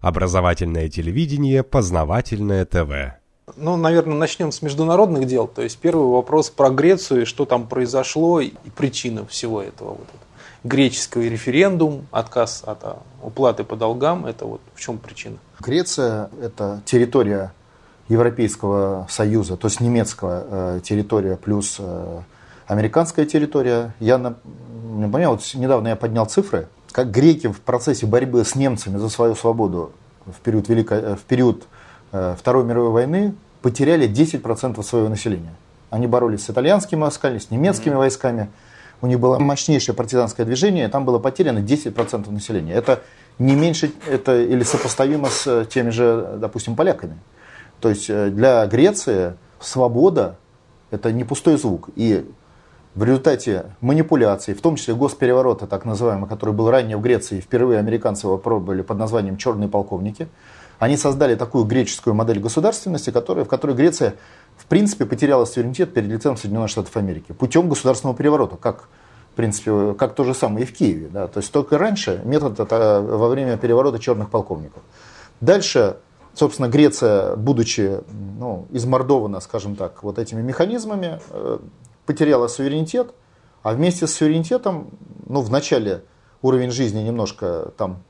Образовательное телевидение, познавательное ТВ. Ну, наверное, начнем с международных дел. То есть первый вопрос про Грецию, что там произошло и причины всего этого. Вот греческий референдум, отказ от а, уплаты по долгам, это вот в чем причина? Греция – это территория Европейского Союза, то есть немецкая э, территория плюс э, американская территория. Я не понял, вот недавно я поднял цифры, как греки в процессе борьбы с немцами за свою свободу в период, Великой, э, в период э, Второй мировой войны потеряли 10% своего населения. Они боролись с итальянскими войсками, с немецкими mm-hmm. войсками. У них было мощнейшее партизанское движение, там было потеряно 10% населения. Это не меньше, это или сопоставимо с теми же, допустим, поляками. То есть э, для Греции свобода – это не пустой звук. И в результате манипуляций, в том числе госпереворота, так называемого, который был ранее в Греции, впервые американцы его пробовали под названием «черные полковники», они создали такую греческую модель государственности, которая, в которой Греция в принципе потеряла суверенитет перед лицом Соединенных Штатов Америки путем государственного переворота, как в принципе, как то же самое и в Киеве. Да? То есть только раньше метод это во время переворота черных полковников. Дальше Собственно, Греция, будучи ну, измордована, скажем так, вот этими механизмами, э, потеряла суверенитет, а вместе с суверенитетом, ну, вначале уровень жизни немножко там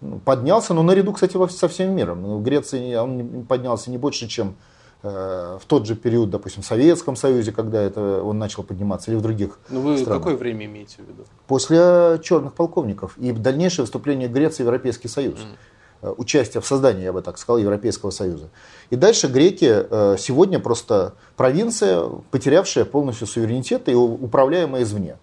ну, поднялся, но наряду, кстати, со всем миром. Ну, в Греции он поднялся не больше, чем э, в тот же период, допустим, в Советском Союзе, когда это он начал подниматься, или в других Ну вы странах. какое время имеете в виду? После черных полковников и дальнейшее вступление Греции в Европейский Союз. Mm. Участия в создании, я бы так сказал, Европейского Союза. И дальше греки э, сегодня просто провинция, потерявшая полностью суверенитет и управляемая извне.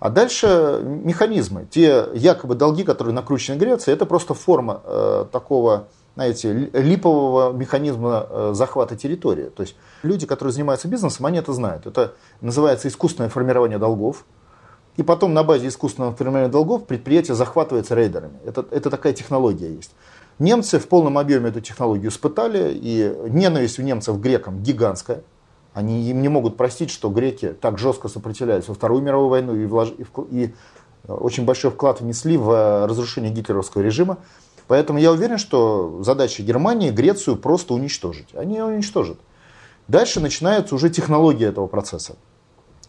А дальше механизмы. Те якобы долги, которые накручены Греции, это просто форма э, такого, знаете, липового механизма э, захвата территории. То есть люди, которые занимаются бизнесом, они это знают. Это называется искусственное формирование долгов. И потом на базе искусственного формирования долгов предприятие захватывается рейдерами. Это, это такая технология есть. Немцы в полном объеме эту технологию испытали, и ненависть у немцев к грекам гигантская. Они им не могут простить, что греки так жестко сопротивлялись во Вторую мировую войну и, влож... и, и очень большой вклад внесли в разрушение гитлеровского режима. Поэтому я уверен, что задача Германии Грецию просто уничтожить. Они ее уничтожат. Дальше начинается уже технология этого процесса.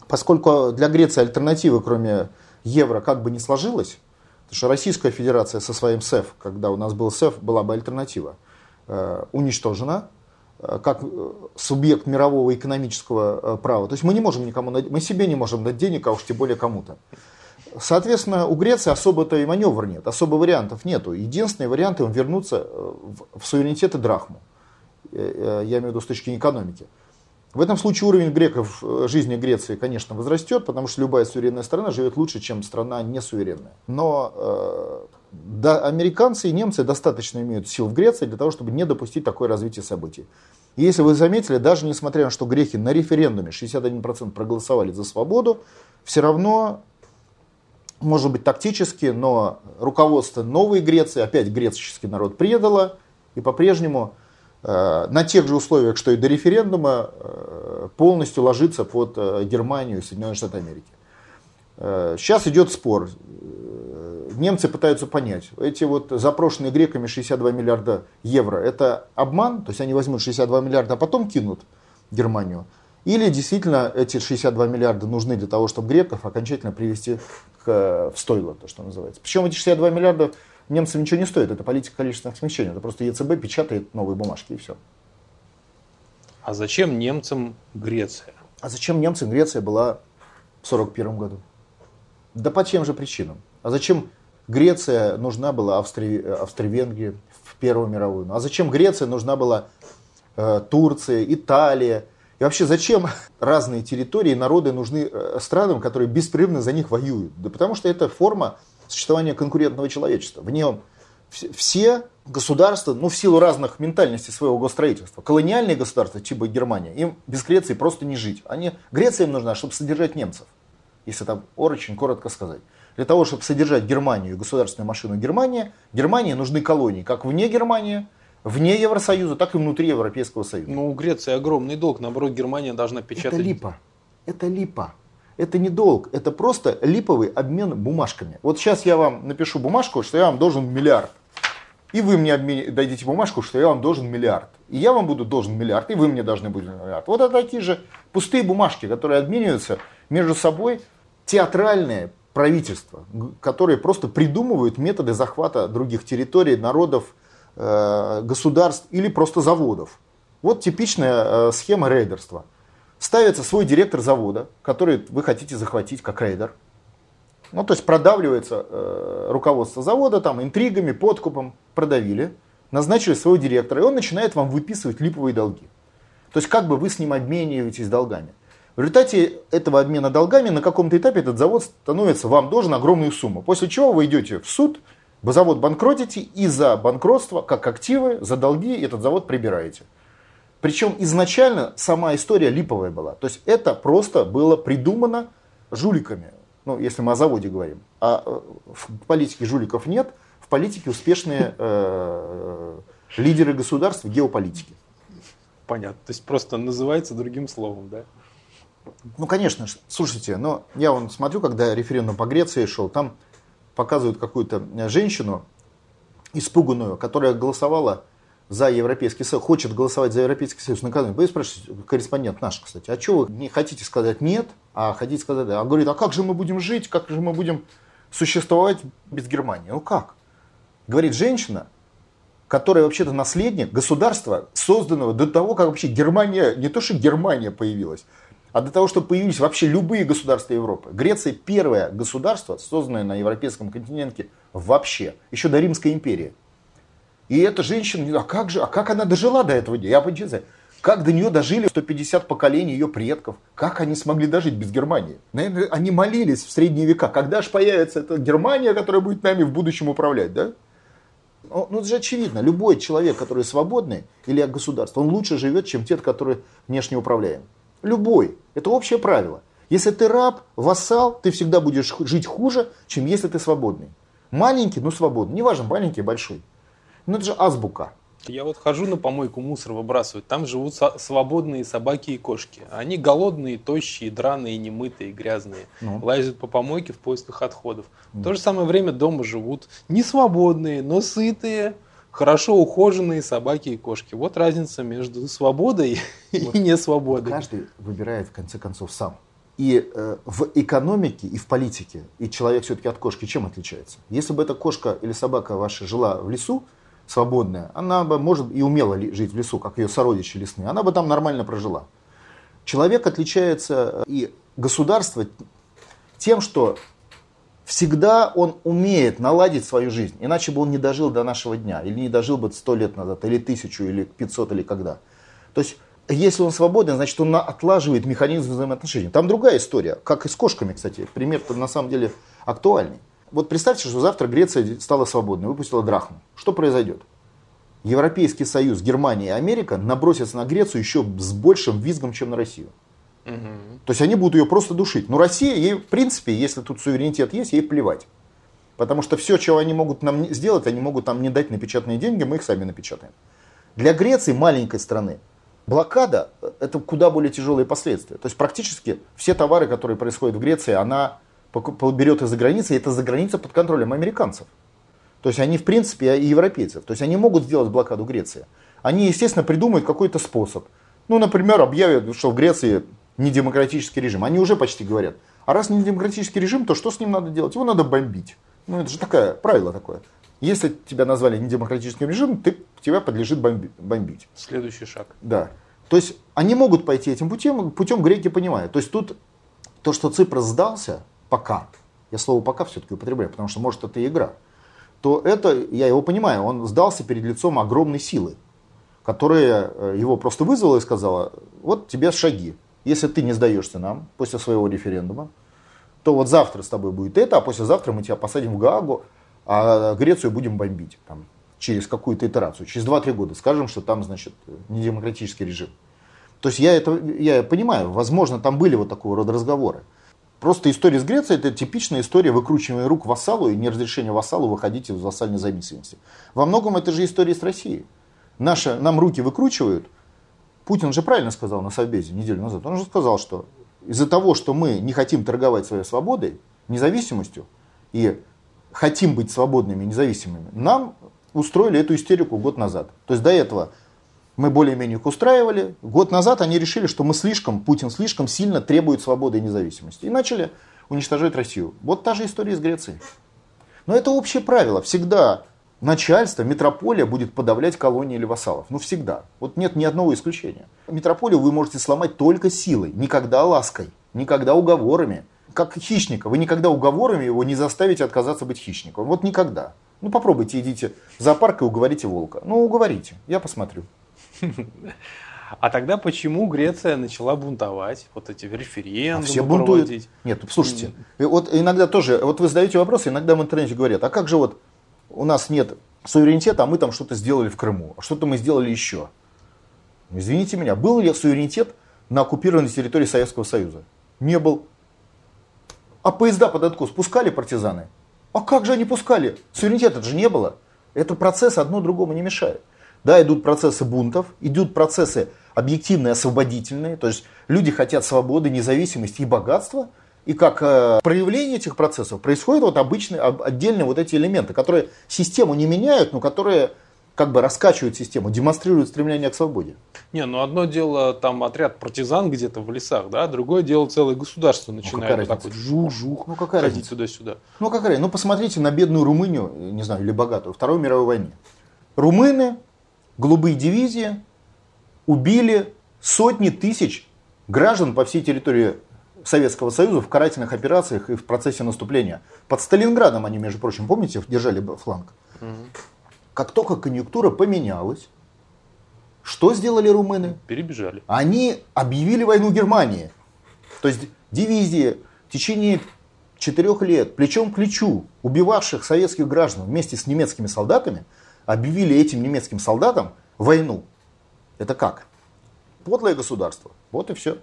Поскольку для Греции альтернативы, кроме евро, как бы не сложилось, Потому что Российская Федерация со своим СЭФ, когда у нас был СЭФ, была бы альтернатива, э, уничтожена э, как э, субъект мирового экономического права. То есть мы не можем никому, мы себе не можем дать денег, а уж тем более кому-то. Соответственно, у Греции особо-то и маневр нет, особо вариантов нету. Единственный вариант им вернуться в суверенитет и драхму. Я имею в виду с точки экономики. В этом случае уровень греков э, жизни Греции, конечно, возрастет, потому что любая суверенная страна живет лучше, чем страна несуверенная. Но э, да, американцы и немцы достаточно имеют сил в Греции для того, чтобы не допустить такое развитие событий. И если вы заметили, даже несмотря на что греки на референдуме 61% проголосовали за свободу, все равно, может быть тактически, но руководство новой Греции, опять греческий народ предало, и по-прежнему на тех же условиях, что и до референдума, э, полностью ложится под э, Германию и Соединенные Штаты Америки. Сейчас идет спор. Немцы пытаются понять, эти вот запрошенные греками 62 миллиарда евро, это обман, то есть они возьмут 62 миллиарда, а потом кинут Германию. Или действительно эти 62 миллиарда нужны для того, чтобы греков окончательно привести к, в стойло, то, что называется. Причем эти 62 миллиарда немцам ничего не стоит. Это политика количественных смещений. Это просто ЕЦБ печатает новые бумажки и все. А зачем немцам Греция? А зачем немцам Греция была в 1941 году? Да по чем же причинам? А зачем Греция нужна была Австри... Австро-Венгрии в Первую мировую? А зачем Греция нужна была э, Турция, Италия? И вообще, зачем разные территории и народы нужны э, странам, которые беспрерывно за них воюют? Да потому что это форма существования конкурентного человечества. В нем все государства, ну, в силу разных ментальностей своего госстроительства, колониальные государства, типа Германия, им без Греции просто не жить. Они, Греция им нужна, чтобы содержать немцев, если там очень коротко сказать. Для того, чтобы содержать Германию и государственную машину Германии, Германии нужны колонии, как вне Германии, вне Евросоюза, так и внутри Европейского Союза. Ну, у Греции огромный долг, наоборот, Германия должна печатать. Это липа. Это липа. Это не долг, это просто липовый обмен бумажками. Вот сейчас я вам напишу бумажку, что я вам должен миллиард. и вы мне обмен... дадите бумажку, что я вам должен миллиард. И я вам буду должен миллиард, и вы мне должны будете миллиард. Вот это такие же пустые бумажки, которые обмениваются между собой театральные правительства, которые просто придумывают методы захвата других территорий, народов, э, государств или просто заводов. Вот типичная э, схема рейдерства. Ставится свой директор завода, который вы хотите захватить как рейдер. Ну, то есть продавливается э, руководство завода там интригами, подкупом, продавили, назначили своего директора, и он начинает вам выписывать липовые долги. То есть как бы вы с ним обмениваетесь долгами. В результате этого обмена долгами на каком-то этапе этот завод становится вам должен огромную сумму. После чего вы идете в суд, завод банкротите и за банкротство, как активы, за долги этот завод прибираете. Причем изначально сама история липовая была. То есть это просто было придумано жуликами. Ну, если мы о заводе говорим. А э, в политике жуликов нет, в политике успешные э, лидеры государств геополитики. Понятно. То есть просто называется другим словом, да? Ну, конечно, слушайте, но я вон смотрю, когда референдум по Греции шел, там показывают какую-то женщину испуганную, которая голосовала за Европейский Союз, хочет голосовать за Европейский Союз накануне. Вы спрашиваете, корреспондент наш, кстати, а что вы не хотите сказать нет, а хотите сказать да? А говорит, а как же мы будем жить, как же мы будем существовать без Германии? Ну как? Говорит женщина, которая вообще-то наследник государства, созданного до того, как вообще Германия, не то что Германия появилась, а для того, чтобы появились вообще любые государства Европы. Греция первое государство, созданное на европейском континенте вообще, еще до Римской империи. И эта женщина, а как же, а как она дожила до этого дня? Я понимаю, как до нее дожили 150 поколений ее предков? Как они смогли дожить без Германии? Наверное, они молились в средние века. Когда же появится эта Германия, которая будет нами в будущем управлять, да? Ну, ну, это же очевидно. Любой человек, который свободный или государство, он лучше живет, чем те, которые внешне управляем. Любой. Это общее правило. Если ты раб, вассал, ты всегда будешь жить хуже, чем если ты свободный. Маленький, но свободный. Неважно, маленький, большой. Ну это же азбука. Я вот хожу на помойку, мусор выбрасывать. Там живут свободные собаки и кошки. Они голодные, тощие, драные, немытые, грязные. Ну. Лазят по помойке в поисках отходов. В то же самое время дома живут не свободные, но сытые, хорошо ухоженные собаки и кошки. Вот разница между свободой вот и несвободой. Каждый выбирает в конце концов сам. И э, в экономике, и в политике, и человек все-таки от кошки чем отличается? Если бы эта кошка или собака ваша жила в лесу, свободная, она бы, может, и умела жить в лесу, как ее сородичи лесные, она бы там нормально прожила. Человек отличается, э, и государство тем, что всегда он умеет наладить свою жизнь, иначе бы он не дожил до нашего дня, или не дожил бы сто лет назад, или тысячу, или пятьсот, или когда. То есть, если он свободен, значит, он отлаживает механизм взаимоотношений. Там другая история, как и с кошками, кстати. Пример на самом деле актуальный. Вот представьте, что завтра Греция стала свободной, выпустила драхму. Что произойдет? Европейский Союз, Германия и Америка набросятся на Грецию еще с большим визгом, чем на Россию. Угу. То есть они будут ее просто душить. Но Россия, ей, в принципе, если тут суверенитет есть, ей плевать. Потому что все, чего они могут нам сделать, они могут нам не дать напечатанные деньги, мы их сами напечатаем. Для Греции, маленькой страны, блокада – это куда более тяжелые последствия. То есть практически все товары, которые происходят в Греции, она берет из-за границы, и это за граница под контролем американцев. То есть они, в принципе, и европейцев. То есть они могут сделать блокаду Греции. Они, естественно, придумают какой-то способ. Ну, например, объявят, что в Греции не демократический режим. Они уже почти говорят. А раз не демократический режим, то что с ним надо делать? Его надо бомбить. Ну, это же такое правило такое. Если тебя назвали недемократическим режимом, ты, тебя подлежит бомби, бомбить. Следующий шаг. Да. То есть они могут пойти этим путем, путем греки понимают. То есть тут то, что Ципр сдался, пока, я слово пока все-таки употребляю, потому что может это игра, то это, я его понимаю, он сдался перед лицом огромной силы, которая э, его просто вызвала и сказала, вот тебе шаги, если ты не сдаешься нам после своего референдума, то вот завтра с тобой будет это, а послезавтра мы тебя посадим в Гаагу, а Грецию будем бомбить там, через какую-то итерацию. Через 2-3 года скажем, что там, значит, недемократический режим. То есть я это я понимаю, возможно, там были вот такого рода разговоры. Просто история с Грецией – это типичная история выкручивания рук вассалу и неразрешения вассалу выходить из вассальной зависимости. Во многом это же история с Россией. Наши, нам руки выкручивают, Путин же правильно сказал на Совбезе неделю назад. Он же сказал, что из-за того, что мы не хотим торговать своей свободой, независимостью и хотим быть свободными и независимыми, нам устроили эту истерику год назад. То есть до этого мы более-менее их устраивали. Год назад они решили, что мы слишком, Путин слишком сильно требует свободы и независимости. И начали уничтожать Россию. Вот та же история с Грецией. Но это общее правило. Всегда начальство, метрополия будет подавлять колонии или вассалов. Ну, всегда. Вот нет ни одного исключения. Метрополию вы можете сломать только силой, никогда лаской, никогда уговорами. Как хищника. Вы никогда уговорами его не заставите отказаться быть хищником. Вот никогда. Ну, попробуйте, идите в зоопарк и уговорите волка. Ну, уговорите, я посмотрю. А тогда почему Греция начала бунтовать, вот эти референдумы а все бунтуют. проводить? Нет, слушайте, вот иногда тоже, вот вы задаете вопросы, иногда в интернете говорят, а как же вот у нас нет суверенитета, а мы там что-то сделали в Крыму, а что-то мы сделали еще. Извините меня, был ли суверенитет на оккупированной территории Советского Союза? Не был. А поезда под откос пускали партизаны? А как же они пускали? Суверенитета же не было. Это процесс одно другому не мешает. Да, идут процессы бунтов, идут процессы объективные, освободительные. То есть люди хотят свободы, независимости и богатства. И как э, проявление этих процессов происходят вот обычные, отдельные вот эти элементы, которые систему не меняют, но которые как бы раскачивают систему, демонстрируют стремление к свободе. Не, ну одно дело там отряд партизан где-то в лесах, да, другое дело целое государство ну, начинает ну, вот так вот жух-жух ну, какая ходить туда-сюда. Ну какая Ну посмотрите на бедную Румынию, не знаю, или богатую, Второй мировой войне. Румыны голубые дивизии убили сотни тысяч граждан по всей территории Советского Союза в карательных операциях и в процессе наступления. Под Сталинградом они, между прочим, помните, держали фланг. Угу. Как только конъюнктура поменялась, что сделали румыны? Перебежали. Они объявили войну Германии. То есть дивизии в течение четырех лет плечом к плечу убивавших советских граждан вместе с немецкими солдатами – объявили этим немецким солдатам войну. Это как? Подлое государство. Вот и все.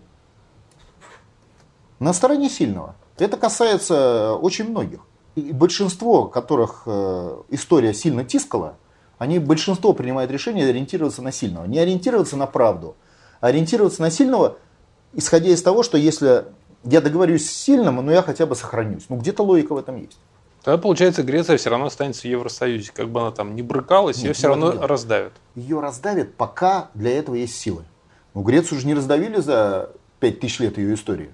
На стороне сильного. Это касается очень многих. И большинство, которых э, история сильно тискала, они большинство принимают решение ориентироваться на сильного. Не ориентироваться на правду, а ориентироваться на сильного, исходя из того, что если я договорюсь с сильным, но я хотя бы сохранюсь. Ну где-то логика в этом есть. Тогда, получается, Греция все равно останется в Евросоюзе. Как бы она там не брыкалась, Нет, ее все равно делать. раздавят. Ее раздавят, пока для этого есть силы. Но Грецию же не раздавили за 5000 лет ее истории.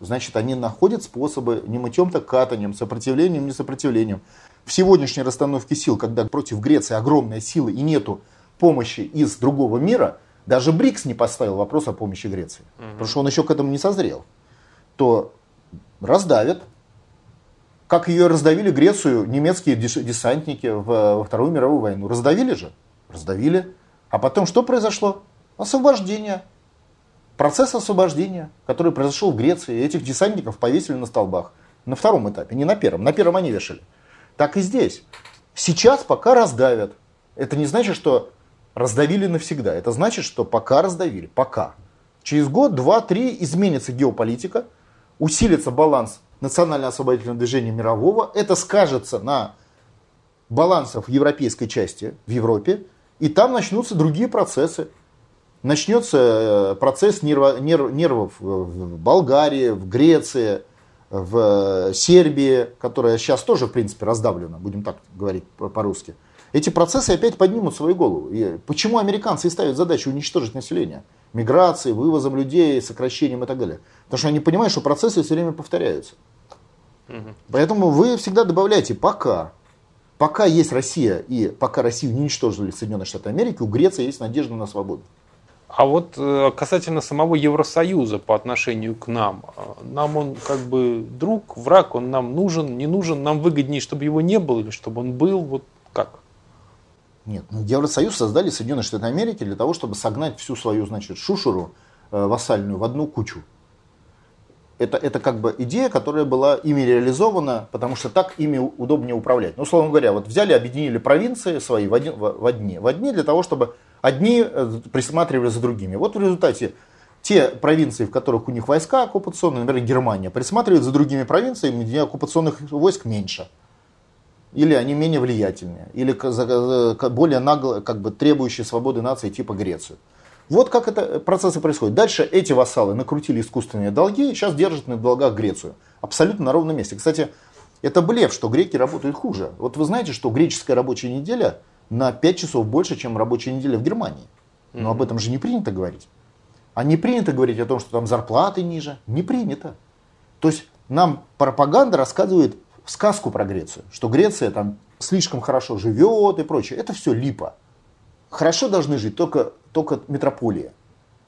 Значит, они находят способы не мытьем, так катанием, сопротивлением, не сопротивлением. В сегодняшней расстановке сил, когда против Греции огромная сила и нету помощи из другого мира, даже БРИКС не поставил вопрос о помощи Греции, угу. потому что он еще к этому не созрел, то раздавят, как ее раздавили Грецию немецкие десантники во Вторую мировую войну. Раздавили же? Раздавили. А потом что произошло? Освобождение. Процесс освобождения, который произошел в Греции. Этих десантников повесили на столбах. На втором этапе, не на первом. На первом они вешали. Так и здесь. Сейчас пока раздавят. Это не значит, что раздавили навсегда. Это значит, что пока раздавили. Пока. Через год, два, три изменится геополитика, усилится баланс национально-освободительного движения мирового. Это скажется на балансах в европейской части, в Европе, и там начнутся другие процессы. Начнется э, процесс нерва, нерв, нервов в Болгарии, в Греции, в Сербии, которая сейчас тоже, в принципе, раздавлена, будем так говорить по-русски. Эти процессы опять поднимут свою голову. И почему американцы и ставят задачу уничтожить население? Миграцией, вывозом людей, сокращением и так далее. Потому что они понимают, что процессы все время повторяются. Угу. Поэтому вы всегда добавляете пока. Пока есть Россия и пока Россию не уничтожили Соединенные Штаты Америки, у Греции есть надежда на свободу. А вот э, касательно самого Евросоюза по отношению к нам, э, нам он как бы друг, враг, он нам нужен, не нужен, нам выгоднее, чтобы его не было или чтобы он был, вот как? Нет, ну, Евросоюз создали Соединенные Штаты Америки для того, чтобы согнать всю свою, значит, шушеру э, вассальную в одну кучу это, это как бы идея, которая была ими реализована, потому что так ими удобнее управлять. Ну, условно говоря, вот взяли, объединили провинции свои в, один, в, в одни, в одни для того, чтобы одни э, присматривали за другими. Вот в результате те провинции, в которых у них войска оккупационные, например, Германия, присматривают за другими провинциями, где оккупационных войск меньше. Или они менее влиятельные, или более нагло, как бы требующие свободы нации типа Грецию. Вот как это э, процессы происходят. Дальше эти вассалы накрутили искусственные долги и сейчас держат на долгах Грецию. Абсолютно на ровном месте. Кстати, это блеф, что греки работают хуже. Вот вы знаете, что греческая рабочая неделя на 5 часов больше, чем рабочая неделя в Германии. Но об этом же не принято говорить. А не принято говорить о том, что там зарплаты ниже. Не принято. То есть нам пропаганда рассказывает сказку про Грецию, что Греция там слишком хорошо живет и прочее. Это все липа. Хорошо должны жить только, только метрополия.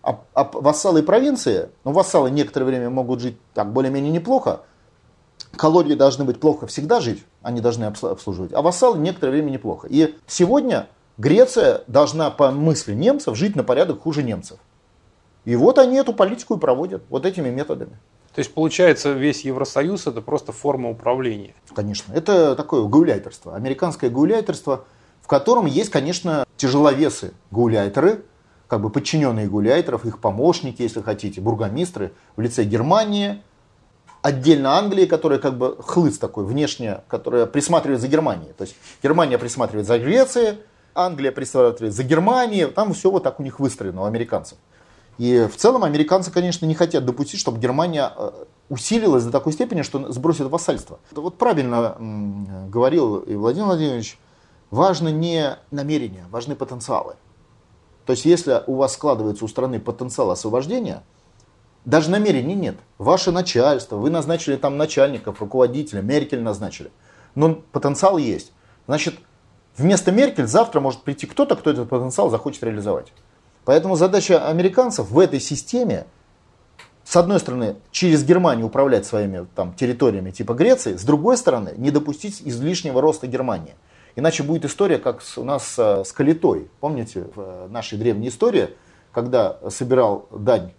А, а вассалы и провинции, ну вассалы некоторое время могут жить так более-менее неплохо, колонии должны быть плохо всегда жить, они должны обслуживать, а вассалы некоторое время неплохо. И сегодня Греция должна по мысли немцев жить на порядок хуже немцев. И вот они эту политику и проводят, вот этими методами. То есть, получается, весь Евросоюз это просто форма управления? Конечно. Это такое гауляйтерство, американское гауляйтерство, в котором есть, конечно, тяжеловесы гауляйтеры, как бы подчиненные гауляйтеров, их помощники, если хотите, бургомистры в лице Германии, отдельно Англии, которая как бы хлыст такой внешне, которая присматривает за Германией. То есть Германия присматривает за Грецией, Англия присматривает за Германией, там все вот так у них выстроено, у американцев. И в целом американцы, конечно, не хотят допустить, чтобы Германия э, усилилась до такой степени, что сбросит вассальство. Вот правильно говорил и Владимир Владимирович, важно не намерения, важны потенциалы. То есть если у вас складывается у страны потенциал освобождения, даже намерений нет. Ваше начальство, вы назначили там начальников, руководителя, Меркель назначили. Но потенциал есть. Значит, вместо Меркель завтра может прийти кто-то, кто этот потенциал захочет реализовать. Поэтому задача американцев в этой системе, с одной стороны, через Германию управлять своими там, территориями типа Греции, с другой стороны, не допустить излишнего роста Германии. Иначе будет история, как у нас с Калитой. Помните, в э, нашей древней истории, когда собирал дань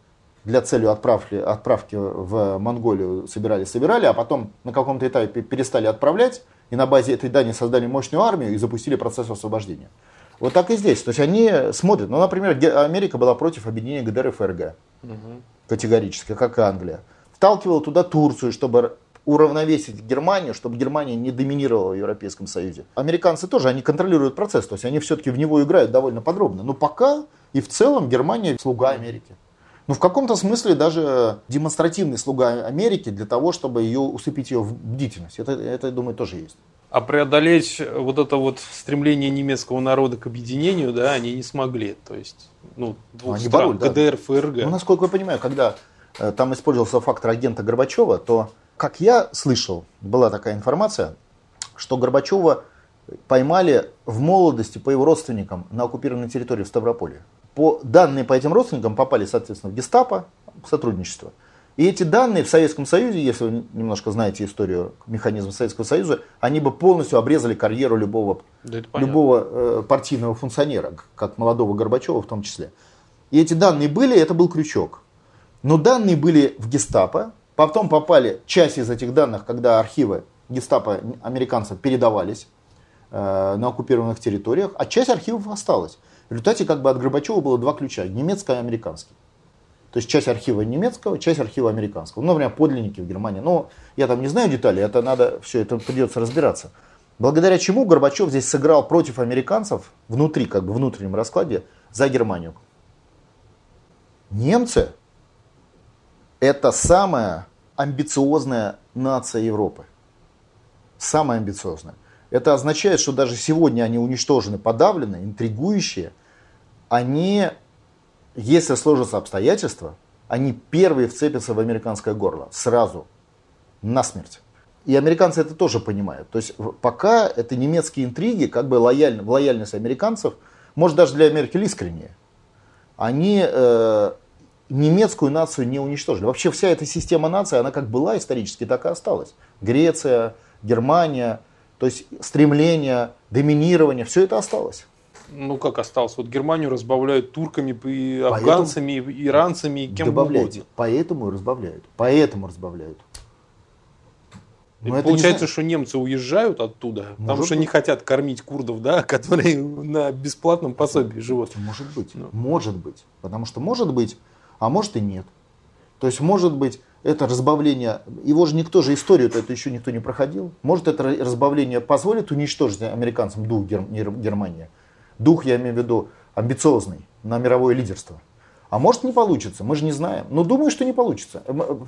для цели отправки, отправки в Монголию собирали-собирали, а потом на каком-то этапе перестали отправлять, и на базе этой дани создали мощную армию и запустили процесс освобождения. Вот так и здесь. То есть они смотрят. Ну, например, Америка была против объединения ГДР и ФРГ. Угу. Категорически, как и Англия. Вталкивала туда Турцию, чтобы уравновесить Германию, чтобы Германия не доминировала в Европейском Союзе. Американцы тоже, они контролируют процесс, то есть они все-таки в него играют довольно подробно. Но пока и в целом Германия слуга Америки. Ну, в каком-то смысле даже демонстративный слуга Америки для того, чтобы ее усыпить ее в бдительность. Это, это, я думаю, тоже есть. А преодолеть вот это вот стремление немецкого народа к объединению, да, они не смогли. То есть, ну, двух они стран, боролись, ГДР, да. ФРГ. Ну, насколько я понимаю, когда э, там использовался фактор агента Горбачева, то, как я слышал, была такая информация, что Горбачева поймали в молодости по его родственникам на оккупированной территории в Ставрополе по, данные по этим родственникам попали, соответственно, в гестапо, в сотрудничество. И эти данные в Советском Союзе, если вы немножко знаете историю механизма Советского Союза, они бы полностью обрезали карьеру любого, да любого э, партийного функционера, как молодого Горбачева в том числе. И эти данные были, это был крючок. Но данные были в гестапо, потом попали, часть из этих данных, когда архивы гестапо американцев передавались э, на оккупированных территориях, а часть архивов осталась. В результате как бы от Горбачева было два ключа, немецкий и американский. То есть часть архива немецкого, часть архива американского. Ну, например, подлинники в Германии. Но я там не знаю деталей, это надо, все это придется разбираться. Благодаря чему Горбачев здесь сыграл против американцев внутри, как бы внутреннем раскладе, за Германию. Немцы – это самая амбициозная нация Европы. Самая амбициозная. Это означает, что даже сегодня они уничтожены, подавлены, интригующие. Они, если сложатся обстоятельства, они первые вцепятся в американское горло. Сразу. Насмерть. И американцы это тоже понимают. То есть пока это немецкие интриги, как бы лояль, лояльность американцев, может даже для Америки искреннее. Они э, немецкую нацию не уничтожили. Вообще вся эта система наций, она как была исторически, так и осталась. Греция, Германия – то есть стремление, доминирование, все это осталось. Ну как осталось? Вот Германию разбавляют турками, и афганцами, Поэтому иранцами, и кем угодно. Поэтому разбавляют. Поэтому разбавляют. Но получается, не... что немцы уезжают оттуда, может потому что быть. не хотят кормить курдов, да, которые на бесплатном пособии живут. Может быть, ну. может быть. Потому что может быть, а может и нет. То есть может быть это разбавление, его же никто же историю это еще никто не проходил. Может это разбавление позволит уничтожить американцам дух Гер, Германии. Дух, я имею в виду, амбициозный на мировое лидерство. А может не получится, мы же не знаем. Но думаю, что не получится.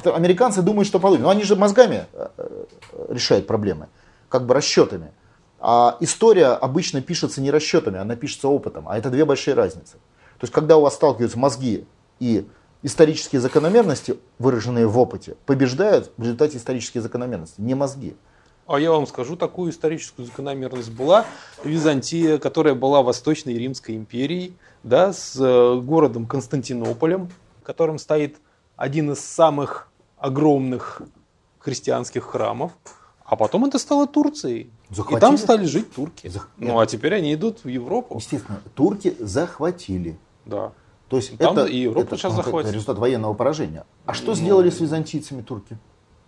Американцы думают, что получится. Но они же мозгами э, э, решают проблемы, как бы расчетами. А история обычно пишется не расчетами, она пишется опытом. А это две большие разницы. То есть, когда у вас сталкиваются мозги и исторические закономерности, выраженные в опыте, побеждают в результате исторические закономерности, не мозги. А я вам скажу, такую историческую закономерность была Византия, которая была Восточной Римской империей, да, с э, городом Константинополем, в котором стоит один из самых огромных христианских храмов. А потом это стало Турцией. Захватили? И там стали жить турки. Зах- Ну а теперь они идут в Европу. Естественно, турки захватили. Да. То есть Там это, и Европу это, сейчас ну, это результат военного поражения. А что Ну, сделали с византийцами турки?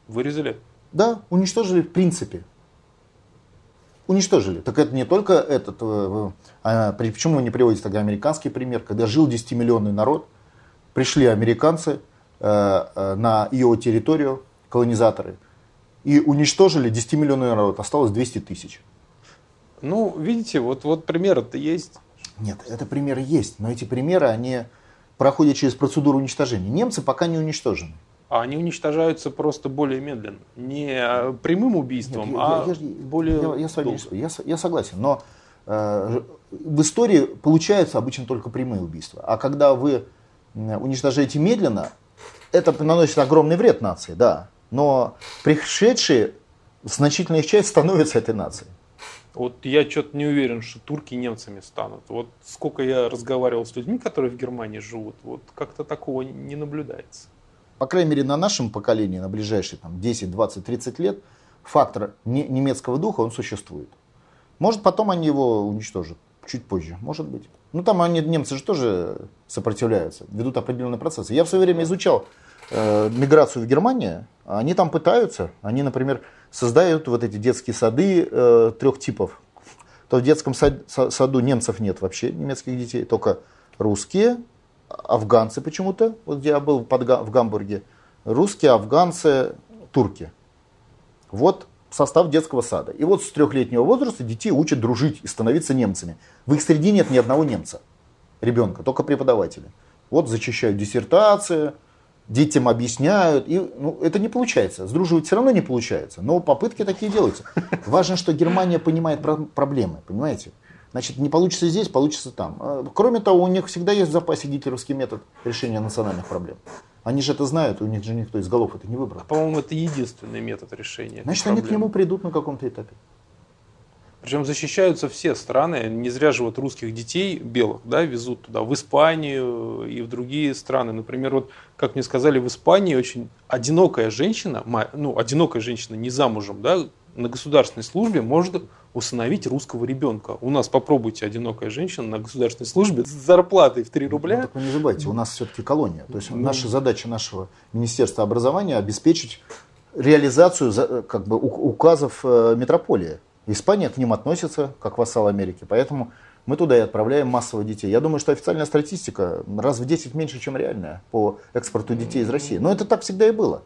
Вырезали. Да, уничтожили в принципе. Уничтожили. Так это не только этот... э, а, при- почему вы не приводите тогда американский пример? Когда жил 10-миллионный народ, пришли американцы э, э, на его территорию, колонизаторы, и уничтожили 10-миллионный народ. Осталось 200 тысяч. Ну, видите, вот, вот примеры-то есть. Нет, это примеры есть, но эти примеры, они проходят через процедуру уничтожения. Немцы пока не уничтожены. А они уничтожаются просто более медленно. Не э, прямым убийством, Нет, а я- я- более я, я с вами я, я согласен, но э, в истории получаются обычно только прямые убийства. А когда вы уничтожаете медленно, это наносит огромный вред нации, да. Но пришедшие, значительная часть становится этой нацией. Вот я что-то не уверен, что турки немцами станут. Вот сколько я разговаривал с людьми, которые в Германии живут, вот как-то такого не наблюдается. По крайней мере, на нашем поколении, на ближайшие там, 10, 20, 30 лет, фактор не- немецкого духа, он существует. Может, потом они его уничтожат, чуть позже, может быть. Ну, там они, немцы же тоже сопротивляются, ведут определенные процессы. Я в свое время изучал э, миграцию в Германию, они там пытаются, они, например, создают вот эти детские сады э, трех типов. То в детском сад- са- саду немцев нет вообще, немецких детей, только русские, афганцы почему-то, вот где я был под в Гамбурге, русские, афганцы, турки. Вот состав детского сада. И вот с трехлетнего возраста детей учат дружить и становиться немцами. В их среде нет ни одного немца, ребенка, только преподаватели. Вот зачищают диссертации, детям объясняют. И, ну, это не получается. Сдруживать все равно не получается. Но попытки такие делаются. Важно, что Германия понимает про- проблемы, понимаете? Значит, не получится здесь, получится там. А, Кроме того, у них всегда есть в запасе гитлеровский метод решения национальных проблем. Они же это знают, у них же никто из голов это не выбрал. По-моему, это единственный метод решения. Значит, они к нему придут на каком-то этапе. Причем защищаются все страны. Не зря же вот русских детей белых да, везут туда, в Испанию и в другие страны. Например, вот, как мне сказали, в Испании очень одинокая женщина, ну, одинокая женщина не замужем, да, на государственной службе может усыновить русского ребенка. У нас попробуйте одинокая женщина на государственной службе с зарплатой в 3 Ну, рубля. так вы не забывайте, у нас все-таки колония. То есть Ну. наша задача нашего Министерства образования обеспечить реализацию за- как бы, указов э, метрополии. Испания к ним относится как вассал Америки, поэтому мы туда и отправляем массово детей. Я думаю, что официальная статистика раз в 10 меньше, чем реальная по экспорту детей из России. Но это так всегда и было.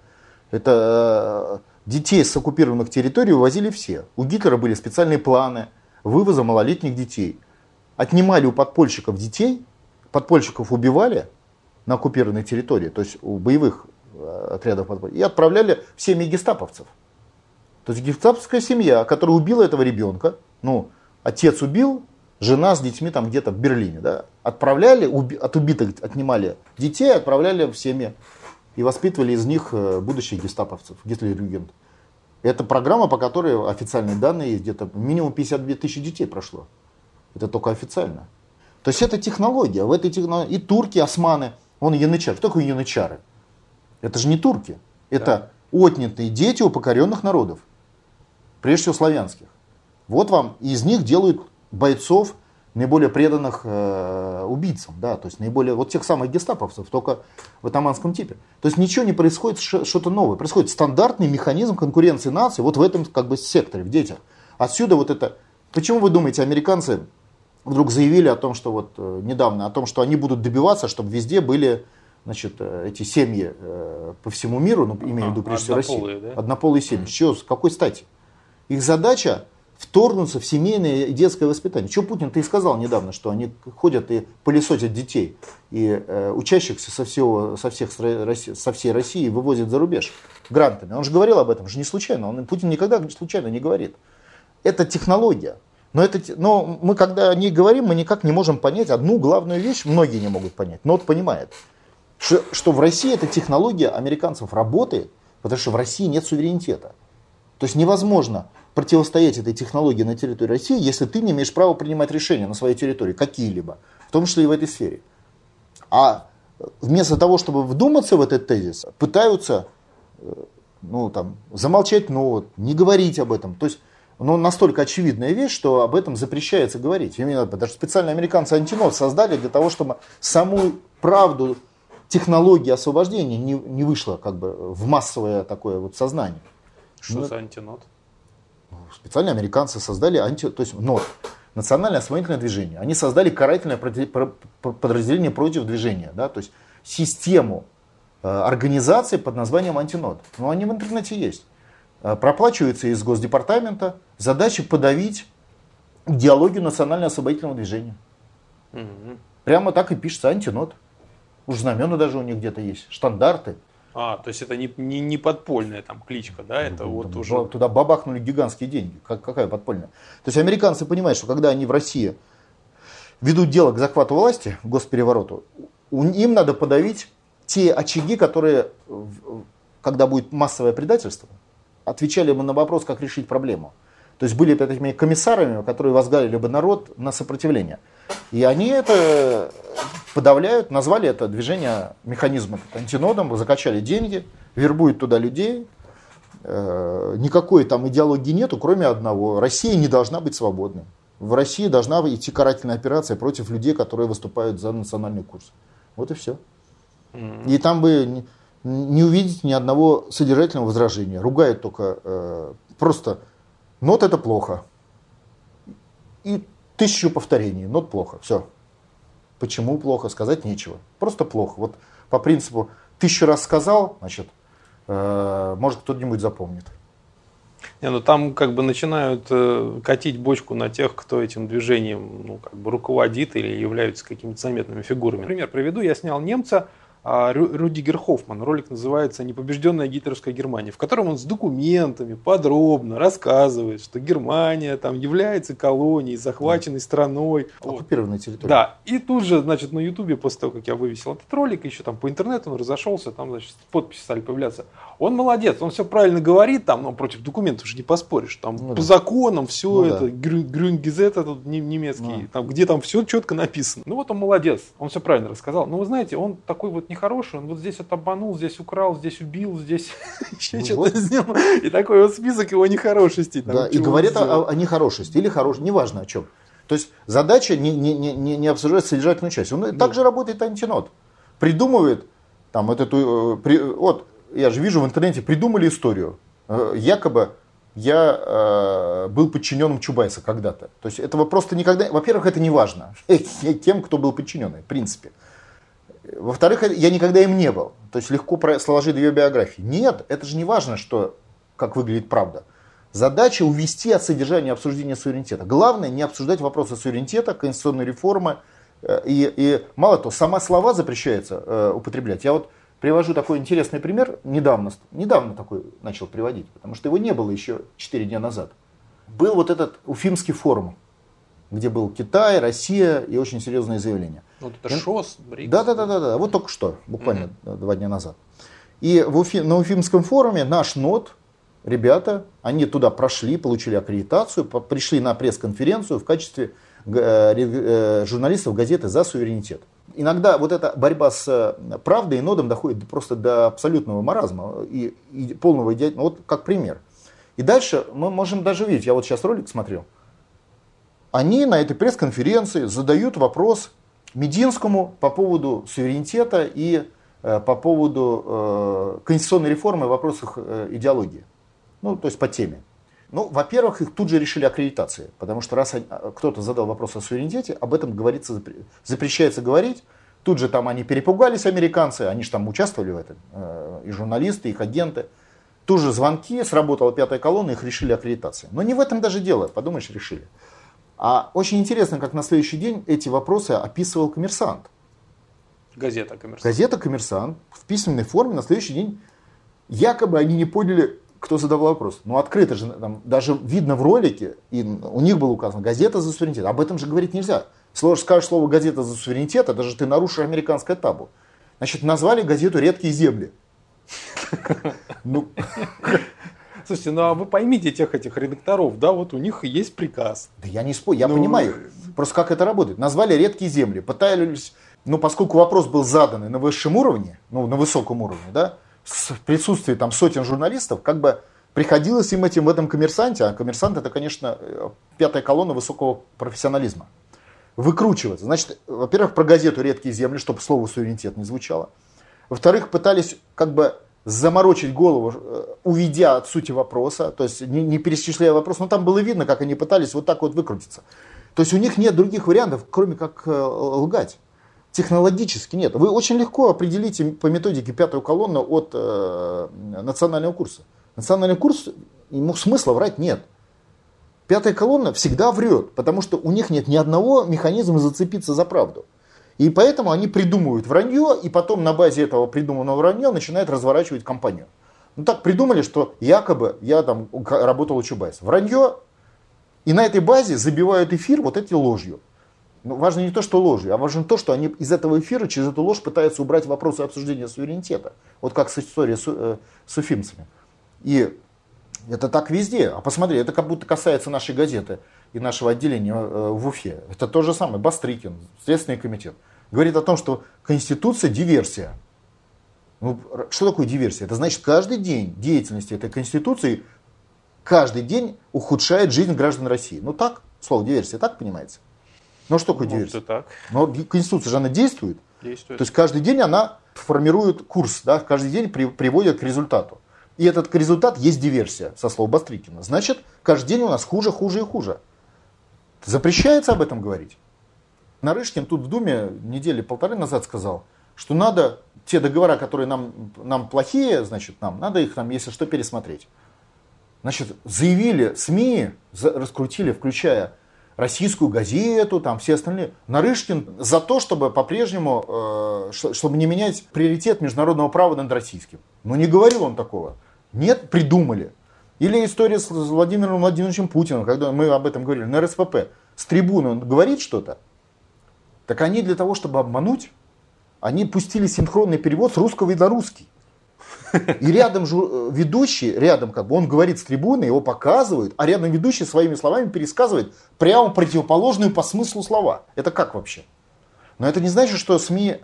Это э, детей с оккупированных территорий вывозили все. У Гитлера были специальные планы вывоза малолетних детей. Отнимали у подпольщиков детей, подпольщиков убивали на оккупированной территории, то есть у боевых э, отрядов подполья, и отправляли в семьи гестаповцев. То есть гестаповская семья, которая убила этого ребенка, ну, отец убил, жена с детьми там где-то в Берлине, да, отправляли, уби- от убитых отнимали детей, отправляли в семьи и воспитывали из них э, будущих гестаповцев, гитлер-югент. Это программа, по которой официальные данные есть, где-то минимум 52 тысячи детей прошло. Это только официально. То есть это технология. В этой технологии и турки, османы, вон янычары. Что такое янычары? Это же не турки. Это отнятые дети у покоренных народов. Прежде всего славянских. Вот вам из них делают бойцов, наиболее преданных э, убийцам, да, то есть наиболее, вот тех самых гестаповцев, только в атаманском типе. То есть ничего не происходит, что-то новое. Происходит стандартный механизм конкуренции наций вот в этом как бы секторе, в детях. Отсюда вот это... Почему вы думаете, американцы вдруг заявили о том, что вот э, недавно, о том, что они будут добиваться, чтобы везде были значит, э, эти семьи э, по всему миру, ну, имею в виду прежде всего Россию. да? Однополые семьи. С чего, с какой стати? Их задача вторгнуться в семейное и детское воспитание. Что Путин-то и сказал недавно, что они ходят и пылесосят детей, и э, учащихся со, всего, со, всех, со всей России вывозят за рубеж грантами. Он же говорил об этом, же не случайно. Он, Путин никогда случайно не говорит. это технология. Но, это, но мы, когда о ней говорим, мы никак не можем понять одну главную вещь, многие не могут понять. Но вот понимает, что, что в России эта технология американцев работает, потому что в России нет суверенитета. То есть невозможно противостоять этой технологии на территории России, если ты не имеешь права принимать решения на своей территории, какие-либо, в том числе и в этой сфере. А вместо того, чтобы вдуматься в этот тезис, пытаются э, ну, там, замолчать, ну, не говорить об этом. То есть ну, настолько очевидная вещь, что об этом запрещается говорить. Именно что специально американцы антинот создали для того, чтобы саму правду технологии освобождения не, не вышло как бы в массовое такое вот сознание. Что ну, за антинот? Специально американцы создали анти, то есть НОТ, национальное освободительное движение. Они создали карательное подразделение против движения, да, то есть систему э, организации под названием антинод. Но они в интернете есть. Э, проплачиваются из Госдепартамента. Задача подавить идеологию национального освободительного движения. Угу. Прямо так и пишется антинод. Уж знамена даже у них где-то есть, штандарты. А, то есть это не, не, не подпольная там кличка, да? Это вот Туда уже... Туда бабахнули гигантские деньги. Как, какая подпольная? То есть американцы понимают, что когда они в России ведут дело к захвату власти, к госперевороту, им надо подавить те очаги, которые, когда будет массовое предательство, отвечали бы на вопрос, как решить проблему. То есть были бы этими комиссарами, которые возглавили бы народ на сопротивление. И они это подавляют, назвали это движение механизма антинодом, закачали деньги, вербуют туда людей. Э, никакой там идеологии нету, кроме одного. Россия не должна быть свободной. В России должна идти карательная операция против людей, которые выступают за национальный курс. Вот и все. И там бы не, не увидеть ни одного содержательного возражения. Ругают только э, просто нот это плохо. И тысячу повторений, нот плохо. Все. Почему плохо, сказать нечего. Просто плохо. Вот по принципу тысячу раз сказал, значит, э, может кто-нибудь запомнит. Не, ну там как бы начинают э, катить бочку на тех, кто этим движением ну, как бы руководит или являются какими-то заметными фигурами. Например, приведу, я снял немца, Рюдигер Хоффман. Ролик называется «Непобежденная гитлеровская Германия», в котором он с документами подробно рассказывает, что Германия там является колонией, захваченной страной. Оккупированной территорией. Да. И тут же, значит, на Ютубе, после того, как я вывесил этот ролик, еще там по интернету он разошелся, там, значит, подписи стали появляться. Он молодец, он все правильно говорит, там, но против документов же не поспоришь. Там ну, по да. законам все ну, это, да. Грюнгизет этот немецкий, ну. там, где там все четко написано. Ну вот он молодец, он все правильно рассказал. Но вы знаете, он такой вот нехороший, он вот здесь вот обманул, здесь украл, здесь убил, здесь еще ну, что-то сделал. И такой вот список его нехорошести. Да, и говорит о, нехорошести или хорошем, неважно о чем. То есть задача не, не, не, не обсуждать содержательную часть. Он да. также работает антинот. Придумывает там вот эту, э, вот я же вижу в интернете, придумали историю. Э, якобы я э, был подчиненным Чубайса когда-то. То есть этого просто никогда... Во-первых, это не важно тем, кто был подчиненный, в принципе. Во-вторых, я никогда им не был. То есть легко сложить две биографии. Нет, это же не важно, что, как выглядит правда. Задача увести от содержания обсуждения суверенитета. Главное не обсуждать вопросы суверенитета, конституционной реформы. Э, и, и мало того, сама слова запрещается э, употреблять. Я вот Привожу такой интересный пример, недавно, недавно такой начал приводить, потому что его не было еще 4 дня назад. Был вот этот Уфимский форум, где был Китай, Россия и очень серьезные заявления. Вот это ШОС, БРИКС. Да, да, да, да, да, вот только что, буквально mm-hmm. два дня назад. И в Уфи, на Уфимском форуме наш НОТ, ребята, они туда прошли, получили аккредитацию, пришли на пресс-конференцию в качестве э, э, журналистов газеты «За суверенитет». Иногда вот эта борьба с правдой и нодом доходит просто до абсолютного маразма и, и полного идиотизма. Вот как пример. И дальше мы можем даже видеть, я вот сейчас ролик смотрел, они на этой пресс-конференции задают вопрос Мединскому по поводу суверенитета и э, по поводу э, конституционной реформы в вопросах э, идеологии. Ну, то есть по теме. Ну, во-первых, их тут же решили аккредитации, потому что раз кто-то задал вопрос о суверенитете, об этом говорится, запрещается говорить. Тут же там они перепугались, американцы, они же там участвовали в этом, и журналисты, их агенты. Тут же звонки, сработала пятая колонна, их решили аккредитации. Но не в этом даже дело, подумаешь, решили. А очень интересно, как на следующий день эти вопросы описывал коммерсант. Газета «Коммерсант». Газета «Коммерсант» в письменной форме на следующий день якобы они не поняли, кто задавал вопрос. Ну, открыто же, там, даже видно в ролике, и у них было указано, газета за суверенитет. Об этом же говорить нельзя. Слово, скажешь слово газета за суверенитет, это же ты нарушишь американское табу. Значит, назвали газету «Редкие земли». Ну, Слушайте, ну а вы поймите тех этих редакторов, да, вот у них есть приказ. Да я не спорю, я ну, понимаю. Просто как это работает. Назвали редкие земли, пытались, ну поскольку вопрос был задан на высшем уровне, ну на высоком уровне, да, в присутствии там сотен журналистов, как бы приходилось им этим в этом коммерсанте, а коммерсант это, конечно, э, пятая колонна высокого профессионализма, выкручиваться. Значит, во-первых, про газету «Редкие земли», чтобы слово «суверенитет» не звучало. Во-вторых, пытались как бы заморочить голову, э, уведя от сути вопроса, то есть не, не перечисляя вопрос, но там было видно, как они пытались вот так вот выкрутиться. То есть у них нет других вариантов, кроме как э, лгать. Технологически нет. Вы очень легко определите по методике пятую колонну от э, национального курса. Национальный курс, ему смысла врать нет. Пятая колонна всегда врет, потому что у них нет ни одного механизма зацепиться за правду. И поэтому они придумывают вранье, и потом на базе этого придуманного вранья начинают разворачивать компанию. Ну так придумали, что якобы я там работал у Чубайса. Вранье, и на этой базе забивают эфир вот этой ложью. Но важно не то, что ложью, а важно то, что они из этого эфира через эту ложь пытаются убрать вопросы обсуждения суверенитета. Вот как с историей с, э, с уфимцами. И это так везде. А посмотри, это как будто касается нашей газеты и нашего отделения э, в Уфе. Это то же самое. Бастрыкин, Следственный комитет. Говорит о том, что Конституция – диверсия. Ну, что такое диверсия? Это значит, каждый день деятельности этой Конституции каждый день ухудшает жизнь граждан России. Ну так, слово диверсия, так понимаете? Ну что такое диверсия? так. Но Конституция же она действует. Действует. То есть каждый день она формирует курс, да, каждый день при, приводит к результату. И этот результат есть диверсия, со слов Бастрыкина. Значит, каждый день у нас хуже, хуже и хуже. Запрещается об этом говорить. Нарышкин тут в Думе недели полторы назад сказал, что надо те договора, которые нам, нам плохие, значит, нам, надо их, там, если что, пересмотреть. Значит, заявили СМИ, раскрутили, включая российскую газету, там все остальные. Нарышкин за то, чтобы по-прежнему, э, чтобы не менять приоритет международного права над российским. Но не говорил он такого. Нет, придумали. Или история с Владимиром Владимировичем Путиным, когда мы об этом говорили, на РСПП. С трибуны он говорит что-то, так они для того, чтобы обмануть, они пустили синхронный перевод с русского и на русский. И рядом же э, ведущий, рядом как бы он говорит с трибуны, его показывают, а рядом ведущий своими словами пересказывает прямо противоположную по смыслу слова. Это как вообще? Но это не значит, что СМИ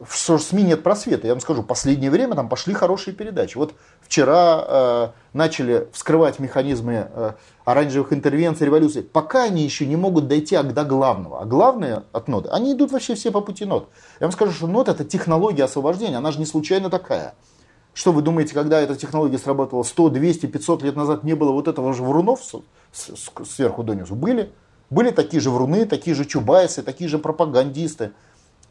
в СМИ нет просвета. Я вам скажу, последнее время там пошли хорошие передачи. Вот вчера э, начали вскрывать механизмы э, оранжевых интервенций, революции. Пока они еще не могут дойти до главного. А главное от ноды, они идут вообще все по пути нот. Я вам скажу, что нот это технология освобождения, она же не случайно такая. Что вы думаете, когда эта технология сработала 100, 200, 500 лет назад, не было вот этого же врунов сверху донизу? Были. Были такие же вруны, такие же чубайсы, такие же пропагандисты,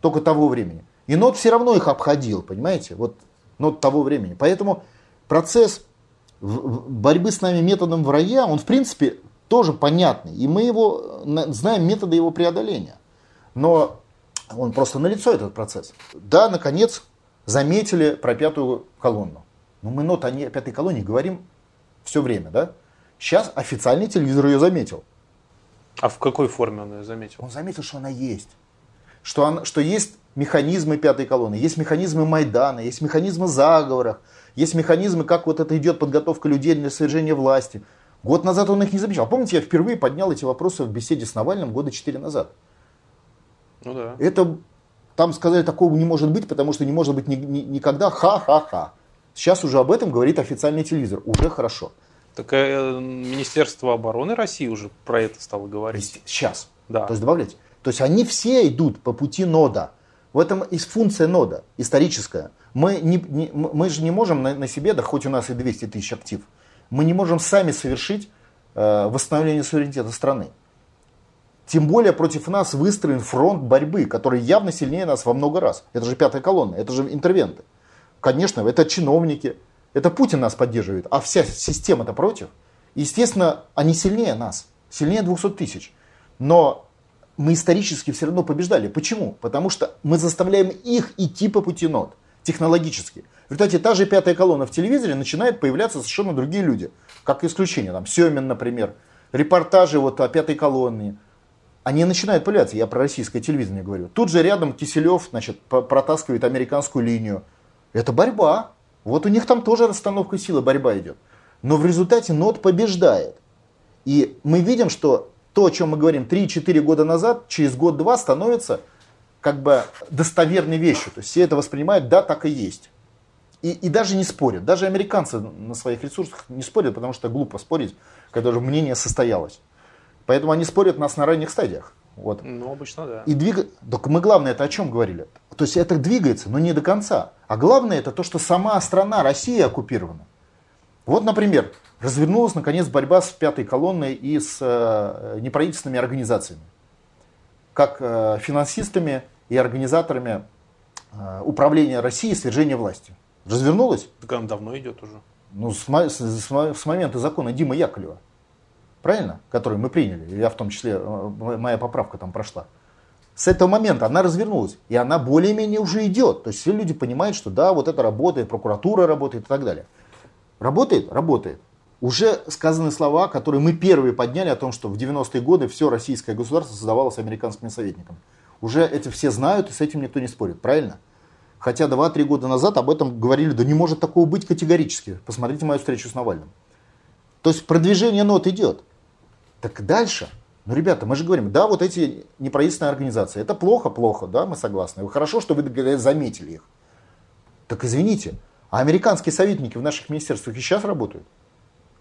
только того времени. И нот все равно их обходил, понимаете? Вот нот того времени. Поэтому процесс борьбы с нами методом вранья, он в принципе тоже понятный. И мы его знаем методы его преодоления. Но он просто налицо этот процесс. Да, наконец, заметили про пятую колонну. Но мы нот о пятой колонне говорим все время, да? Сейчас официальный телевизор ее заметил. А в какой форме он ее заметил? Он заметил, что она есть. Что, она, что есть механизмы пятой колонны, есть механизмы Майдана, есть механизмы заговоров, есть механизмы, как вот это идет подготовка людей для свержения власти. Год назад он их не замечал. Помните, я впервые поднял эти вопросы в беседе с Навальным года четыре назад. Ну да. Это там сказали, такого не может быть, потому что не может быть ни, ни, никогда ха-ха-ха. Сейчас уже об этом говорит официальный телевизор. Уже хорошо. Так э, Министерство обороны России уже про это стало говорить. Сейчас. Да. То есть добавлять. То есть они все идут по пути нода. В этом и функция нода, историческая. Мы, не, не, мы же не можем на, на себе, да хоть у нас и 200 тысяч актив, мы не можем сами совершить э, восстановление суверенитета страны. Тем более против нас выстроен фронт борьбы, который явно сильнее нас во много раз. Это же пятая колонна, это же интервенты. Конечно, это чиновники, это Путин нас поддерживает, а вся система-то против. Естественно, они сильнее нас, сильнее 200 тысяч. Но мы исторически все равно побеждали. Почему? Потому что мы заставляем их идти по пути нот, технологически. В результате та же пятая колонна в телевизоре начинает появляться совершенно другие люди. Как исключение, там, Семин, например, репортажи вот о пятой колонне. Они начинают появляться, я про российское телевидение говорю. Тут же рядом Киселев, значит, протаскивает американскую линию. Это борьба. Вот у них там тоже расстановка силы, борьба идет. Но в результате НОТ побеждает. И мы видим, что то, о чем мы говорим 3-4 года назад, через год-два становится как бы достоверной вещью. То есть все это воспринимают, да, так и есть. И, и даже не спорят. Даже американцы на своих ресурсах не спорят, потому что глупо спорить, когда уже мнение состоялось. Поэтому они спорят нас на ранних стадиях. Вот. Ну, обычно да. И двиг... Только мы главное это о чем говорили? То есть это двигается, но не до конца. А главное это то, что сама страна, Россия оккупирована. Вот, например, развернулась наконец борьба с пятой колонной и с э, неправительственными организациями. Как э, финансистами и организаторами э, управления Россией и свержения власти. Развернулась? Так она давно идет уже. Ну, с, с, с, с момента закона Димы Яковлева. Правильно? Который мы приняли. Я в том числе, моя поправка там прошла. С этого момента она развернулась. И она более-менее уже идет. То есть все люди понимают, что да, вот это работает, прокуратура работает и так далее. Работает? Работает. Уже сказаны слова, которые мы первые подняли о том, что в 90-е годы все российское государство создавалось американскими советниками. Уже эти все знают, и с этим никто не спорит. Правильно? Хотя 2-3 года назад об этом говорили, да не может такого быть категорически. Посмотрите мою встречу с Навальным. То есть продвижение нот идет. Так дальше. Ну, ребята, мы же говорим, да, вот эти неправительственные организации, это плохо, плохо, да, мы согласны. Хорошо, что вы заметили их. Так извините, а американские советники в наших министерствах и сейчас работают.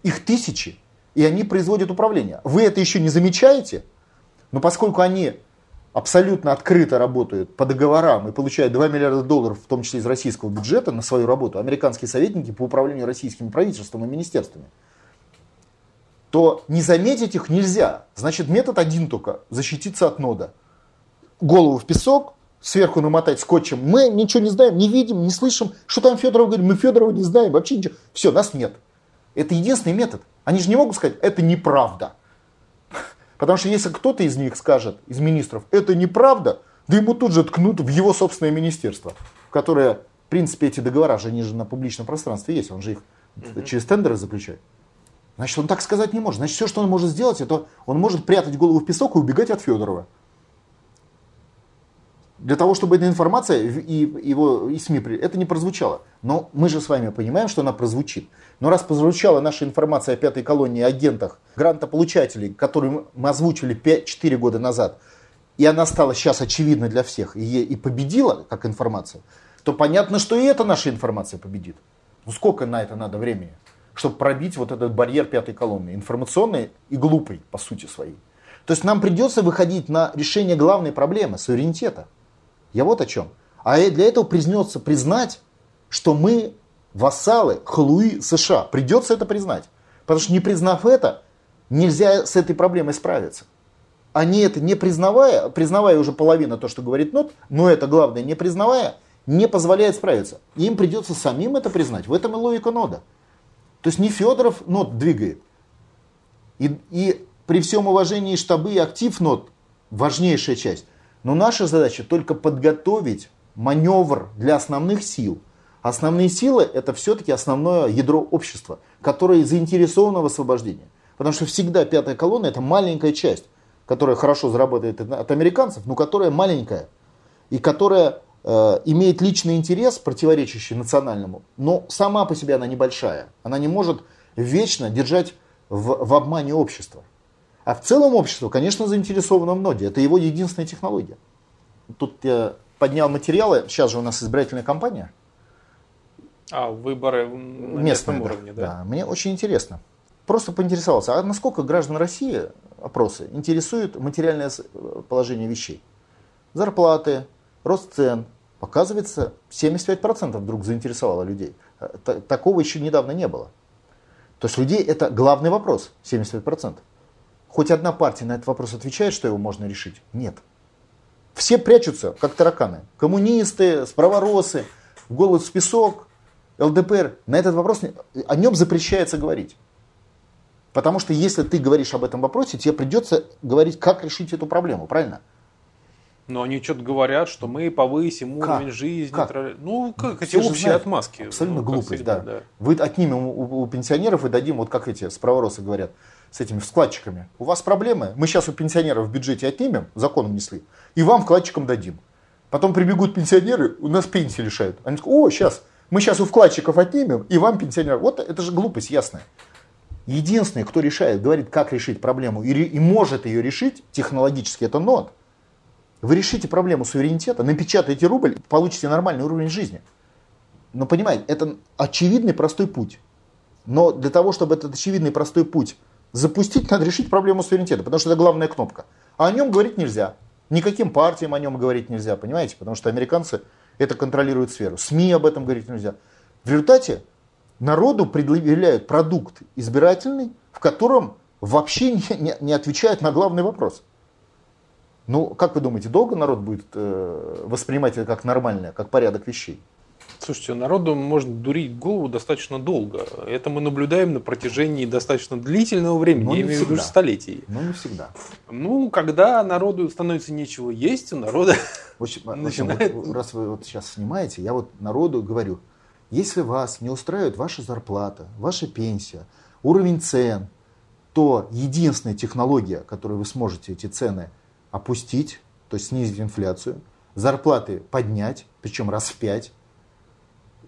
Их тысячи, и они производят управление. Вы это еще не замечаете? Но поскольку они абсолютно открыто работают по договорам и получают 2 миллиарда долларов, в том числе из российского бюджета, на свою работу, американские советники по управлению российскими правительством и министерствами, то не заметить их нельзя. Значит, метод один только – защититься от нода. Голову в песок, сверху намотать скотчем. Мы ничего не знаем, не видим, не слышим. Что там Федоров говорит? Мы Федорова не знаем, вообще ничего. Все, нас нет. Это единственный метод. Они же не могут сказать, это неправда. Потому что если кто-то из них скажет, из министров, это неправда, да ему тут же ткнут в его собственное министерство, которое, в принципе, эти договора же, они же на публичном пространстве есть, он же их угу. через тендеры заключает. Значит, он так сказать не может. Значит, все, что он может сделать, это он может прятать голову в песок и убегать от Федорова для того, чтобы эта информация и его и СМИ это не прозвучало. Но мы же с вами понимаем, что она прозвучит. Но раз прозвучала наша информация о пятой колонии агентах, грантополучателей, которую мы озвучили 5-4 года назад, и она стала сейчас очевидна для всех и, и победила как информация, то понятно, что и эта наша информация победит. Ну сколько на это надо времени, чтобы пробить вот этот барьер пятой колонны, информационный и глупый по сути своей. То есть нам придется выходить на решение главной проблемы, суверенитета. Я вот о чем. А для этого признется признать, что мы вассалы халуи США. Придется это признать. Потому что не признав это, нельзя с этой проблемой справиться. Они это не признавая, признавая уже половину то, что говорит НОТ, но это главное, не признавая, не позволяет справиться. Им придется самим это признать. В этом и логика нода. То есть не Федоров нот двигает. И, и при всем уважении штабы и актив нот важнейшая часть – но наша задача только подготовить маневр для основных сил. Основные силы это все-таки основное ядро общества, которое заинтересовано в освобождении. Потому что всегда пятая колонна это маленькая часть, которая хорошо заработает от американцев, но которая маленькая и которая э, имеет личный интерес, противоречащий национальному, но сама по себе она небольшая. Она не может вечно держать в, в обмане общества. А в целом общество, конечно, заинтересовано в ноде. Это его единственная технология. Тут я поднял материалы. Сейчас же у нас избирательная кампания. А, выборы на местном местном уровне, да. да. Мне очень интересно. Просто поинтересовался, а насколько граждан России опросы интересуют материальное положение вещей? Зарплаты, рост цен. Показывается, 75% вдруг заинтересовало людей. Такого еще недавно не было. То есть людей это главный вопрос, 75%. Хоть одна партия на этот вопрос отвечает, что его можно решить? Нет. Все прячутся, как тараканы. Коммунисты, справоросы, голод в песок, ЛДПР. На этот вопрос о нем запрещается говорить. Потому что если ты говоришь об этом вопросе, тебе придется говорить, как решить эту проблему, правильно? Но они что-то говорят, что мы повысим Как? уровень жизни. Как? тра- Ну, как эти общие знают. отмазки. Абсолютно Ну, глупость, всегда, да. Вы отнимем у, у пенсионеров и дадим, вот как эти справоросы говорят, с этими вкладчиками. У вас проблемы, мы сейчас у пенсионеров в бюджете отнимем, закон внесли, и вам вкладчикам дадим. Потом прибегут пенсионеры, у нас пенсии лишают. Они скажут, о, сейчас, мы сейчас у вкладчиков отнимем, и вам пенсионеров. Вот это же глупость ясная. Единственный, кто решает, говорит, как решить проблему и, и может ее решить технологически, это НОД. Вы решите проблему суверенитета, напечатаете рубль, получите нормальный уровень жизни. Но понимаете, это очевидный простой путь. Но для того, чтобы этот очевидный простой путь запустить, надо решить проблему суверенитета, потому что это главная кнопка. А о нем говорить нельзя. Никаким партиям о нем говорить нельзя, понимаете? Потому что американцы это контролируют сферу. СМИ об этом говорить нельзя. В результате народу предъявляют продукт избирательный, в котором вообще не, не- не отвечает на главный вопрос. Ну, как вы думаете, долго народ будет э, воспринимать это как нормальное, как порядок вещей? Слушайте, народу можно дурить голову достаточно долго. Это мы наблюдаем на протяжении достаточно длительного времени, Но я имею в виду всегда. столетий. Ну, не всегда. Ну, когда народу становится нечего есть, у народа В общем, в общем, Начинает- вот, раз вы вот сейчас снимаете, я вот народу говорю, если вас не устраивает ваша зарплата, ваша пенсия, уровень цен, то единственная технология, которой вы сможете эти цены опустить, то есть снизить инфляцию, зарплаты поднять, причем раз в пять,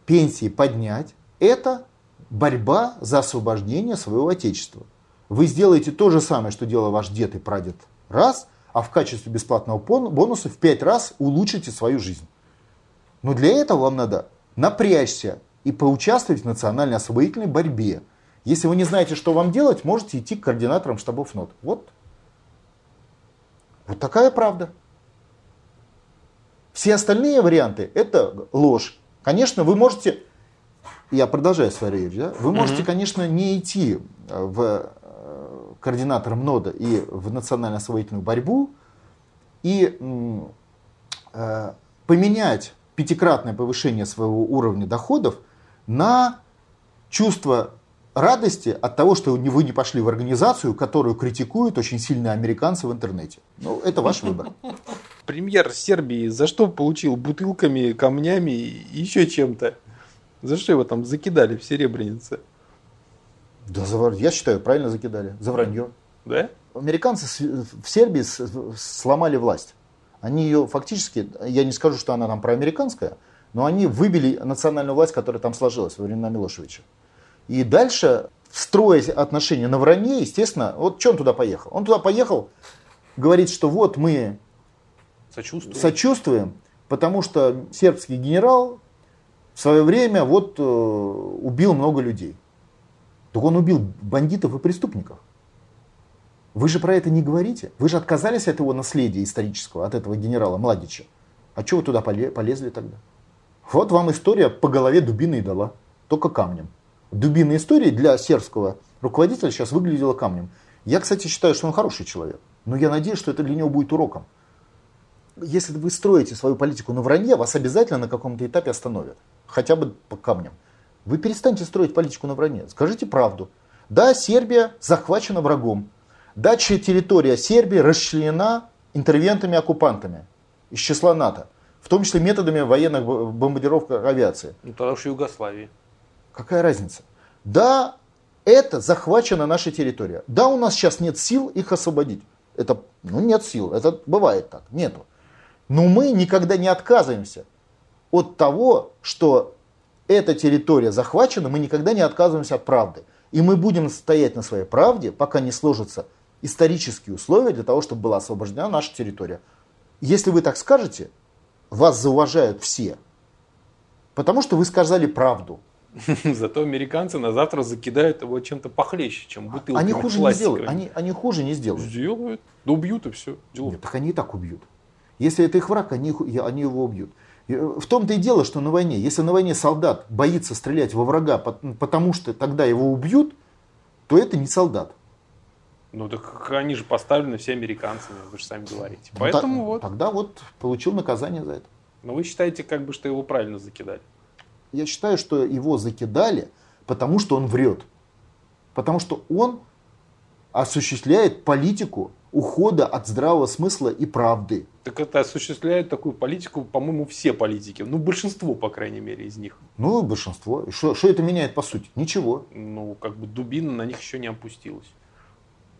пенсии поднять, это борьба за освобождение своего отечества. Вы сделаете то же самое, что делал ваш дед и прадед раз, а в качестве бесплатного бонуса в пять раз улучшите свою жизнь. Но для этого вам надо напрячься и поучаствовать в национальной освободительной борьбе. Если вы не знаете, что вам делать, можете идти к координаторам штабов НОТ. Вот. Вот такая правда. Все остальные варианты – это ложь. Конечно, вы можете, я продолжаю свою речь, да? вы можете, конечно, не идти э, в э, координатором НОДа и в национально-освоительную борьбу и э, поменять пятикратное повышение своего уровня доходов на чувство радости от того, что вы не пошли в организацию, которую критикуют очень сильные американцы в интернете. Ну, это ваш выбор. Премьер Сербии за что получил бутылками, камнями и еще чем-то? За что его там закидали в Серебрянице? Да, за я считаю, правильно закидали. За вранье. Да? Американцы в Сербии сломали власть. Они ее фактически, я не скажу, что она там проамериканская, но они выбили национальную власть, которая там сложилась во времена Милошевича. И дальше, строя отношения на вранье, естественно, вот что он туда поехал? Он туда поехал, говорит, что вот мы Сочувствую. сочувствуем, потому что сербский генерал в свое время вот э, убил много людей. Так он убил бандитов и преступников. Вы же про это не говорите. Вы же отказались от его наследия исторического, от этого генерала Младича. А что вы туда поле- полезли тогда? Вот вам история по голове дубиной дала, только камнем. Дубинная история для сербского руководителя сейчас выглядела камнем. Я, кстати, считаю, что он хороший человек. Но я надеюсь, что это для него будет уроком если вы строите свою политику на вранье, вас обязательно на каком-то этапе остановят. Хотя бы по камням. Вы перестаньте строить политику на вранье. Скажите правду. Да, Сербия захвачена врагом. Да, территория Сербии расчленена интервентами-оккупантами из числа НАТО. В том числе методами военных бомбардировок авиации. Ну тогда уж Югославии. Какая разница? Да, это захвачена наша территория. Да, у нас сейчас нет сил их освободить. Это, ну, нет сил. Это бывает так. Нету. Но мы никогда не отказываемся от того, что эта территория захвачена, мы никогда не отказываемся от правды. И мы будем стоять на своей правде, пока не сложатся исторические условия для того, чтобы была освобождена наша территория. Если вы так скажете, вас зауважают все. Потому что вы сказали правду. Зато американцы на завтра закидают его чем-то похлеще, чем бутылками Они хуже не сделают. Они, они хуже не сделают. Сделают. Да убьют и все. Нет, так они и так убьют. Если это их враг, они, они его убьют. Э, В том-то и дело, что на войне, если на войне солдат боится стрелять во врага, пот- потому что тогда его убьют, то это не солдат. Ну так они же поставлены все американцами, вы же сами говорите. Ну, Поэтому та- вот. Тогда вот получил наказание за это. Но вы считаете, как бы, что его правильно закидали? Я считаю, что его закидали, потому что он врет. Потому что он осуществляет политику ухода от здравого смысла и правды. Так это осуществляют такую политику, по-моему, все политики. Ну, большинство, по крайней мере, из них. Ну, большинство. Что, это меняет по сути? Ничего. Ну, как бы дубина на них еще не опустилась.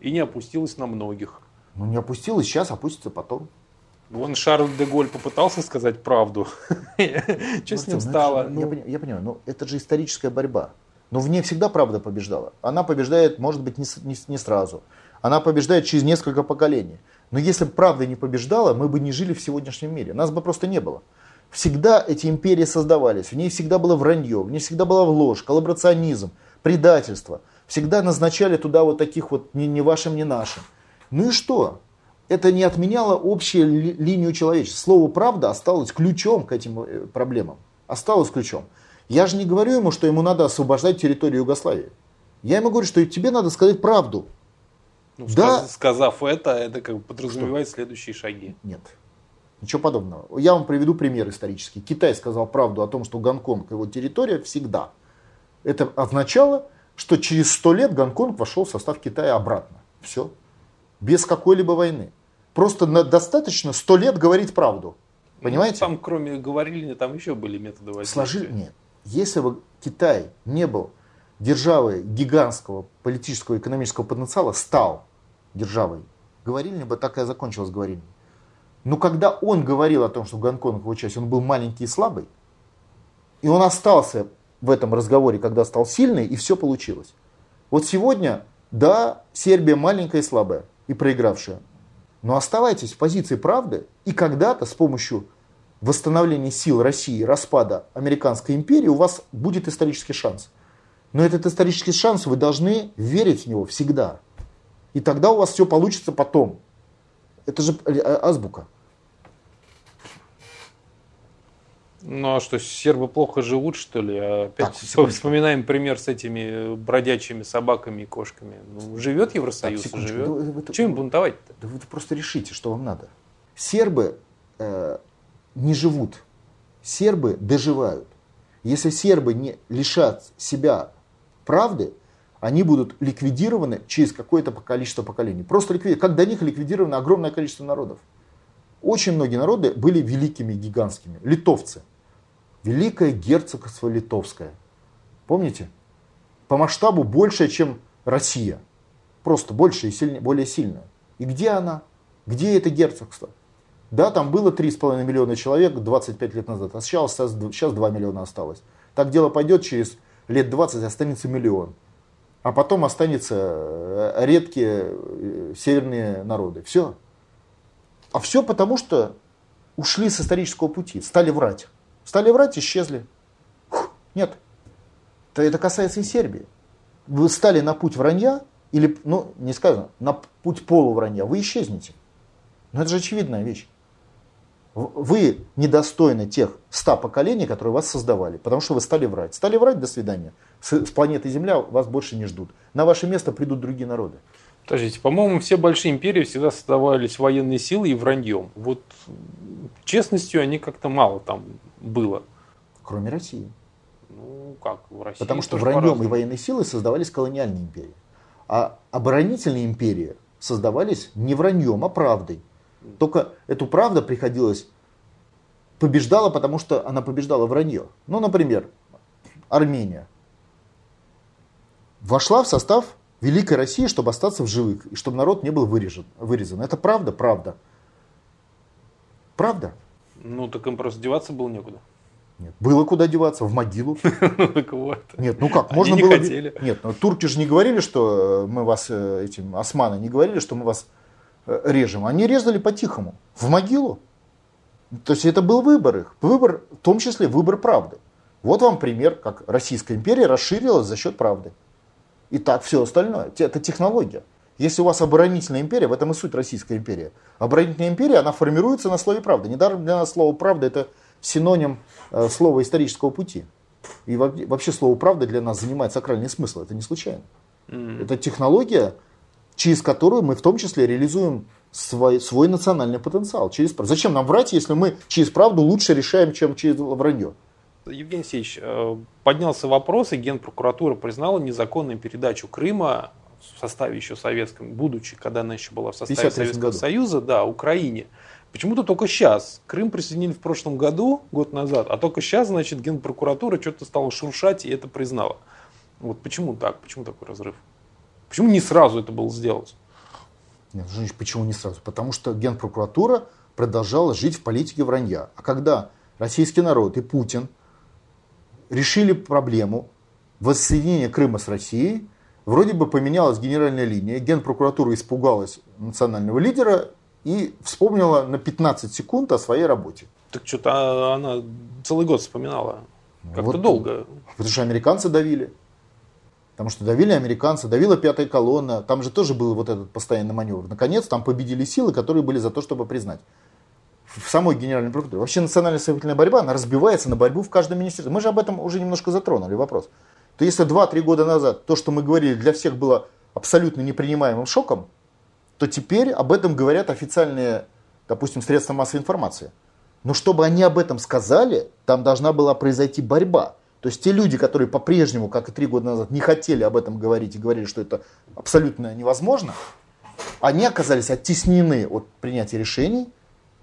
И не опустилась на многих. Ну, не опустилась, сейчас опустится потом. Вон Шарль де Голь попытался сказать правду. Что с ним стало? Ну, я понимаю, но это же историческая борьба. Но в ней всегда правда побеждала. Она побеждает, может быть, не сразу. Она побеждает через несколько поколений. Но если бы правда не побеждала, мы бы не жили в сегодняшнем мире. Нас бы просто не было. Всегда эти империи создавались, в ней всегда было вранье, в ней всегда была ложь, коллаборационизм, предательство. Всегда назначали туда вот таких вот ни, ни вашим, ни нашим. Ну и что? Это не отменяло общую ли, линию человечества. Слово «правда» осталось ключом к этим э, проблемам. Осталось ключом. Я же не говорю ему, что ему надо освобождать территорию Югославии. Я ему говорю, что тебе надо сказать правду. Ну, да. Сказав это, это как бы подразумевает что? следующие шаги. Нет. Ничего подобного. Я вам приведу пример исторический. Китай сказал правду о том, что Гонконг его территория всегда. Это означало, что через сто лет Гонконг вошел в состав Китая обратно. Все. Без какой-либо войны. Просто достаточно сто лет говорить правду. Ну, Понимаете? Ну, там, кроме говорили, там еще были методы воздействия. Сложили? Нет. Если бы Китай не был державой гигантского политического и экономического потенциала, стал державой, говорильня бы так и закончилась говорильней. Но когда он говорил о том, что Гонконг его часть, он был маленький и слабый, и он остался в этом разговоре, когда стал сильный, и все получилось. Вот сегодня, да, Сербия маленькая и слабая, и проигравшая. Но оставайтесь в позиции правды, и когда-то с помощью восстановления сил России, распада Американской империи, у вас будет исторический шанс. Но этот исторический шанс вы должны верить в него всегда. И тогда у вас все получится потом. Это же э, азбука. Ну а что, сербы плохо живут, что ли? А опять так, вспоминаем пример с этими бродячими собаками и кошками. Ну, живет Евросоюз, так, живет. Да, вы, Чем им бунтовать-то? Да вы просто решите, что вам надо. Сербы э, не живут. Сербы доживают. Если сербы не лишат себя правды, они будут ликвидированы через какое-то количество поколений. Просто ликвидированы. Как до них ликвидировано огромное количество народов. Очень многие народы были великими, гигантскими. Литовцы. Великое герцогство литовское. Помните? По масштабу больше, чем Россия. Просто больше и сильнее, более сильная. И где она? Где это герцогство? Да, там было 3,5 миллиона человек 25 лет назад, а сейчас, сейчас 2 миллиона осталось. Так дело пойдет, через лет 20 останется миллион а потом останется э, редкие э, северные народы. Все. А все потому, что ушли с исторического пути, стали врать. Стали врать, исчезли. Нет. Это касается и Сербии. Вы стали на путь вранья, или, ну, не сказано, на путь полувранья, вы исчезнете. Но это же очевидная вещь. Вы недостойны тех ста поколений, которые вас создавали, потому что вы стали врать. Стали врать, до свидания. С, с планеты Земля вас больше не ждут. На ваше место придут другие народы. Подождите, по-моему, все большие империи всегда создавались военной силой и враньем. Вот честностью они как-то мало там было. Кроме России. Ну, как, в России Потому что враньем и военной силой создавались колониальные империи. А оборонительные империи создавались не враньем, а правдой. Только эту правду приходилось побеждала, потому что она побеждала вранье. Ну, например, Армения вошла в состав Великой России, чтобы остаться в живых, и чтобы народ не был вырежен, вырезан. Это правда? Правда. Правда? Ну, так им просто деваться было некуда. Нет, было куда деваться, в могилу. Ну. Нет, ну как, можно было... Нет, турки же не говорили, что мы вас, э, этим, османы не говорили, что мы вас Э, режем, они резали по-тихому, в могилу. То есть это был выбор их, выбор, в том числе выбор правды. Вот вам пример, как Российская империя расширилась за счет правды. И так все остальное. Это технология. Если у вас оборонительная империя, в этом и суть Российская империя. Оборонительная империя, она формируется на слове правды. Недаром для нас слово правда это синоним э, слова исторического пути. И вообще слово правда для нас занимает сакральный смысл. Это не случайно. Mm. Это технология, через которую мы в том числе реализуем свой, свой национальный потенциал. Через, зачем нам врать, если мы через правду лучше решаем, чем через вранье? Евгений Алексеевич, э, поднялся вопрос, и Генпрокуратура признала незаконную передачу Крыма в составе еще советском, будучи, когда она еще была в составе Советского году. Союза, да, Украине. Почему-то только сейчас. Крым присоединили в прошлом году, год назад, а только сейчас, значит, Генпрокуратура что-то стала шуршать и это признала. Вот почему так? Почему такой разрыв? Почему не сразу это было сделать? Нет, Женщина, почему не сразу? Потому что Генпрокуратура продолжала жить в политике вранья. А когда российский народ и Путин решили проблему воссоединения Крыма с Россией, вроде бы поменялась генеральная линия, Генпрокуратура испугалась национального лидера и вспомнила на 15 секунд о своей работе. Так что-то она целый год вспоминала. Как-то Вот. долго. Потому что американцы давили. Потому что давили американцы, давила пятая колонна. Там же тоже был вот этот постоянный маневр. Наконец, там победили силы, которые были за то, чтобы признать. В самой Генеральной прокуратуре. Вообще национальная советительная борьба, она разбивается на борьбу в каждом министерстве. Мы же об этом уже немножко затронули вопрос. То если 2-3 года назад то, что мы говорили, для всех было абсолютно непринимаемым шоком, то теперь об этом говорят официальные, допустим, средства массовой информации. Но чтобы они об этом сказали, там должна была произойти борьба. То есть те люди, которые по-прежнему, как и три года назад, не хотели об этом говорить и говорили, что это абсолютно невозможно, они оказались оттеснены от принятия решений,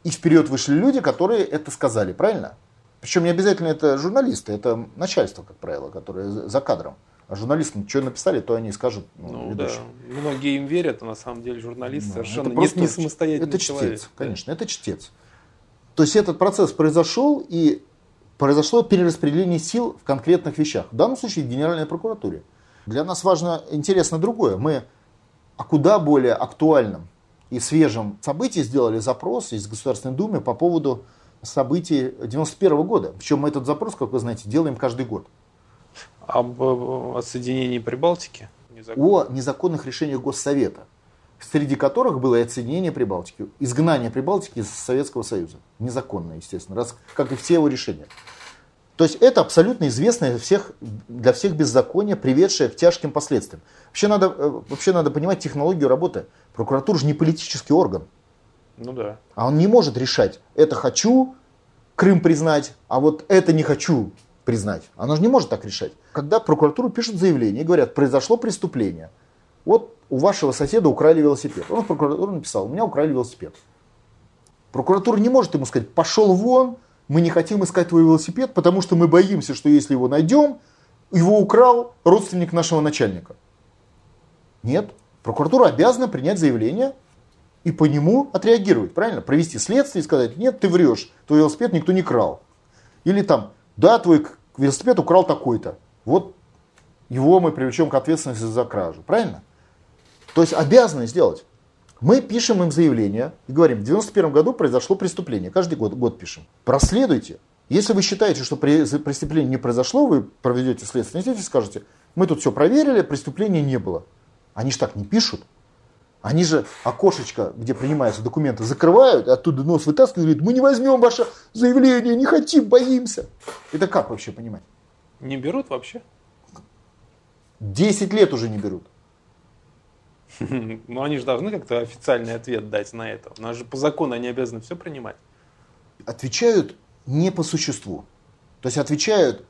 и вперед вышли люди, которые это сказали, правильно? Причем не обязательно это журналисты, это начальство, как правило, которое за кадром. А журналистам что написали, то они скажут ну, Ну, да. Многие им верят, а на самом деле журналист Да, совершенно это не, просто не самостоятельный Это человек. чтец, конечно, это чтец. То есть этот процесс произошел, и произошло перераспределение сил в конкретных вещах. В данном случае в Генеральной прокуратуре. Для нас важно, интересно другое. Мы о куда более актуальном и свежем событии сделали запрос из Государственной Думы по поводу событий 91 года. Причем мы этот запрос, как вы знаете, делаем каждый год. Об э, отсоединении Прибалтики? Незаконно. о незаконных решениях Госсовета, среди которых было и отсоединение Прибалтики, изгнание Прибалтики из Советского Союза. Незаконно, естественно, раз, как и все его решения. То есть это абсолютно известное для всех, для всех беззаконие, приведшее к тяжким последствиям. Вообще надо, э, вообще надо понимать технологию работы. Прокуратура же не политический орган. Ну да. А он не может решать, это хочу Крым признать, а вот это не хочу признать. Она же не может так решать. Когда прокуратура пишет заявление и говорят, произошло преступление, вот у вашего соседа украли велосипед. Он в прокуратуру написал, у меня украли велосипед. Прокуратура не может ему сказать, пошел вон, мы не хотим искать твой велосипед, потому что мы боимся, что если его найдем, его украл родственник нашего начальника. Нет, прокуратура обязана принять заявление и по нему отреагировать, правильно? Провести следствие и сказать, нет, ты врешь, твой велосипед никто не крал. Или там, да, твой велосипед украл такой-то. Вот его мы привлечем к ответственности за кражу, правильно? То есть обязаны сделать. Мы пишем им заявление и говорим, в 91 году произошло преступление. Каждый год, год пишем. Проследуйте. Если вы считаете, что преступление не произошло, вы проведете следственный и скажете, мы тут все проверили, преступления не было. Они же так не пишут. Они же окошечко, где принимаются документы, закрывают, оттуда нос вытаскивают и говорят, мы не возьмем ваше заявление, не хотим, боимся. Это как вообще понимать? Не берут вообще? 10 лет уже не берут. Ну они же должны как-то официальный ответ дать на это. У нас же по закону они обязаны все принимать. Отвечают не по существу. То есть отвечают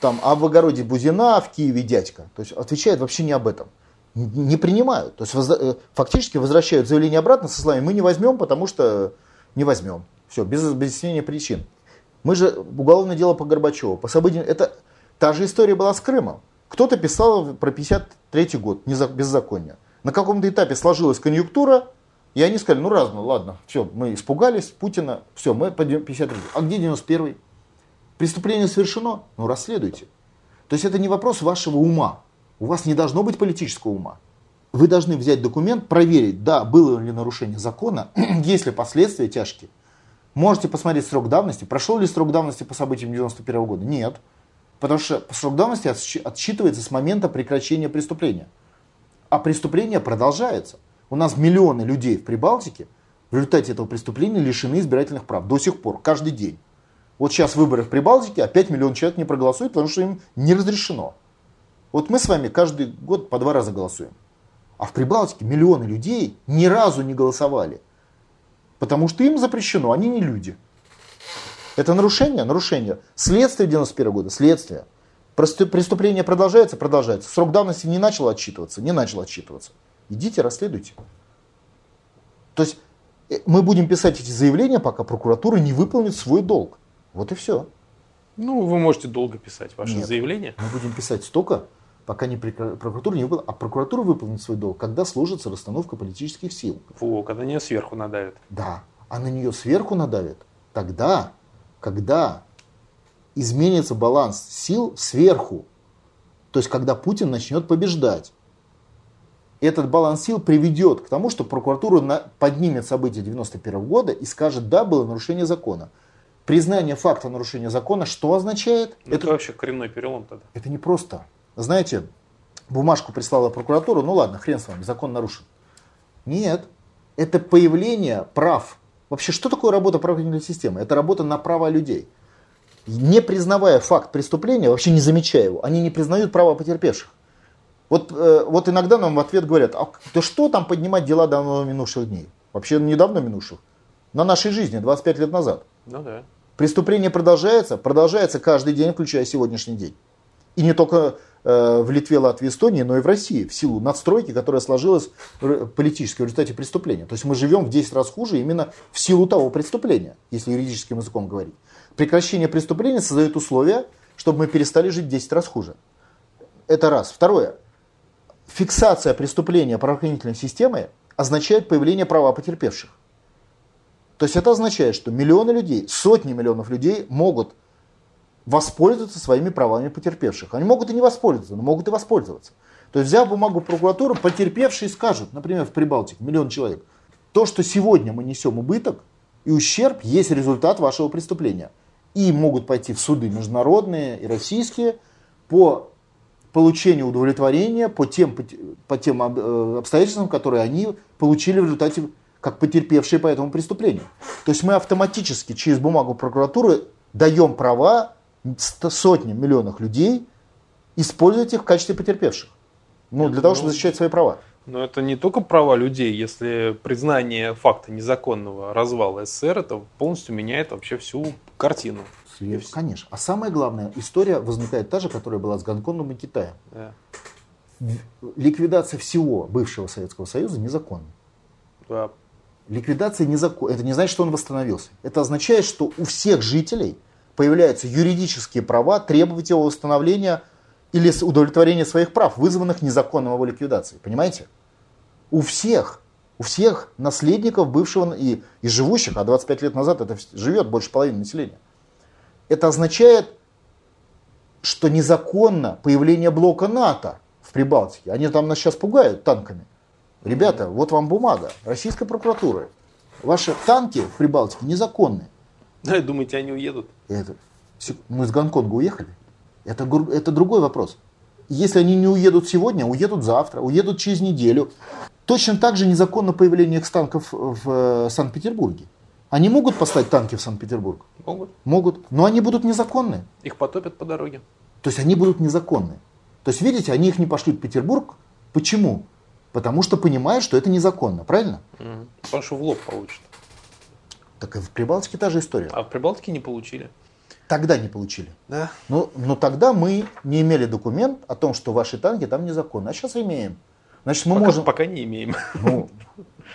там об огороде Бузина в Киеве дядька. То есть отвечают вообще не об этом. Не принимают. То есть возда- э, фактически возвращают заявление обратно со словами мы не возьмем, потому что не возьмем. Все, без объяснения причин. Мы же уголовное дело по Горбачеву, по событиям. Это та же история была с Крымом. Кто-то писал про 53 год, беззаконие. На каком-то этапе сложилась конъюнктура, и они сказали, ну раз, ну ладно, все, мы испугались Путина, все, мы пойдем 53. А где 91 Преступление совершено, ну расследуйте. То есть это не вопрос вашего ума. У вас не должно быть политического ума. Вы должны взять документ, проверить, да, было ли нарушение закона, есть ли последствия тяжкие. Можете посмотреть срок давности. Прошел ли срок давности по событиям 91 года? Нет. Потому что срок давности отсчи- отсчитывается с момента прекращения преступления. А преступление продолжается. У нас миллионы людей в Прибалтике в результате этого преступления лишены избирательных прав. До сих пор, каждый день. Вот сейчас выборы в Прибалтике, опять миллион человек не проголосует, потому что им не разрешено. Вот мы с вами каждый год по два раза голосуем. А в Прибалтике миллионы людей ни разу не голосовали. Потому что им запрещено, они не люди. Это нарушение? Нарушение. Следствие 91 года? Следствие. Преступление продолжается? Продолжается. Срок давности не начал отчитываться? Не начал отчитываться. Идите, расследуйте. То есть Э, мы будем писать эти заявления, пока прокуратура не выполнит свой долг. Вот и все. Ну, вы можете долго писать ваши Нет. заявления. Мы будем писать столько, пока не прокуратура не выполнит. А прокуратура выполнит свой долг, когда сложится расстановка политических сил. Во, когда они сверху надавят. Да, а на нее сверху надавят тогда, когда изменится баланс сил сверху. То есть, когда Путин начнет побеждать. Этот баланс сил приведет к тому, что прокуратура на- поднимет события 91 года и скажет, да, было нарушение закона. Признание факта нарушения закона что означает? Ну, это... вообще коренной перелом тогда. Это не просто. Знаете, бумажку прислала прокуратура, ну ладно, хрен с вами, закон нарушен. Нет, это появление прав. Вообще, что такое работа правоохранительной системы? Это работа на права людей. Не признавая факт преступления, вообще не замечая его, они не признают права потерпевших. Вот, э, вот иногда нам в ответ говорят, а да что там поднимать дела давно минувших дней? Вообще недавно минувших. На нашей жизни, 25 лет назад. Ну да. Преступление продолжается, продолжается каждый день, включая сегодняшний день. И не только в Литве, Латвии, Эстонии, но и в России, в силу надстройки, которая сложилась политически в результате преступления. То есть мы живем в 10 раз хуже именно в силу того преступления, если юридическим языком говорить. Прекращение преступления создает условия, чтобы мы перестали жить в 10 раз хуже. Это раз. Второе. Фиксация преступления правоохранительной системой означает появление права потерпевших. То есть это означает, что миллионы людей, сотни миллионов людей могут воспользоваться своими правами потерпевших. Они могут и не воспользоваться, но могут и воспользоваться. То есть, взяв бумагу прокуратуры, потерпевшие скажут, например, в Прибалтике, миллион человек, то, что сегодня мы несем убыток и ущерб, есть результат вашего преступления. И могут пойти в суды международные и российские по получению удовлетворения по тем, по тем э, обстоятельствам, которые они получили в результате как потерпевшие по этому преступлению. То есть мы автоматически через бумагу прокуратуры даем права сотням миллионов людей использовать их в качестве потерпевших. Ну, для того, чтобы защищать свои права. Но это не только права людей. Если признание факта незаконного развала СССР, это полностью меняет вообще всю картину. Конечно. А самое главное, история возникает та же, которая была с Гонконгом и Китаем. Да. Ликвидация всего бывшего Советского Союза незаконна. Да. Ликвидация незаконна. Это не значит, что он восстановился. Это означает, что у всех жителей появляются юридические права требовать его восстановления или удовлетворения своих прав, вызванных незаконным его ликвидацией. Понимаете? У всех, у всех наследников бывшего и, и живущих, а 25 лет назад это живет больше половины населения. Это означает, что незаконно появление блока НАТО в Прибалтике. Они там нас сейчас пугают танками. Ребята, вот вам бумага российской прокуратуры. Ваши танки в Прибалтике незаконные. Да, думаете, они уедут? Это, мы из Гонконга уехали. Это, это другой вопрос. Если они не уедут сегодня, уедут завтра, уедут через неделю. Точно так же незаконно появление их танков в Санкт-Петербурге. Они могут послать танки в Санкт-Петербург? Могут. Могут, но они будут незаконные. Их потопят по дороге. То есть они будут незаконные. То есть, видите, они их не пошлют в Петербург. Почему? Потому что понимают, что это незаконно, правильно? Угу. Потому что в лоб получат. Так и в Прибалтике та же история. А в Прибалтике не получили. Тогда не получили. Да. Но, но тогда мы не имели документ о том, что ваши танки там незаконны. А сейчас имеем. Значит, мы пока, можем... Пока не имеем. Ну,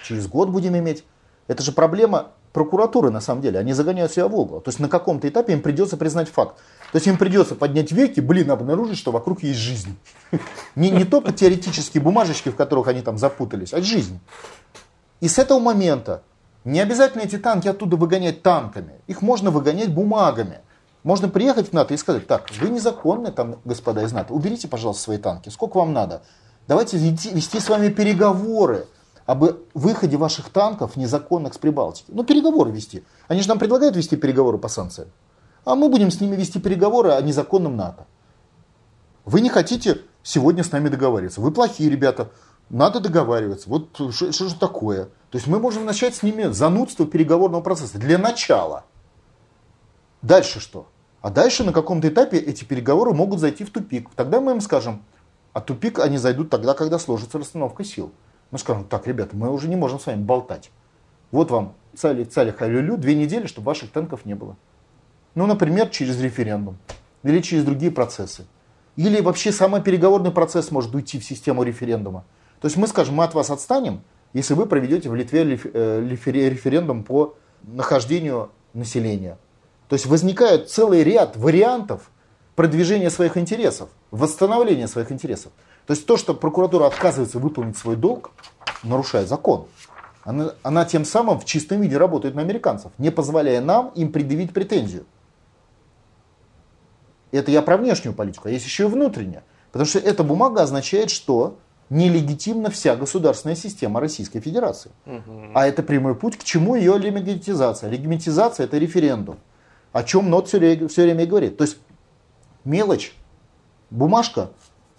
через год будем иметь. Это же проблема прокуратуры, на самом деле. Они загоняют себя в угол. То есть на каком-то этапе им придется признать факт. То есть им придется поднять веки, блин, обнаружить, что вокруг есть жизнь. Не, не только теоретические бумажечки, в которых они там запутались, а жизнь. И с этого момента не обязательно эти танки оттуда выгонять танками. Их можно выгонять бумагами. Можно приехать в НАТО и сказать, так, вы незаконны, там, господа из НАТО, уберите, пожалуйста, свои танки, сколько вам надо. Давайте вести, вести с вами переговоры об выходе ваших танков незаконных с Прибалтики. Ну, переговоры вести. Они же нам предлагают вести переговоры по санкциям. А мы будем с ними вести переговоры о незаконном НАТО. Вы не хотите сегодня с нами договариваться. Вы плохие ребята. Надо договариваться. Вот что, же такое? То есть мы можем начать с ними занудство переговорного процесса. Для начала. Дальше что? А дальше на каком-то этапе эти переговоры могут зайти в тупик. Тогда мы им скажем, а тупик они зайдут тогда, когда сложится расстановка сил. Мы скажем, так, ребята, мы уже не можем с вами болтать. Вот вам цали, цали халюлю, две недели, чтобы ваших танков не было. Ну, например, через референдум. Или через другие процессы. Или вообще самый переговорный процесс может уйти в систему референдума. То есть мы скажем, мы от вас отстанем, если вы проведете в Литве э, референдум по нахождению населения. То есть возникает целый ряд вариантов продвижения своих интересов, восстановления своих интересов. То есть то, что прокуратура отказывается выполнить свой долг, нарушает закон. Она, она тем самым в чистом виде работает на американцев, не позволяя нам им предъявить претензию. Это я про внешнюю политику, а есть еще и внутренняя. Потому что эта бумага означает, что нелегитимна вся государственная система Российской Федерации. Угу. А это прямой путь к чему ее легитимизация. Легитимизация это референдум. О чем НОТ все, все время и говорит. То есть мелочь, бумажка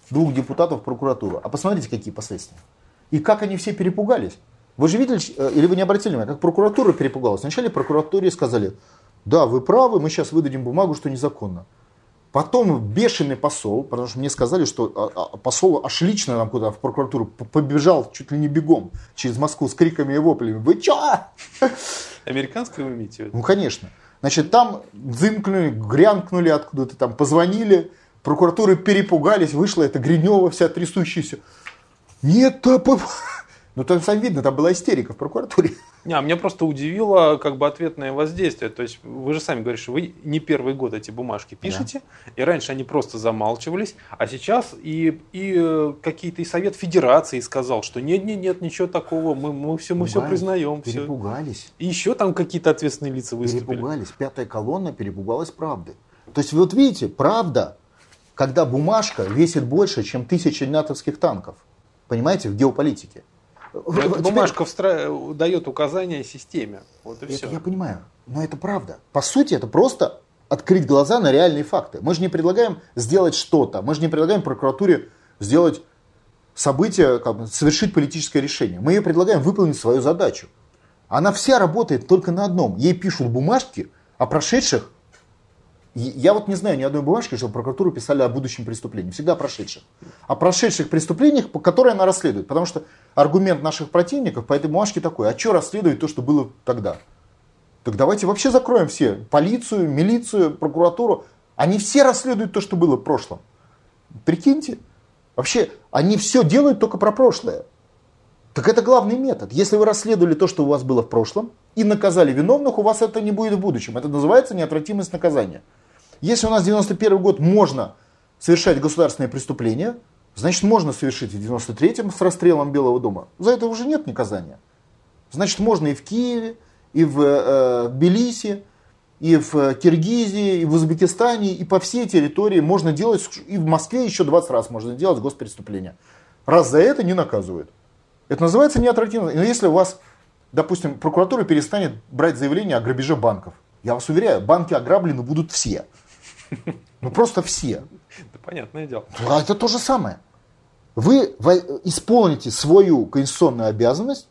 двух депутатов в прокуратуру. А посмотрите, какие последствия. И как они все перепугались. Вы же видели, э, или вы не обратили внимания, как прокуратура перепугалась. Вначале прокуратуре сказали, да, вы правы, мы сейчас выдадим бумагу, что незаконно. Потом бешеный посол, потому что мне сказали, что а, а, посол аж лично нам куда в прокуратуру побежал чуть ли не бегом через Москву с криками и воплями. Вы чё? Американского имеете в виду? Ну, конечно. Значит, там зымкнули, грянкнули откуда-то там, позвонили, прокуратуры перепугались, вышла эта Гринева вся трясущаяся. Нет, ну там сам видно, там была истерика в прокуратуре. Не, а меня просто удивило как бы ответное воздействие. То есть вы же сами говорите, что вы не первый год эти бумажки пишете, да. и раньше они просто замалчивались, а сейчас и, и э, какие-то и Совет Федерации сказал, что нет, нет, нет, ничего такого, мы, мы все, мы все признаем. Перепугались. Все. И еще там какие-то ответственные лица выступили. Перепугались. Пятая колонна перепугалась правды. То есть вот видите, правда, когда бумажка весит больше, чем тысяча натовских танков. Понимаете, в геополитике. Теперь... Бумажка встра... дает указания системе. Вот и это все. я понимаю, но это правда. По сути, это просто открыть глаза на реальные факты. Мы же не предлагаем сделать что-то. Мы же не предлагаем прокуратуре сделать событие, как бы, совершить политическое решение. Мы ей предлагаем выполнить свою задачу. Она вся работает только на одном. Ей пишут бумажки о прошедших я вот не знаю ни одной бумажки, что прокуратуру писали о будущем преступлении. Всегда о прошедших. О прошедших преступлениях, которые она расследует. Потому что аргумент наших противников по этой бумажке такой. А что расследовать то, что было тогда? Так давайте вообще закроем все. Полицию, милицию, прокуратуру. Они все расследуют то, что было в прошлом. Прикиньте. Вообще, они все делают только про прошлое. Так это главный метод. Если вы расследовали то, что у вас было в прошлом, и наказали виновных, у вас это не будет в будущем. Это называется неотвратимость наказания. Если у нас 91 год можно совершать государственные преступления, значит можно совершить в 93-м с расстрелом Белого дома. За это уже нет наказания. Значит можно и в Киеве, и в э, Тбилиси, и в Киргизии, и в Узбекистане, и по всей территории можно делать, и в Москве еще 20 раз можно делать госпреступления. Раз за это не наказывают. Это называется неотвратимость. Но если у вас, допустим, прокуратура перестанет брать заявления о грабеже банков, я вас уверяю, банки ограблены будут все. Ну просто все. Это понятное дело. А это то же самое. Вы исполните свою конституционную обязанность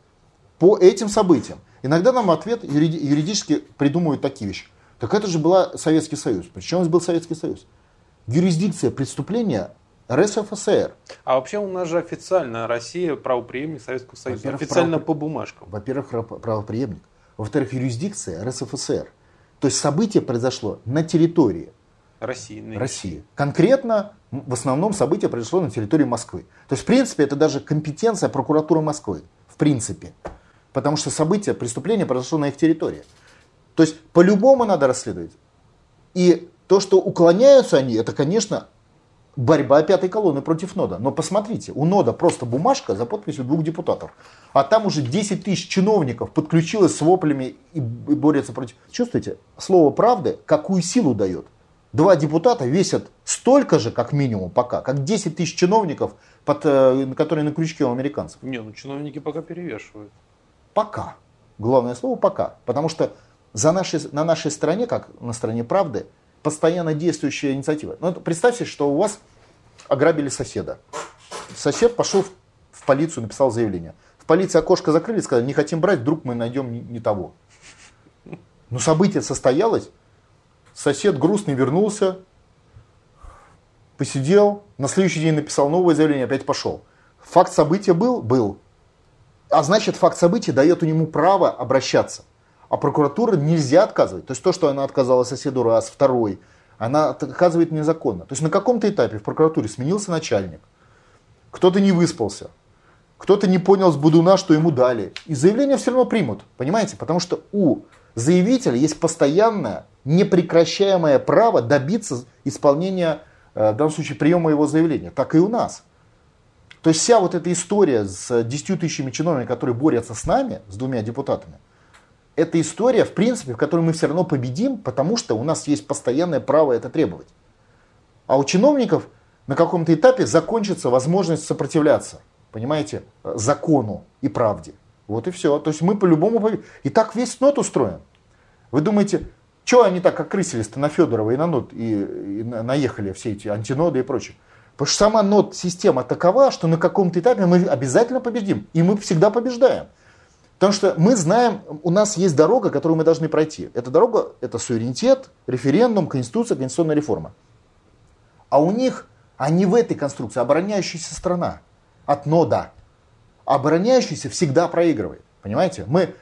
по этим событиям. Иногда нам ответ юридически придумывают такие вещи. Так это же была Советский Союз. Причем здесь был Советский Союз? Юрисдикция преступления РСФСР. А вообще у нас же официально Россия правоприемник Советского Союза. Официально право... по бумажкам. Во-первых, правоприемник. Во-вторых, юрисдикция РСФСР. То есть событие произошло на территории России. России. Конкретно, в основном, событие произошло на территории Москвы. То есть, в принципе, это даже компетенция прокуратуры Москвы. В принципе. Потому что событие, преступление произошло на их территории. То есть, по-любому надо расследовать. И то, что уклоняются они, это, конечно, борьба пятой колонны против нода. Но посмотрите, у нода просто бумажка за подписью двух депутатов. А там уже 10 тысяч чиновников подключилось с воплями и борются против. Чувствуете, слово правды какую силу дает? Два депутата весят столько же, как минимум пока, как 10 тысяч чиновников, под, э, которые на крючке у американцев. Не, ну чиновники пока перевешивают. Пока. Главное слово пока. Потому что за нашей, на нашей стороне, как на стороне правды, постоянно действующая инициатива. Ну, представьте, что у вас ограбили соседа. Сосед пошел в, в полицию, написал заявление. В полиции окошко закрыли, сказали, не хотим брать, вдруг мы найдем не, не того. Но событие состоялось, Сосед грустный вернулся, посидел, на следующий день написал новое заявление, опять пошел. Факт события был? Был. А значит, факт события дает у нему право обращаться. А прокуратура нельзя отказывать. То есть то, что она отказала соседу раз, второй, она отказывает незаконно. То есть на каком-то этапе в прокуратуре сменился начальник, кто-то не выспался, Кто-то не понял с Будуна, что ему дали. И заявление все равно примут. Понимаете? Потому что у заявителя есть постоянное, непрекращаемое право добиться исполнения, э, в данном случае, приема его заявления. Так и у нас. То есть вся вот эта история с 10 тысячами чиновников, которые борются с нами, с двумя депутатами, это история, в принципе, в которой мы все равно победим, потому что у нас есть постоянное право это требовать. А у чиновников на каком-то этапе закончится возможность сопротивляться, понимаете, закону и правде. Вот и все. То есть мы по-любому победим. И так весь нот устроен. Вы думаете, что они так окрысились-то на Федорова и на нот и, и наехали все эти антиноды и прочее? Потому что сама нот-система такова, что на каком-то этапе мы обязательно победим. И мы всегда побеждаем. Потому что мы знаем, у нас есть дорога, которую мы должны пройти. Эта дорога – это суверенитет, референдум, конституция, конституционная реформа. А у них, они в этой конструкции обороняющаяся страна от нода. Обороняющийся всегда проигрывает. Понимаете? Мы,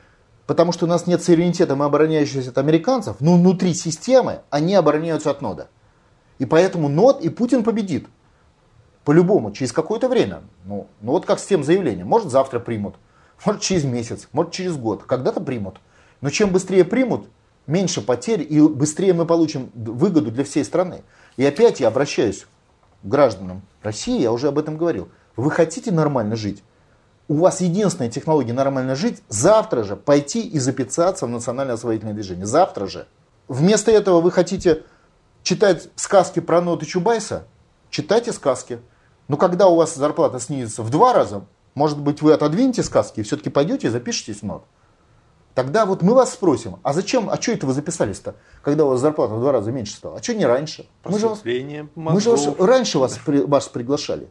потому что у нас нет суверенитета, мы обороняющиеся от американцев, но внутри системы они обороняются от нода. И поэтому нод и Путин победит. По-любому, через какое-то время. Ну, ну вот как с тем заявлением. Может завтра примут, может через месяц, может через год. Когда-то примут. Но чем быстрее примут, меньше потерь и быстрее мы получим выгоду для всей страны. И опять я обращаюсь к гражданам России, я уже об этом говорил. Вы хотите нормально жить? У вас единственная технология нормально жить завтра же пойти и записаться в национальное освоительное движение. Завтра же. Вместо этого вы хотите читать сказки про ноты Чубайса? Читайте сказки. Но когда у вас зарплата снизится в два раза, может быть, вы отодвинете сказки и все-таки пойдете и запишитесь в нот. Тогда вот мы вас спросим, а зачем, а что это вы записались-то, когда у вас зарплата в два раза меньше стала? А что не раньше? Мы же, вас, мы же вас, раньше вас, при, вас приглашали.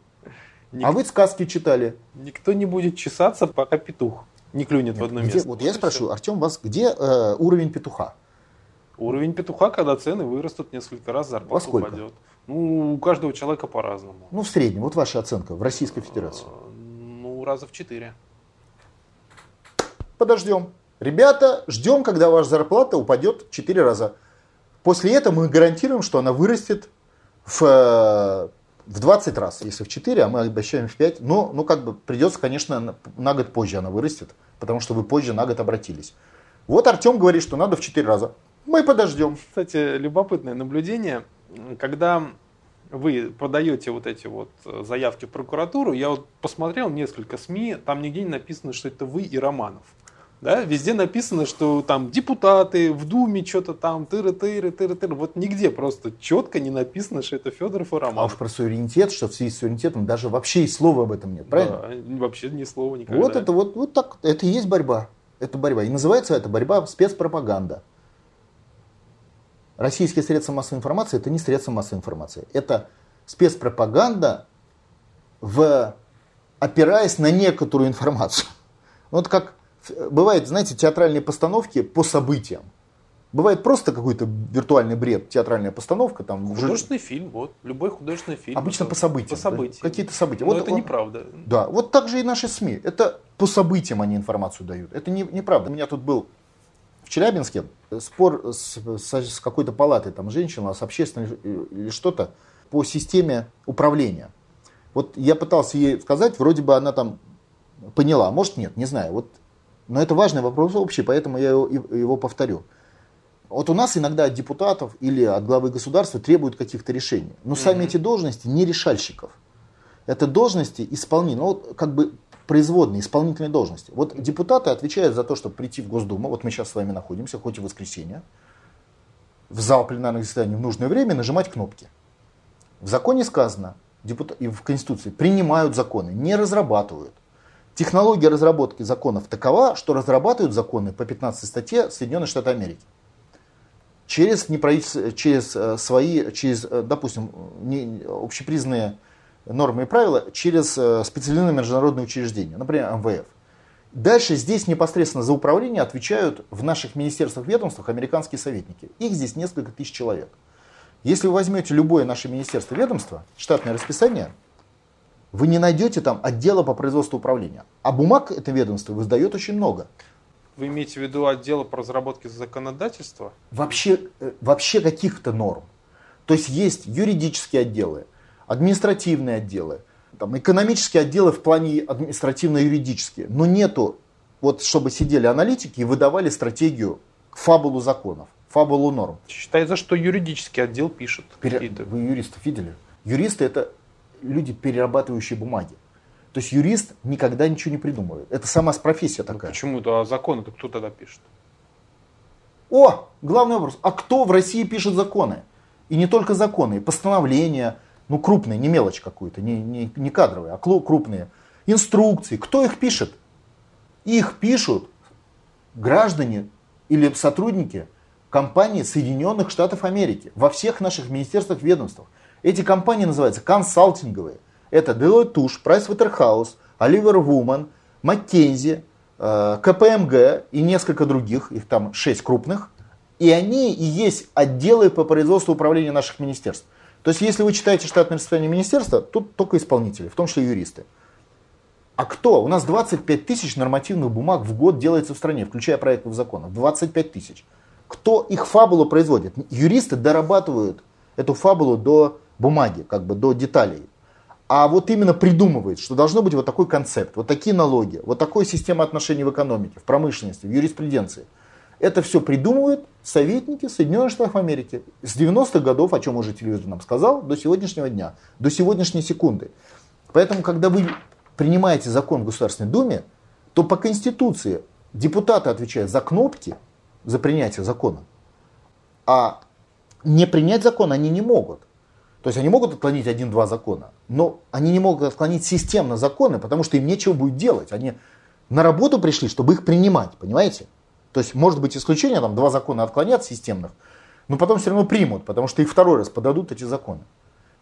Ник... А вы сказки читали. Никто не будет чесаться, пока петух не клюнет Нет, в одно где, место. Вот я спрошу, Артем, вас где э, уровень петуха? Уровень петуха, когда цены вырастут несколько раз, зарплата упадет. Ну, у каждого человека по-разному. Ну, в среднем. Вот ваша оценка в Российской Федерации. А, ну, раза в четыре. Подождем. Ребята, ждем, когда ваша зарплата упадет в 4 раза. После этого мы гарантируем, что она вырастет в, э, в 20 раз. Если в 4, а мы обещаем в 5. Но ну, как бы придется, конечно, на, год позже она вырастет, потому что вы позже на год обратились. Вот Артем говорит, что надо в 4 раза. Мы подождем. Кстати, любопытное наблюдение когда вы подаете вот эти вот э, заявки в прокуратуру, я вот посмотрел несколько СМИ, там нигде не написано, что это вы и Романов. Да, везде написано, что там депутаты в Думе что-то там, тыры-тыры, тыры-тыры. Вот нигде просто четко не написано, что это Федоров и Романов. А уж про суверенитет, что в связи с суверенитетом даже вообще и слова об этом нет, правильно? Да, вообще ни слова никогда. Вот это вот, вот так, это и есть борьба. Это борьба. И называется это борьба спецпропаганда. Российские средства массовой информации это не средства массовой информации. Это спецпропаганда, в, опираясь на некоторую информацию. Вот как бывает, знаете, театральные постановки по событиям. Бывает просто какой-то виртуальный бред, театральная постановка. Там, художественный уже... фильм, вот, любой художественный фильм. Обычно по событиям. По событиям. Да? Какие-то события. Но вот, это вот, неправда. Да, вот так же и наши СМИ. Это по событиям они информацию дают. Это не, неправда. У меня тут был в Челябинске спор с, с, с какой-то палатой, там женщина, с общественной или что-то по системе управления. Вот я пытался ей сказать, вроде бы она там поняла, может нет, не знаю. Вот, но это важный вопрос общий, поэтому я его, его повторю. Вот у нас иногда от депутатов или от главы государства требуют каких-то решений. Но сами mm-hmm. эти должности не решальщиков. Это должности исполнения. Ну, вот как бы производные, исполнительные должности. Вот депутаты отвечают за то, чтобы прийти в Госдуму, вот мы сейчас с вами находимся, хоть и в воскресенье, в зал пленарных заседаний в нужное время нажимать кнопки. В законе сказано, депутат, и в Конституции, принимают законы, не разрабатывают. Технология разработки законов такова, что разрабатывают законы по 15 статье Соединенных Штатов Америки. Через, через э, свои, через, э, допустим, не, общепризнанные нормы и правила через э, специализированные международные учреждения, например, МВФ. Дальше здесь непосредственно за управление отвечают в наших министерствах, ведомствах американские советники. Их здесь несколько тысяч человек. Если вы возьмете любое наше министерство, ведомство, штатное расписание, вы не найдете там отдела по производству управления. А бумаг это ведомство выдает очень много. Вы имеете в виду отдел по разработке законодательства? Вообще, э, вообще каких-то норм. То есть есть юридические отделы, административные отделы, там, экономические отделы в плане административно-юридические, но нету, вот чтобы сидели аналитики и выдавали стратегию, фабулу законов, фабулу норм. Считается, что юридический отдел пишет Пере... Вы юристов видели? Юристы это люди, перерабатывающие бумаги. То есть юрист никогда ничего не придумывает. Это сама профессия такая. Почему-то, а законы-то кто тогда пишет? О, главный вопрос. А кто в России пишет законы? И не только законы, и постановления, ну крупные, не мелочь какую-то, не, не, не кадровые, а крупные. Инструкции. Кто их пишет? Их пишут граждане или сотрудники компании Соединенных Штатов Америки во всех наших министерствах, ведомствах. Эти компании называются консалтинговые. Это Deloitte Touche, Pricewaterhouse, Oliver Woman, McKinsey, КПМГ и несколько других, их там шесть крупных. И они и есть отделы по производству управления наших министерств. То есть, если вы читаете штатное расписание министерства, тут только исполнители, в том числе юристы. А кто? У нас 25 тысяч нормативных бумаг в год делается в стране, включая проектов законов. 25 тысяч. Кто их фабулу производит? Юристы дорабатывают эту фабулу до бумаги, как бы до деталей. А вот именно придумывает, что должно быть вот такой концепт, вот такие налоги, вот такая система отношений в экономике, в промышленности, в юриспруденции. Это все придумывают советники Соединенных Штатов Америки с 90-х годов, о чем уже телевизор нам сказал, до сегодняшнего дня, до сегодняшней секунды. Поэтому, когда вы принимаете закон в Государственной Думе, то по Конституции депутаты отвечают за кнопки, за принятие закона, а не принять закон они не могут. То есть они могут отклонить один-два закона, но они не могут отклонить системно законы, потому что им нечего будет делать. Они на работу пришли, чтобы их принимать, понимаете? То есть может быть исключение, там два закона отклонят системных, но потом все равно примут, потому что их второй раз подадут эти законы.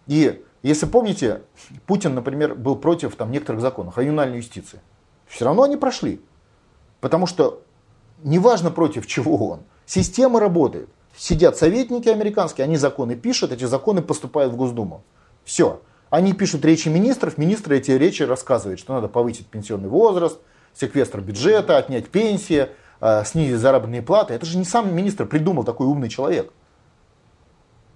И если помните, Путин, например, был против там, некоторых законов о юстиции. Все равно они прошли. Потому что неважно против чего он, система работает. Сидят советники американские, они законы пишут, эти законы поступают в Госдуму. Все. Они пишут речи министров, министры эти речи рассказывают, что надо повысить пенсионный возраст, секвестр бюджета, отнять пенсии, э, снизить заработные платы. Это же не сам министр придумал такой умный человек.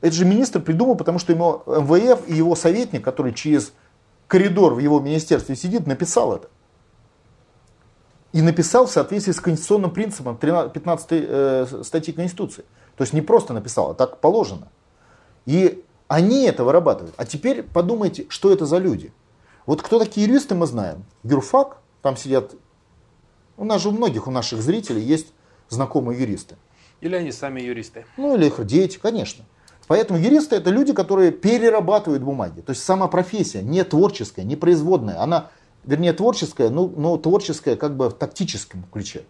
Это же министр придумал, потому что ему МВФ и его советник, который через коридор в его министерстве сидит, написал это. И написал в соответствии с конституционным принципом 15 э, статьи Конституции. То есть не просто написал, а так положено. И они это вырабатывают. А теперь подумайте, что это за люди. Вот кто такие юристы, мы знаем. Юрфак, там сидят, у нас же у многих, у наших зрителей есть знакомые юристы. Или они сами юристы. Ну или их дети, конечно. Поэтому юристы это люди, которые перерабатывают бумаги. То есть сама профессия не творческая, не производная. Она, вернее, творческая, но, но творческая как бы в тактическом ключе.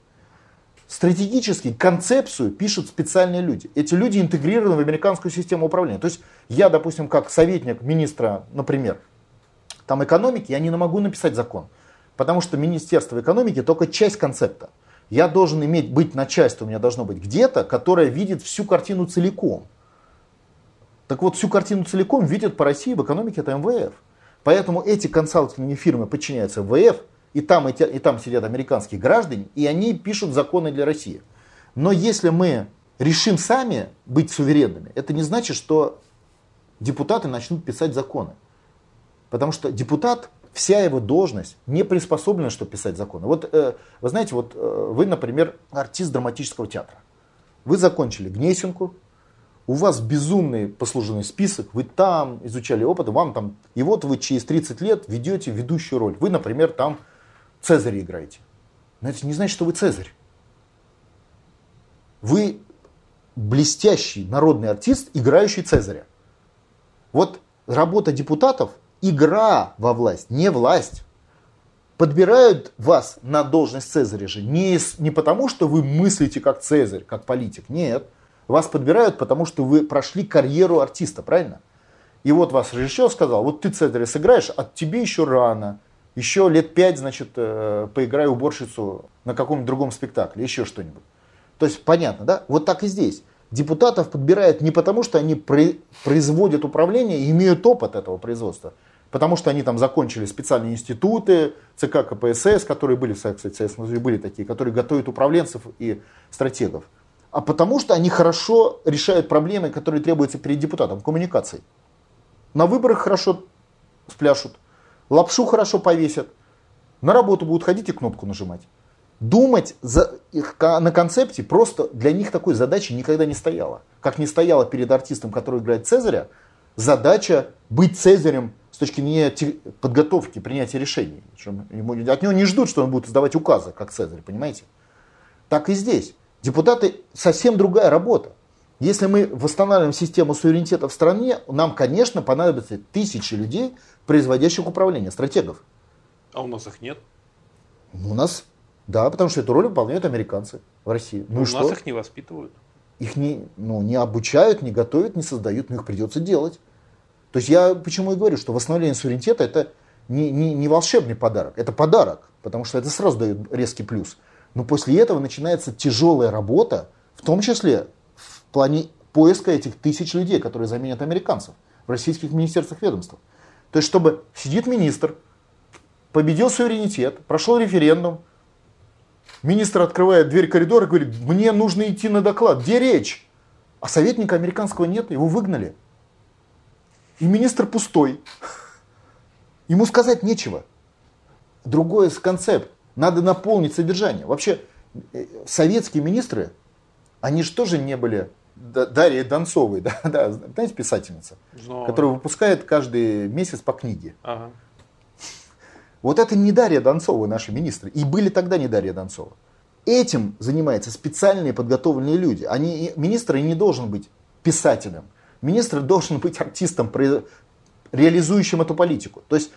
Стратегически концепцию пишут специальные люди. Эти люди интегрированы в американскую систему управления. То есть я, допустим, как советник министра, например, там экономики, я не могу написать закон. Потому что Министерство экономики только часть концепта. Я должен иметь, быть начальство у меня должно быть где-то, которое видит всю картину целиком. Так вот, всю картину целиком видят по России в экономике это МВФ. Поэтому эти консалтинговые фирмы подчиняются МВФ, и там, и, те, и там сидят американские граждане, и они пишут законы для России. Но если мы решим сами быть суверенными, это не значит, что депутаты начнут писать законы. Потому что депутат, вся его должность не приспособлена, чтобы писать законы. Вот э, вы знаете, вот э, вы, например, артист драматического театра. Вы закончили Гнесинку, у вас безумный послужный список, вы там изучали опыт, вам там, и вот вы через 30 лет ведете ведущую роль. Вы, например, там Цезаря играете. Но это не значит, что вы Цезарь. Вы блестящий народный артист, играющий Цезаря. Вот работа депутатов – игра во власть, не власть. Подбирают вас на должность Цезаря же не, не потому, что вы мыслите как Цезарь, как политик. Нет. Вас подбирают, потому что вы прошли карьеру артиста, правильно? И вот вас режиссер сказал, вот ты Цезаря сыграешь, а тебе еще рано еще лет пять, значит, э, поиграю уборщицу на каком-нибудь другом спектакле, еще что-нибудь. То есть понятно, да? Вот так и здесь. Депутатов подбирают не потому, что они производят управление и имеют опыт этого производства, потому что они там закончили специальные институты, ЦК КПСС, которые были, кстати, в Союзе были такие, которые готовят управленцев и стратегов, а потому что они хорошо решают проблемы, которые требуются перед депутатом, коммуникацией. На выборах хорошо спляшут, лапшу хорошо повесят, на работу будут ходить и кнопку нажимать. Думать за, их, на концепте просто для них такой задачи никогда не стояла. Как не стояла перед артистом, который играет Цезаря, задача быть Цезарем с точки зрения подготовки, принятия решений. От него не ждут, что он будет издавать указы, как Цезарь, понимаете? Так и здесь. Депутаты совсем другая работа. Если мы восстанавливаем систему суверенитета в стране, нам, конечно, понадобится тысячи людей, производящих управление, стратегов. А у нас их нет? У нас, да, потому что эту роль выполняют американцы в России. Ну, у что? нас их не воспитывают. Их не, ну, не обучают, не готовят, не создают, но их придется делать. То есть я почему и говорю, что восстановление суверенитета это не, не, не волшебный подарок, это подарок, потому что это сразу дает резкий плюс. Но после этого начинается тяжелая работа, в том числе в плане поиска этих тысяч людей, которые заменят американцев в российских министерствах ведомствах. То есть, чтобы сидит министр, победил суверенитет, прошел референдум, министр открывает дверь коридора и говорит, мне нужно идти на доклад, где речь? А советника американского нет, его выгнали. И министр пустой. Ему сказать нечего. Другой концепт. Надо наполнить содержание. Вообще, э, советские министры, они же тоже не были Дарья Донцовой, да, да, знаете, писательница, Но... которая выпускает каждый месяц по книге. Ага. Вот это не Дарья Донцова, наши министры. И были тогда не Дарья Донцова. Этим занимаются специальные подготовленные люди. Они, министр не должен быть писателем. Министр должен быть артистом, реализующим эту политику. То есть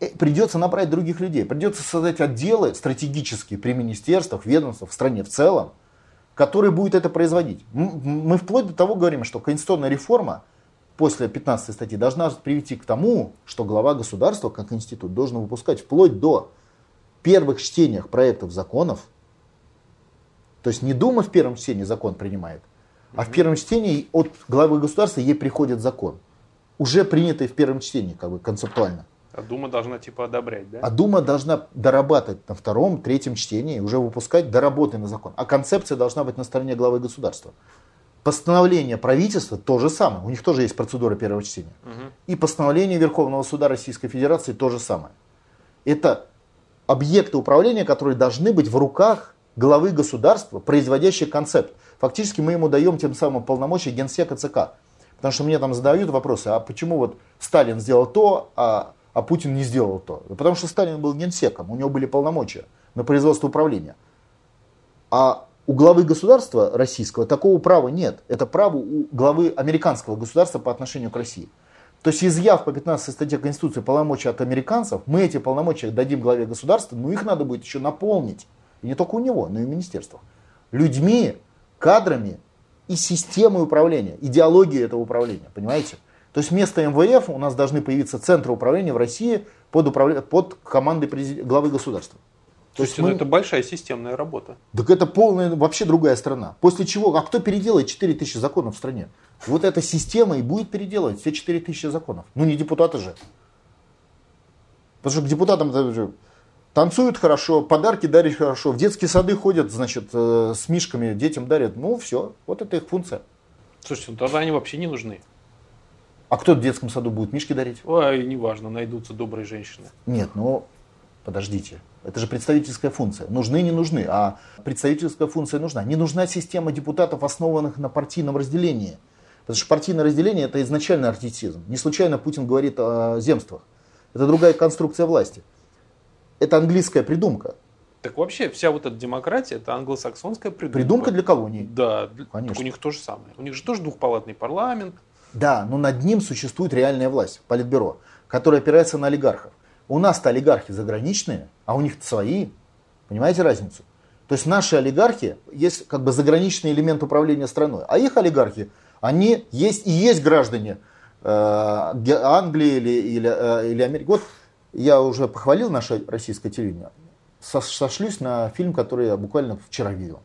Э, придется набрать других людей, придется создать отделы стратегические при министерствах, ведомствах, в стране в целом, которые будут это производить. Мы вплоть до того говорим, что конституционная реформа после 15 статьи должна привести к тому, что глава государства как институт должен выпускать вплоть до первых чтениях проектов законов, то есть не Дума в первом чтении закон принимает, а в первом чтении от главы государства ей приходит закон, уже принятый в первом чтении, как бы концептуально. А Дума должна типа одобрять, да? А Дума должна дорабатывать на втором, третьем чтении, уже выпускать доработанный закон. А концепция должна быть на стороне главы государства. Постановление правительства то же самое. У них тоже есть процедура первого чтения. Угу. И постановление Верховного суда Российской Федерации то же самое. Это объекты управления, которые должны быть в руках главы государства, производящие концепт. Фактически мы ему даем тем самым полномочия генсека ЦК. Потому что мне там задают вопросы, а почему вот Сталин сделал то, а а Путин не сделал то. Потому что Сталин был генсеком, у него были полномочия на производство управления. А у главы государства российского такого права нет. Это право у главы американского государства по отношению к России. То есть изъяв по 15 статье Конституции полномочия от американцев, мы эти полномочия дадим главе государства, но их надо будет еще наполнить. И не только у него, но и в министерствах. Людьми, кадрами и системой управления, идеологией этого управления. Понимаете? То есть вместо МВФ у нас должны появиться центры управления в России под, управля... под командой президент... главы государства. То есть, ну, мы... это большая системная работа. Так это полная, вообще другая страна. После чего, а кто переделает 4000 законов в стране? Вот эта система и будет переделывать все 4000 законов. Ну не депутаты же. Потому что к депутатам танцуют хорошо, подарки дарят хорошо, в детские сады ходят, значит, э, с мишками детям дарят. Ну все, вот это их функция. Слушайте, ну тогда они вообще не нужны. А кто в детском саду будет мишки дарить? Ой, неважно, найдутся добрые женщины. Нет, ну подождите. Это же представительская функция. Нужны, не нужны. А представительская функция нужна. Не нужна система депутатов, основанных на партийном разделении. Потому что партийное разделение это изначально артистизм. Не случайно Путин говорит о земствах. Это другая конструкция власти. Это английская придумка. Так вообще вся вот эта демократия это англосаксонская придумка. Придумка для колоний. Да, Конечно. У них то же самое. У них же тоже двухпалатный парламент, да, но над ним существует реальная власть, политбюро, которая опирается на олигархов. У нас-то олигархи заграничные, а у них-то свои. Понимаете разницу? То есть наши олигархи есть как бы заграничный элемент управления страной, а их олигархи, они есть и есть граждане э, Англии или, или, э, или Америки. Вот я уже похвалил наше российское телевидение. Сошлюсь на фильм, который я буквально вчера видел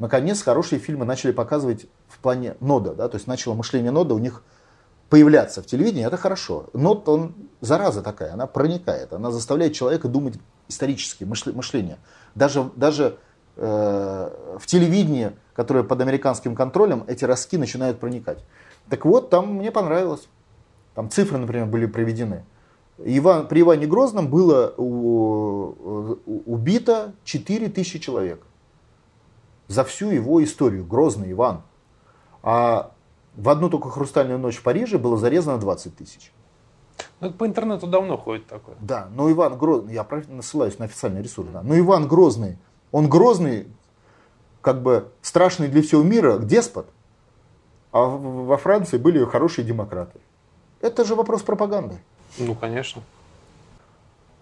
наконец хорошие фильмы начали показывать в плане нода, да, то есть начало мышление нода у них появляться в телевидении, это хорошо. Нод, он зараза такая, она проникает, она заставляет человека думать исторически, мышление. Даже, даже э, в телевидении, которое под американским контролем, эти ростки начинают проникать. Так вот, там мне понравилось. Там цифры, например, были приведены. Иван, при Иване Грозном было у, убито 4 тысячи человек за всю его историю. Грозный Иван. А в одну только «Хрустальную ночь» в Париже было зарезано 20 тысяч. Ну, это по интернету давно ходит такое. Да, но Иван Грозный, я ссылаюсь на официальный ресурс, да. но Иван Грозный, он грозный, как бы страшный для всего мира деспот, а во Франции были хорошие демократы. Это же вопрос пропаганды. Ну, конечно.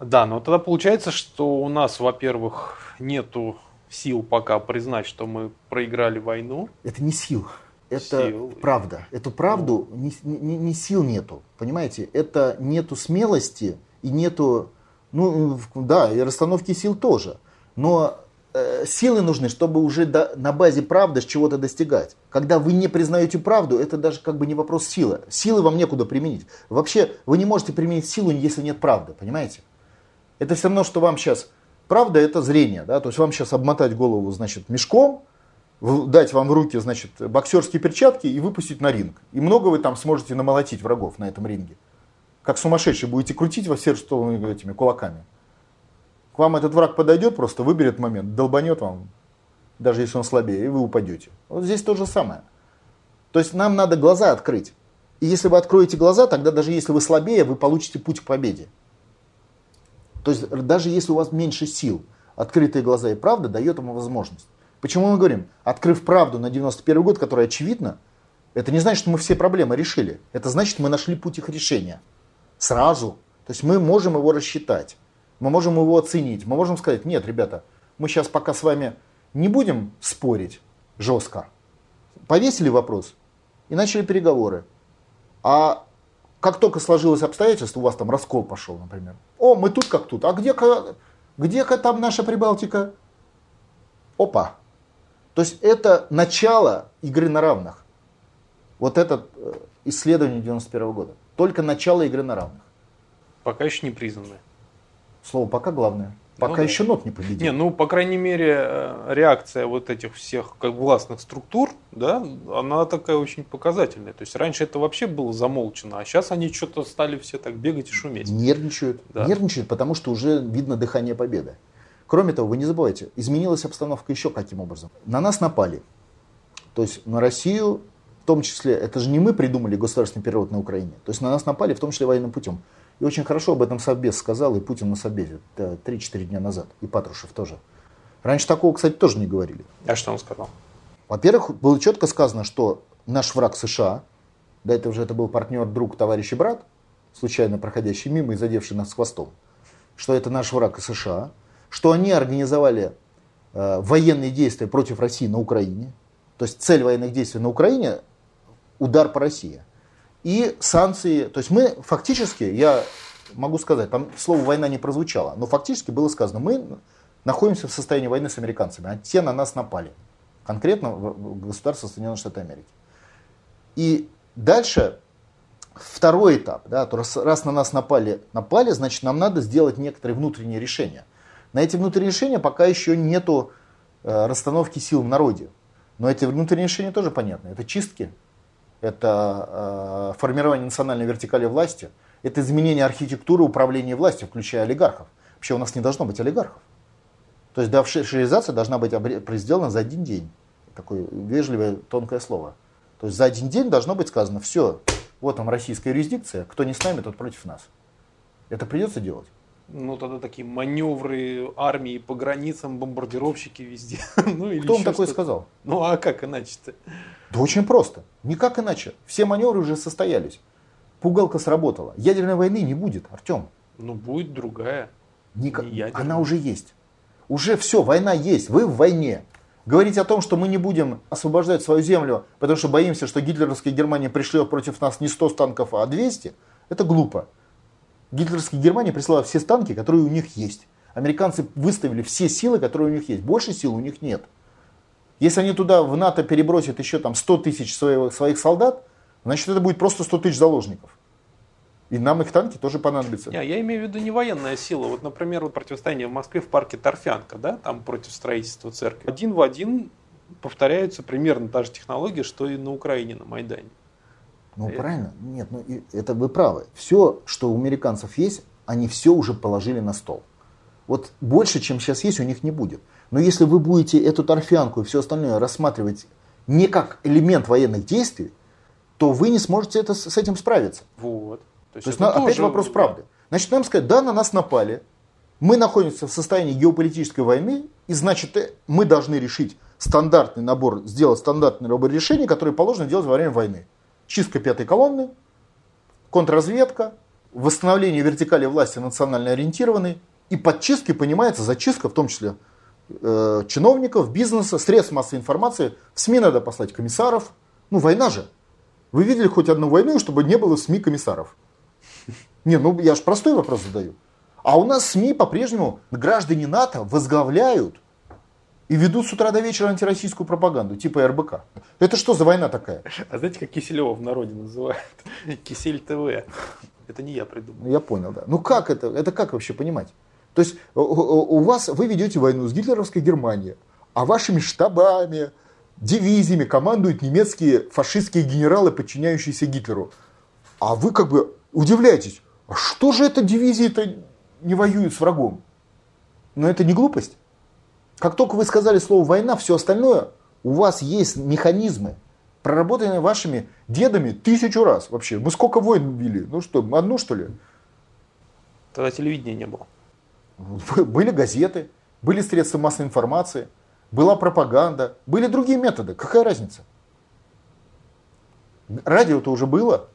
Да, но тогда получается, что у нас, во-первых, нету сил пока признать, что мы проиграли войну. Это не сил. Это сил. правда. Эту правду ну. не, не, не сил нету. Понимаете? Это нету смелости и нету, ну да, и расстановки сил тоже. Но э, силы нужны, чтобы уже до, на базе правды чего-то достигать. Когда вы не признаете правду, это даже как бы не вопрос силы. Силы вам некуда применить. Вообще, вы не можете применить силу, если нет правды, понимаете? Это все равно, что вам сейчас... Правда это зрение, да, то есть вам сейчас обмотать голову, значит, мешком, дать вам в руки, значит, боксерские перчатки и выпустить на ринг. И много вы там сможете намолотить врагов на этом ринге. Как сумасшедший будете крутить во все стороны этими кулаками. К вам этот враг подойдет, просто выберет момент, долбанет вам, даже если он слабее, и вы упадете. Вот здесь то же самое. То есть нам надо глаза открыть. И если вы откроете глаза, тогда даже если вы слабее, вы получите путь к победе. То есть даже если у вас меньше сил, открытые глаза и правда дает вам возможность. Почему мы говорим, открыв правду на 91 год, которая очевидна, это не значит, что мы все проблемы решили. Это значит, мы нашли путь их решения. Сразу. То есть мы можем его рассчитать. Мы можем его оценить. Мы можем сказать, нет, ребята, мы сейчас пока с вами не будем спорить жестко. Повесили вопрос и начали переговоры. А как только сложилось обстоятельство, у вас там раскол пошел, например. О, мы тут как тут. А где-ка где там наша Прибалтика? Опа. То есть это начало игры на равных. Вот это э, исследование 91 года. Только начало игры на равных. Пока еще не признанное. Слово пока главное. Пока ну, еще нот не победил. Не, ну, по крайней мере, э, реакция вот этих всех как властных структур, да, она такая очень показательная. То есть раньше это вообще было замолчено, а сейчас они что-то стали все так бегать и шуметь. Нервничают. Да. Нервничают, потому что уже видно дыхание победы. Кроме того, вы не забывайте, изменилась обстановка еще каким образом. На нас напали. То есть на Россию, в том числе, это же не мы придумали государственный переворот на Украине. То есть на нас напали, в том числе военным путем. И очень хорошо об этом Совбез сказал, и Путин на Совбезе 3-4 дня назад, и Патрушев тоже. Раньше такого, кстати, тоже не говорили. А что он сказал? Во-первых, было четко сказано, что наш враг США, до этого же это был партнер, друг, товарищ и брат, случайно проходящий мимо и задевший нас хвостом, что это наш враг и США, что они организовали э, военные действия против России на Украине, то есть цель военных действий на Украине – удар по России и санкции. То есть мы фактически, я могу сказать, там слово война не прозвучало, но фактически было сказано, мы находимся в состоянии войны с американцами, а те на нас напали. Конкретно государство Соединенных Штатов Америки. И дальше второй этап, да, раз, раз на нас напали, напали, значит нам надо сделать некоторые внутренние решения. На эти внутренние решения пока еще нету э, расстановки сил в народе. Но эти внутренние решения тоже понятны. Это чистки, это э, формирование национальной вертикали власти, это изменение архитектуры управления властью, включая олигархов. Вообще у нас не должно быть олигархов. То есть девшеризация должна быть сделана за один день. Такое вежливое, тонкое слово. То есть за один день должно быть сказано, все, вот там российская юрисдикция, кто не с нами, тот против нас. Это придется делать. Ну, тогда такие маневры армии по границам, бомбардировщики везде. ну, или Кто вам такое сказал? Ну, а как иначе-то? Да очень просто. Никак иначе. Все маневры уже состоялись. Пугалка сработала. Ядерной войны не будет, Артем. Ну, будет другая. Ника... Не Она уже есть. Уже все, война есть. Вы в войне. Говорить о том, что мы не будем освобождать свою землю, потому что боимся, что гитлеровская Германия пришлет против нас не 100 танков, а 200, это глупо. Гитлеровская Германия прислала все танки, которые у них есть. Американцы выставили все силы, которые у них есть. Больше сил у них нет. Если они туда в НАТО перебросят еще там 100 тысяч своих, своих солдат, значит это будет просто 100 тысяч заложников. И нам их танки тоже понадобятся. Не, я имею в виду не военная сила. Вот, например, вот противостояние в Москве в парке Торфянка, да, там против строительства церкви. Один в один повторяются примерно та же технология, что и на Украине, на Майдане. Ну, правильно. Нет, ну, это вы правы. Все, что у американцев есть, они все уже положили на стол. Вот больше, чем сейчас есть, у них не будет. Но если вы будете эту торфянку и все остальное рассматривать не как элемент военных действий, то вы не сможете это, с этим справиться. Вот. То есть, то есть на, опять вопрос правды. Значит, нам сказать, да, на нас напали, мы находимся в состоянии геополитической войны, и значит, э, мы должны решить стандартный набор, сделать стандартный набор решений, которые положено делать во время войны. Чистка пятой колонны, контрразведка, восстановление вертикали власти национально ориентированной, и под чисткой понимается зачистка, в том числе э, чиновников, бизнеса, средств массовой информации. В СМИ надо послать комиссаров. Ну, война же. Вы видели хоть одну войну, чтобы не было в СМИ комиссаров? Не, ну я же простой вопрос задаю. А у нас СМИ по-прежнему граждане НАТО возглавляют и ведут с утра до вечера антироссийскую пропаганду, типа РБК. Это что за война такая? А знаете, как Киселева в народе называют? Кисель ТВ. Это не я придумал. Я понял, да. Ну как это? Это как вообще понимать? То есть у вас, вы ведете войну с гитлеровской Германией, а вашими штабами, дивизиями командуют немецкие фашистские генералы, подчиняющиеся Гитлеру. А вы как бы удивляетесь, а что же это дивизии-то не воюют с врагом? Но это не глупость. Как только вы сказали слово «война», все остальное, у вас есть механизмы, проработанные вашими дедами тысячу раз вообще. Мы сколько войн били? Ну что, одну что ли? Тогда телевидения не было. Были газеты, были средства массовой информации, была пропаганда, были другие методы. Какая разница? Радио-то уже было.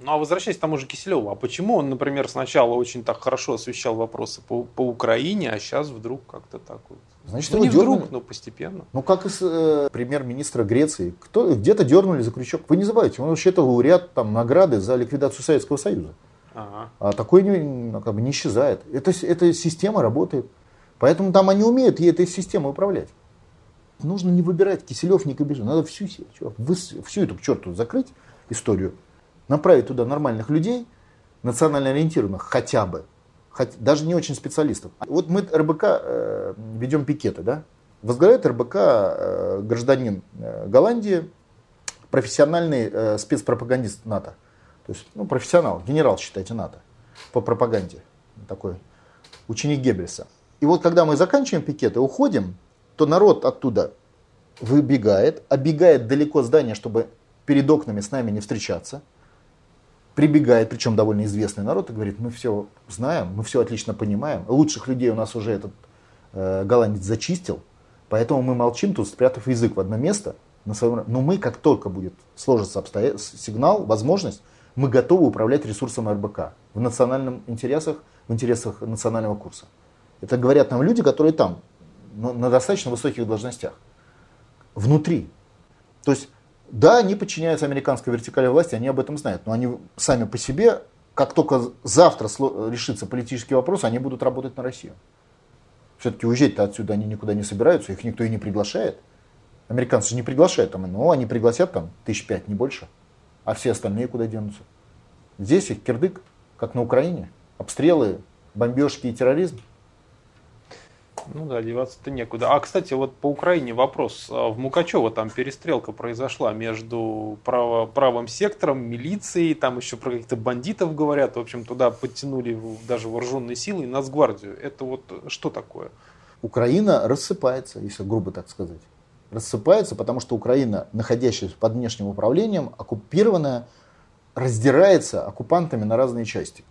Ну а возвращаясь к тому же Киселеву, а почему он, например, сначала очень так хорошо освещал вопросы по, по Украине, а сейчас вдруг как-то так вот? Значит, ну, не дернули. вдруг, но постепенно. Ну, как и э, премьер-министра Греции. Кто, где-то дернули за крючок. Вы не забывайте, он вообще-то лауреат там, награды за ликвидацию Советского Союза. Ага. А такой не, ну, как бы не исчезает. Это, эта система работает. Поэтому там они умеют ей этой системой управлять. Нужно не выбирать Киселев, не Кобежин. Надо всю, всю эту к черту закрыть историю направить туда нормальных людей, национально ориентированных хотя бы, хоть, даже не очень специалистов. Вот мы РБК э, ведем пикеты, да? Возглавляет РБК э, гражданин э, Голландии, профессиональный э, спецпропагандист НАТО. То есть, ну, профессионал, генерал, считайте, НАТО по пропаганде. Такой ученик Геббельса. И вот когда мы заканчиваем пикеты, уходим, то народ оттуда выбегает, оббегает далеко здание, чтобы перед окнами с нами не встречаться – прибегает, причем довольно известный народ, и говорит, мы все знаем, мы все отлично понимаем, лучших людей у нас уже этот э, голландец зачистил, поэтому мы молчим тут, спрятав язык в одно место, на своем... но мы, как только будет сложиться обстоя... сигнал, возможность, мы готовы управлять ресурсом РБК в национальных интересах, в интересах национального курса. Это говорят нам люди, которые там, на достаточно высоких должностях, внутри. То есть да, они подчиняются американской вертикали власти, они об этом знают, но они сами по себе, как только завтра решится политический вопрос, они будут работать на Россию. Все-таки уезжать-то отсюда они никуда не собираются, их никто и не приглашает. Американцы же не приглашают там, но они пригласят там тысяч пять, не больше. А все остальные куда денутся? Здесь их кирдык, как на Украине. Обстрелы, бомбежки и терроризм. Ну да, деваться-то некуда. А, кстати, вот по Украине вопрос. А в Мукачево там перестрелка произошла между право, правым сектором, милицией, там еще про каких-то бандитов говорят. В общем, туда подтянули даже вооруженные силы и Нацгвардию. Это вот что такое? Украина рассыпается, если грубо так сказать. Рассыпается, потому что Украина, находящаяся под внешним управлением, оккупированная, раздирается оккупантами на разные части.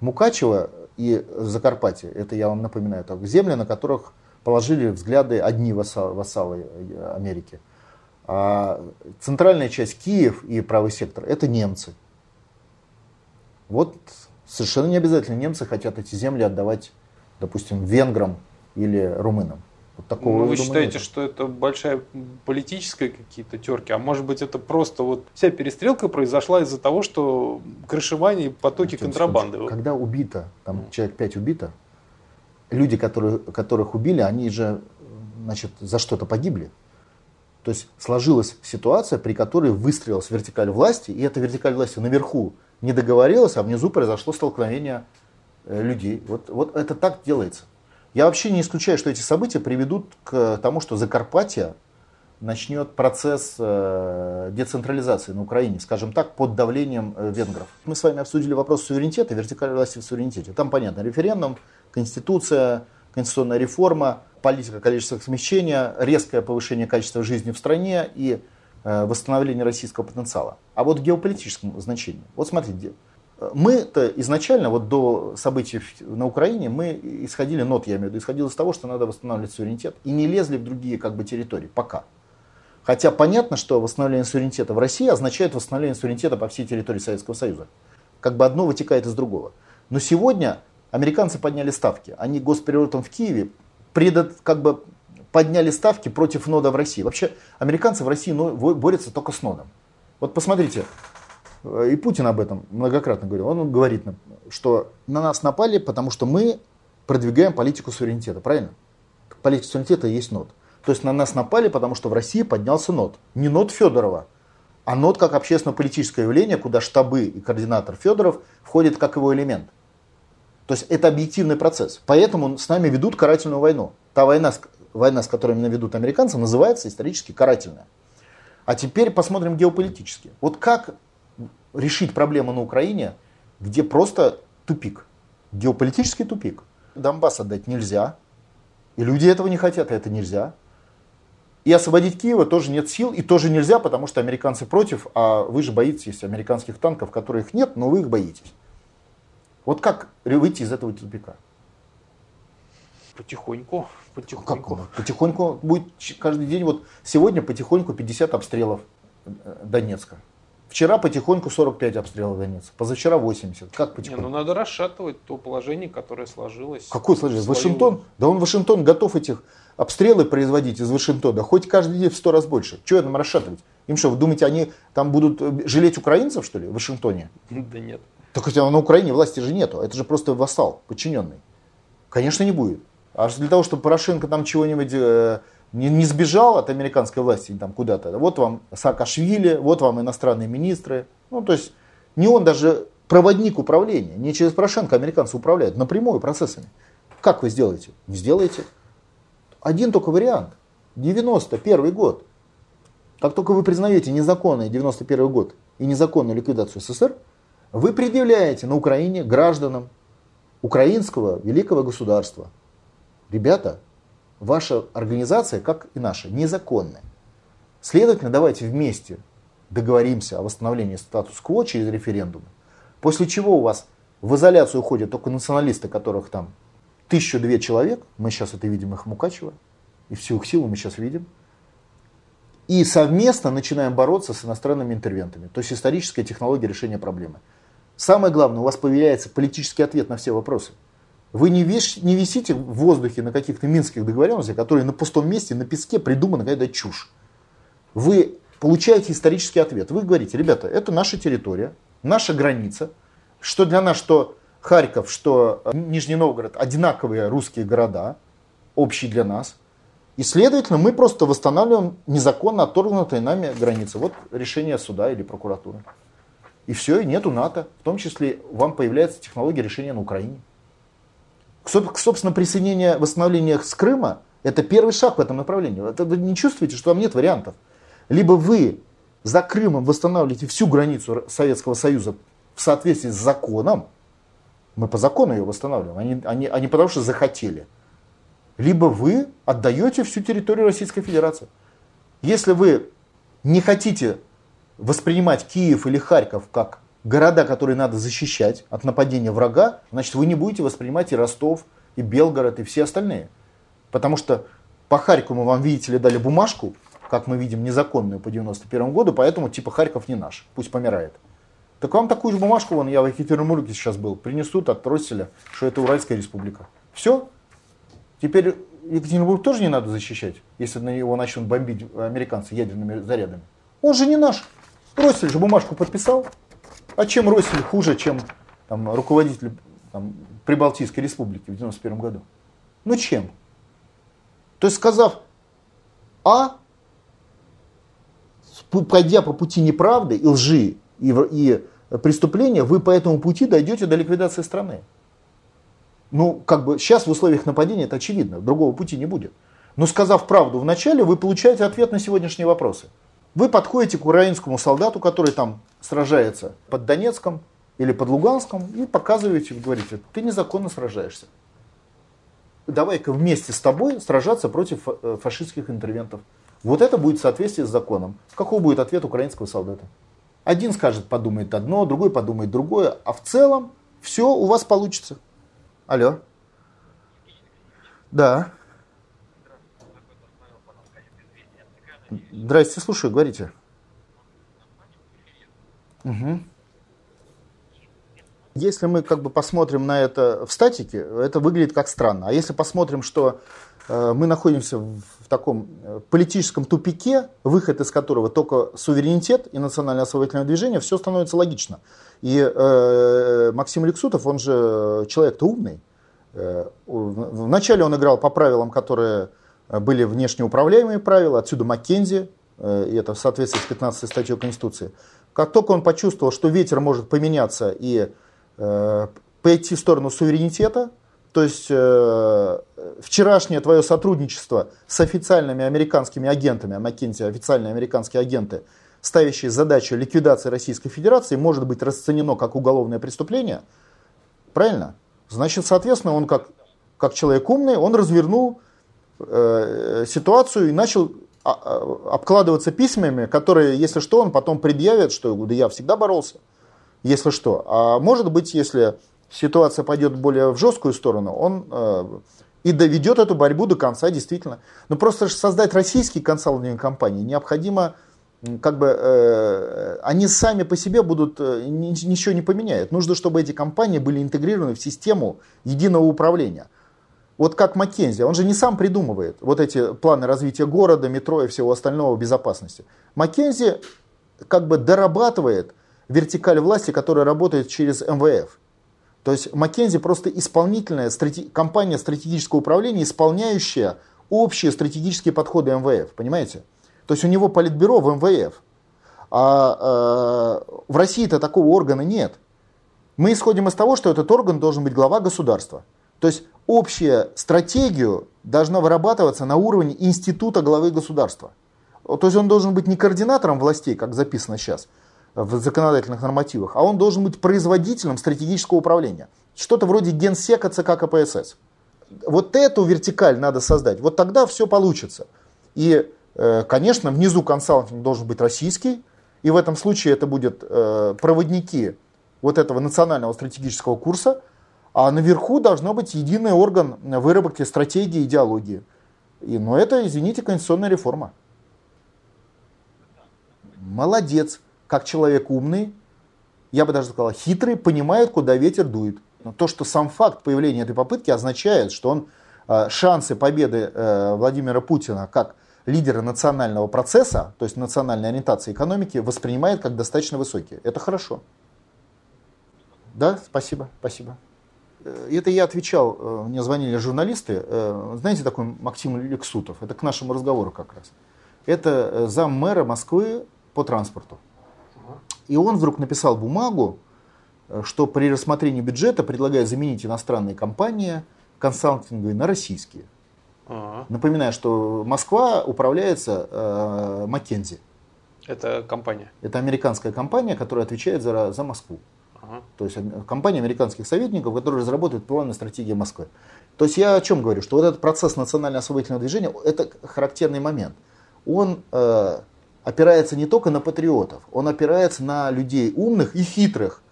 Мукачево и Закарпатье, это я вам напоминаю, это земли, на которых положили взгляды одни вассалы, вассалы Америки. А центральная часть Киев и правый сектор это немцы. Вот совершенно не обязательно немцы хотят эти земли отдавать, допустим, венграм или румынам. Вот такого, ну, вы считаете, нет. что это большая политическая какие-то терки, а может быть это просто вот вся перестрелка произошла из-за того, что крышевание и потоки Тем контрабанды. Когда убито, там человек 5 убито, люди, которые, которых убили, они же значит, за что-то погибли. То есть сложилась ситуация, при которой выстрелилась вертикаль власти, и эта вертикаль власти наверху не договорилась, а внизу произошло столкновение э, людей. Вот, вот это так делается. Я вообще не исключаю, что эти события приведут к тому, что Закарпатье начнет процесс э, децентрализации на Украине, скажем так, под давлением э, венгров. Мы с вами обсудили вопрос суверенитета, вертикальной власти в суверенитете. Там понятно, референдум, конституция, конституционная реформа, политика количественного смещения, резкое повышение качества жизни в стране и э, восстановление российского потенциала. А вот в геополитическом значении. Вот смотрите, мы-то изначально, вот до событий на Украине, мы исходили, нот я имею в виду, исходили из того, что надо восстанавливать суверенитет и не лезли в другие как бы территории пока. Хотя понятно, что восстановление суверенитета в России означает восстановление суверенитета по всей территории Советского Союза. Как бы одно вытекает из другого. Но сегодня американцы подняли ставки. Они госпереводом в Киеве предот, как бы подняли ставки против нода в России. Вообще американцы в России борются только с нодом. Вот посмотрите, и Путин об этом многократно говорил. Он говорит, что на нас напали, потому что мы продвигаем политику суверенитета. Правильно? Политика суверенитета есть нод. То есть на нас напали, потому что в России поднялся НОТ. Не НОТ Федорова, а НОТ как общественно-политическое явление, куда штабы и координатор Федоров входят как его элемент. То есть это объективный процесс. Поэтому с нами ведут карательную войну. Та война, война, с которой именно ведут американцы, называется исторически карательная. А теперь посмотрим геополитически. Вот как решить проблему на Украине, где просто тупик, геополитический тупик. Донбасс отдать нельзя, и люди этого не хотят, и это нельзя. И освободить Киева тоже нет сил, и тоже нельзя, потому что американцы против, а вы же боитесь американских танков, которых нет, но вы их боитесь. Вот как выйти из этого тупика? Потихоньку, потихоньку. Как? Потихоньку будет каждый день, вот сегодня потихоньку 50 обстрелов э, Донецка. Вчера потихоньку 45 обстрелов Донецка, позавчера 80. Как потихоньку? Не, ну надо расшатывать то положение, которое сложилось. Какое сложилось? Свою... Вашингтон? Да он Вашингтон готов этих обстрелы производить из Вашингтона хоть каждый день в сто раз больше. Чего нам расшатывать? Им что, вы думаете, они там будут э, жалеть украинцев, что ли, в Вашингтоне? Да нет. Так хотя на Украине власти же нету, это же просто вассал, подчиненный. Конечно, не будет. А для того, чтобы Порошенко там чего-нибудь э, не, не сбежал от американской власти там куда-то, вот вам Саакашвили, вот вам иностранные министры. Ну, то есть не он даже проводник управления, не через Порошенко американцы управляют, напрямую процессами. Как вы сделаете? Не сделаете. Один только вариант. 91 год. Как только вы признаете незаконный 91 год и незаконную ликвидацию СССР, вы предъявляете на Украине гражданам украинского великого государства. Ребята, ваша организация, как и наша, незаконная. Следовательно, давайте вместе договоримся о восстановлении статус-кво через референдум, после чего у вас в изоляцию уходят только националисты, которых там тысячу-две человек, мы сейчас это видим их Мукачева, и всю их силу мы сейчас видим, и совместно начинаем бороться с иностранными интервентами, то есть историческая технология решения проблемы. Самое главное, у вас появляется политический ответ на все вопросы. Вы не, виш, не висите в воздухе на каких-то минских договоренностях, которые на пустом месте, на песке придуманы какая-то чушь. Вы получаете исторический ответ. Вы говорите, ребята, это наша территория, наша граница, что для нас, что Харьков, что э, Нижний Новгород одинаковые русские города, общие для нас. И, следовательно, мы просто восстанавливаем незаконно отторгнутые нами границы. Вот решение суда или прокуратуры. И все, и нету НАТО. В том числе вам появляется технология решения на Украине. Собственно, присоединение, восстановление с Крыма – это первый шаг в этом направлении. Вы не чувствуете, что вам нет вариантов. Либо вы за Крымом восстанавливаете всю границу Советского Союза в соответствии с законом, мы по закону ее восстанавливаем, не, а не потому что захотели. Либо вы отдаете всю территорию Российской Федерации. Если вы не хотите воспринимать Киев или Харьков как города, которые надо защищать от нападения врага, значит вы не будете воспринимать и Ростов, и Белгород, и все остальные. Потому что по Харькову вам, видите ли, дали бумажку, как мы видим, незаконную по 91 году, поэтому типа Харьков не наш, пусть помирает. Так вам такую же бумажку, вон я в Екатеринбурге сейчас был, принесут от Росселя, что это Уральская республика. Все. Теперь Екатеринбург тоже не надо защищать, если на него начнут бомбить американцы ядерными зарядами. Он же не наш. Россель же бумажку подписал. А чем Россель хуже, чем там, руководитель там, Прибалтийской республики в 91 году? Ну чем? То есть сказав А, пойдя по пути неправды и лжи и, и преступления, вы по этому пути дойдете до ликвидации страны. Ну, как бы сейчас в условиях нападения это очевидно, другого пути не будет. Но сказав правду вначале, вы получаете ответ на сегодняшние вопросы. Вы подходите к украинскому солдату, который там сражается под Донецком или под Луганском, и показываете, говорите, ты незаконно сражаешься. Давай-ка вместе с тобой сражаться против э, фашистских интервентов. Вот это будет в соответствии с законом. Какой будет ответ украинского солдата? Один скажет, подумает одно, другой подумает другое, а в целом все у вас получится. Алло. Да. Здрасте, слушаю, говорите. Угу. Если мы как бы посмотрим на это в статике, это выглядит как странно. А если посмотрим, что э, мы находимся в таком э, политическом тупике, выход из которого только суверенитет и национальное освободительное движение, все становится логично. И э, Максим Лексутов, он же человек-то умный. Э, вначале он играл по правилам, которые были внешнеуправляемые правила, отсюда Маккензи, э, и это в соответствии с 15 статьей Конституции. Как только он почувствовал, что ветер может поменяться и э, пойти в сторону суверенитета, то есть э, вчерашнее твое сотрудничество с официальными американскими агентами, а Маккензи официальные американские агенты, ставящие задачу ликвидации Российской Федерации, может быть расценено как уголовное преступление, правильно? Значит, соответственно, он как, как человек умный, он развернул э, ситуацию и начал а, а, обкладываться письмами, которые, если что, он потом предъявит, что да я всегда боролся, если что. А может быть, если ситуация пойдет более в жесткую сторону, он э, и доведет эту борьбу до конца, действительно. Но просто создать российские консалтинговые компании необходимо, как бы, э, они сами по себе будут, э, ничего не поменяют. Нужно, чтобы эти компании были интегрированы в систему единого управления. Вот как Маккензи, он же не сам придумывает вот эти планы развития города, метро и всего остального безопасности. Маккензи как бы дорабатывает вертикаль власти, которая работает через МВФ. То есть Маккензи просто исполнительная стратег... компания стратегического управления, исполняющая общие стратегические подходы МВФ, понимаете? То есть у него политбюро в МВФ. А э, в России-то такого органа нет. Мы исходим из того, что этот орган должен быть глава государства. То есть общая стратегию должна вырабатываться на уровне института главы государства. То есть он должен быть не координатором властей, как записано сейчас, в законодательных нормативах, а он должен быть производителем стратегического управления. Что-то вроде генсека ЦК КПСС. Вот эту вертикаль надо создать. Вот тогда все получится. И, э, конечно, внизу консалтинг должен быть российский. И в этом случае это будут э, проводники вот этого национального стратегического курса. А наверху должно быть единый орган выработки стратегии и идеологии. И, но это, извините, конституционная реформа. Молодец как человек умный, я бы даже сказал, хитрый, понимает, куда ветер дует. Но то, что сам факт появления этой попытки означает, что он э, шансы победы э, Владимира Путина как лидера национального процесса, то есть национальной ориентации экономики, воспринимает как достаточно высокие. Это хорошо. Да, спасибо, спасибо. Э, это я отвечал, мне звонили журналисты. Знаете такой Максим Лексутов? Это к нашему разговору как раз. Это зам мэра Москвы по транспорту. И он вдруг написал бумагу, э, что при рассмотрении бюджета предлагает заменить иностранные компании консалтинговые на российские. Ага. Напоминаю, что Москва управляется э, Маккензи. Это компания? Это американская компания, которая отвечает за, за Москву. То есть компания американских советников, которая разработает планы стратегии Москвы. То есть я о чем говорю, что вот этот процесс национально-освободительного движения, это характерный момент. Он э, опирается не только на патриотов, он опирается на людей умных и хитрых.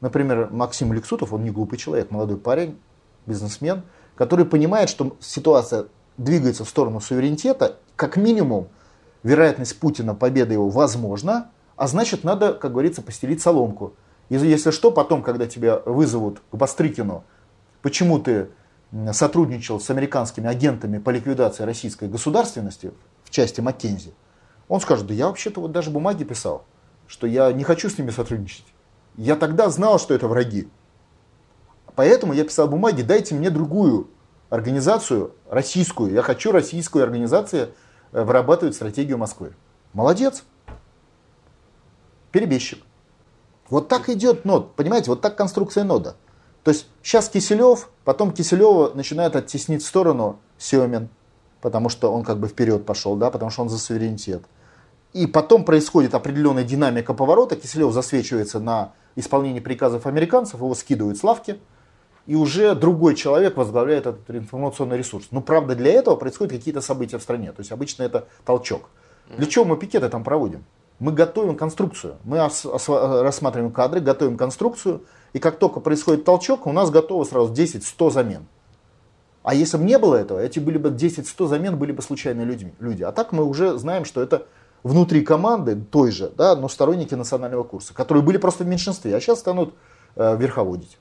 Например, Максим Лексутов, он не глупый человек, молодой парень, бизнесмен, который понимает, что ситуация двигается в сторону суверенитета, как минимум вероятность Путина, победы его возможна, а значит надо, как говорится, постелить соломку. И если что, потом, когда тебя вызовут к Бастрыкину, почему ты сотрудничал с американскими агентами по ликвидации российской государственности в части Маккензи, он скажет, да я вообще-то вот даже бумаги писал, что я не хочу с ними сотрудничать. Я тогда знал, что это враги. Поэтому я писал бумаги, дайте мне другую организацию, российскую. Я хочу российскую организацию э, вырабатывать стратегию Москвы. Молодец. Перебежчик. Вот так идет нод, понимаете, вот так конструкция нода. То есть сейчас Киселев, потом Киселева начинает оттеснить в сторону Семин, потому что он как бы вперед пошел, да, потому что он за суверенитет. И потом происходит определенная динамика поворота, Киселев засвечивается на исполнении приказов американцев, его скидывают с лавки, и уже другой человек возглавляет этот информационный ресурс. Но правда для этого происходят какие-то события в стране, то есть обычно это толчок. Для чего мы пикеты там проводим? Мы готовим конструкцию, мы рассматриваем кадры, готовим конструкцию, и как только происходит толчок, у нас готово сразу 10-100 замен. А если бы не было этого, эти были бы 10-100 замен были бы случайные людьми, люди. А так мы уже знаем, что это внутри команды той же, да, но сторонники национального курса, которые были просто в меньшинстве, а сейчас станут э, верховодить.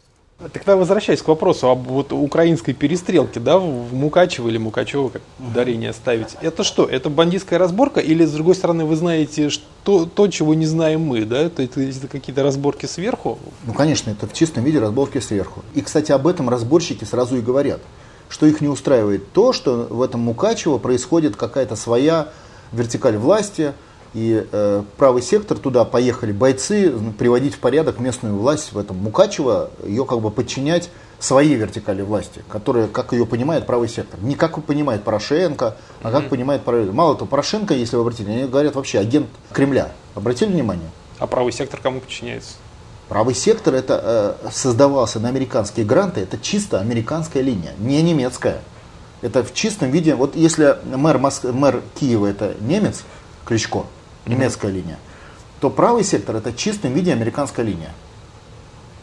Тогда возвращаясь к вопросу об вот украинской перестрелке, да, в Мукачево или Мукачево, как ударение ставить. Это что? Это бандитская разборка или, с другой стороны, вы знаете что, то, чего не знаем мы, да? Это, это, это какие-то разборки сверху? Ну, конечно, это в чистом виде разборки сверху. И, кстати, об этом разборщики сразу и говорят, что их не устраивает то, что в этом Мукачево происходит какая-то своя вертикаль власти, и э, правый сектор туда поехали бойцы приводить в порядок местную власть в этом Мукачево, ее как бы подчинять своей вертикали власти, которая, как ее понимает правый сектор. Не как понимает Порошенко, а как mm-hmm. понимает правый. Мало того, Порошенко, если вы обратили, они говорят вообще агент Кремля. Обратили внимание? А правый сектор кому подчиняется? Правый сектор это э, создавался на американские гранты, это чисто американская линия, не немецкая. Это в чистом виде, вот если мэр, Моск... мэр Киева это немец, Кличко, немецкая mm-hmm. линия, то правый сектор это в чистом виде американская линия.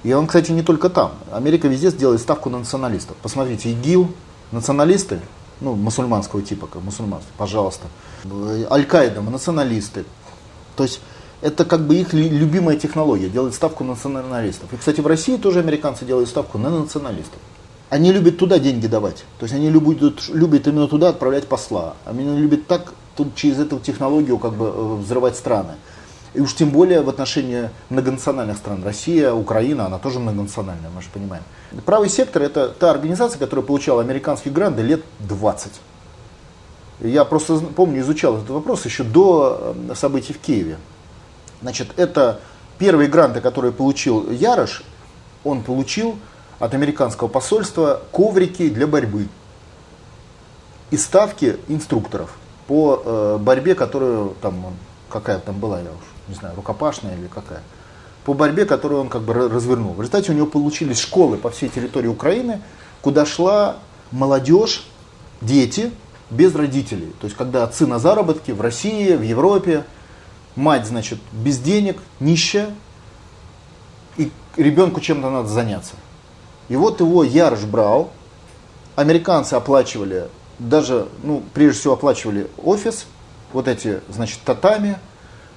И он, кстати, не только там. Америка везде сделает ставку на националистов. Посмотрите, ИГИЛ, националисты, ну, мусульманского типа, как мусульманство, пожалуйста. Аль-Каида, националисты. То есть это как бы их любимая технология, делать ставку на националистов. И, кстати, в России тоже американцы делают ставку на националистов. Они любят туда деньги давать. То есть они любят, любят именно туда отправлять посла. Они любят так тут через эту технологию как бы э, взрывать страны. И уж тем более в отношении многонациональных стран. Россия, Украина, она тоже многонациональная, мы же понимаем. Правый сектор это та организация, которая получала американские гранды лет 20. Я просто помню, изучал этот вопрос еще до э, событий в Киеве. Значит, это первые гранты, которые получил Ярош, он получил от американского посольства коврики для борьбы и ставки инструкторов по э, борьбе, которую там какая там была, я уж не знаю, рукопашная или какая, по борьбе, которую он как бы развернул. В результате у него получились школы по всей территории Украины, куда шла молодежь, дети без родителей. То есть когда отцы на заработке в России, в Европе, мать, значит, без денег, нищая, и ребенку чем-то надо заняться. И вот его Ярш брал, американцы оплачивали, даже, ну, прежде всего оплачивали офис, вот эти, значит, татами,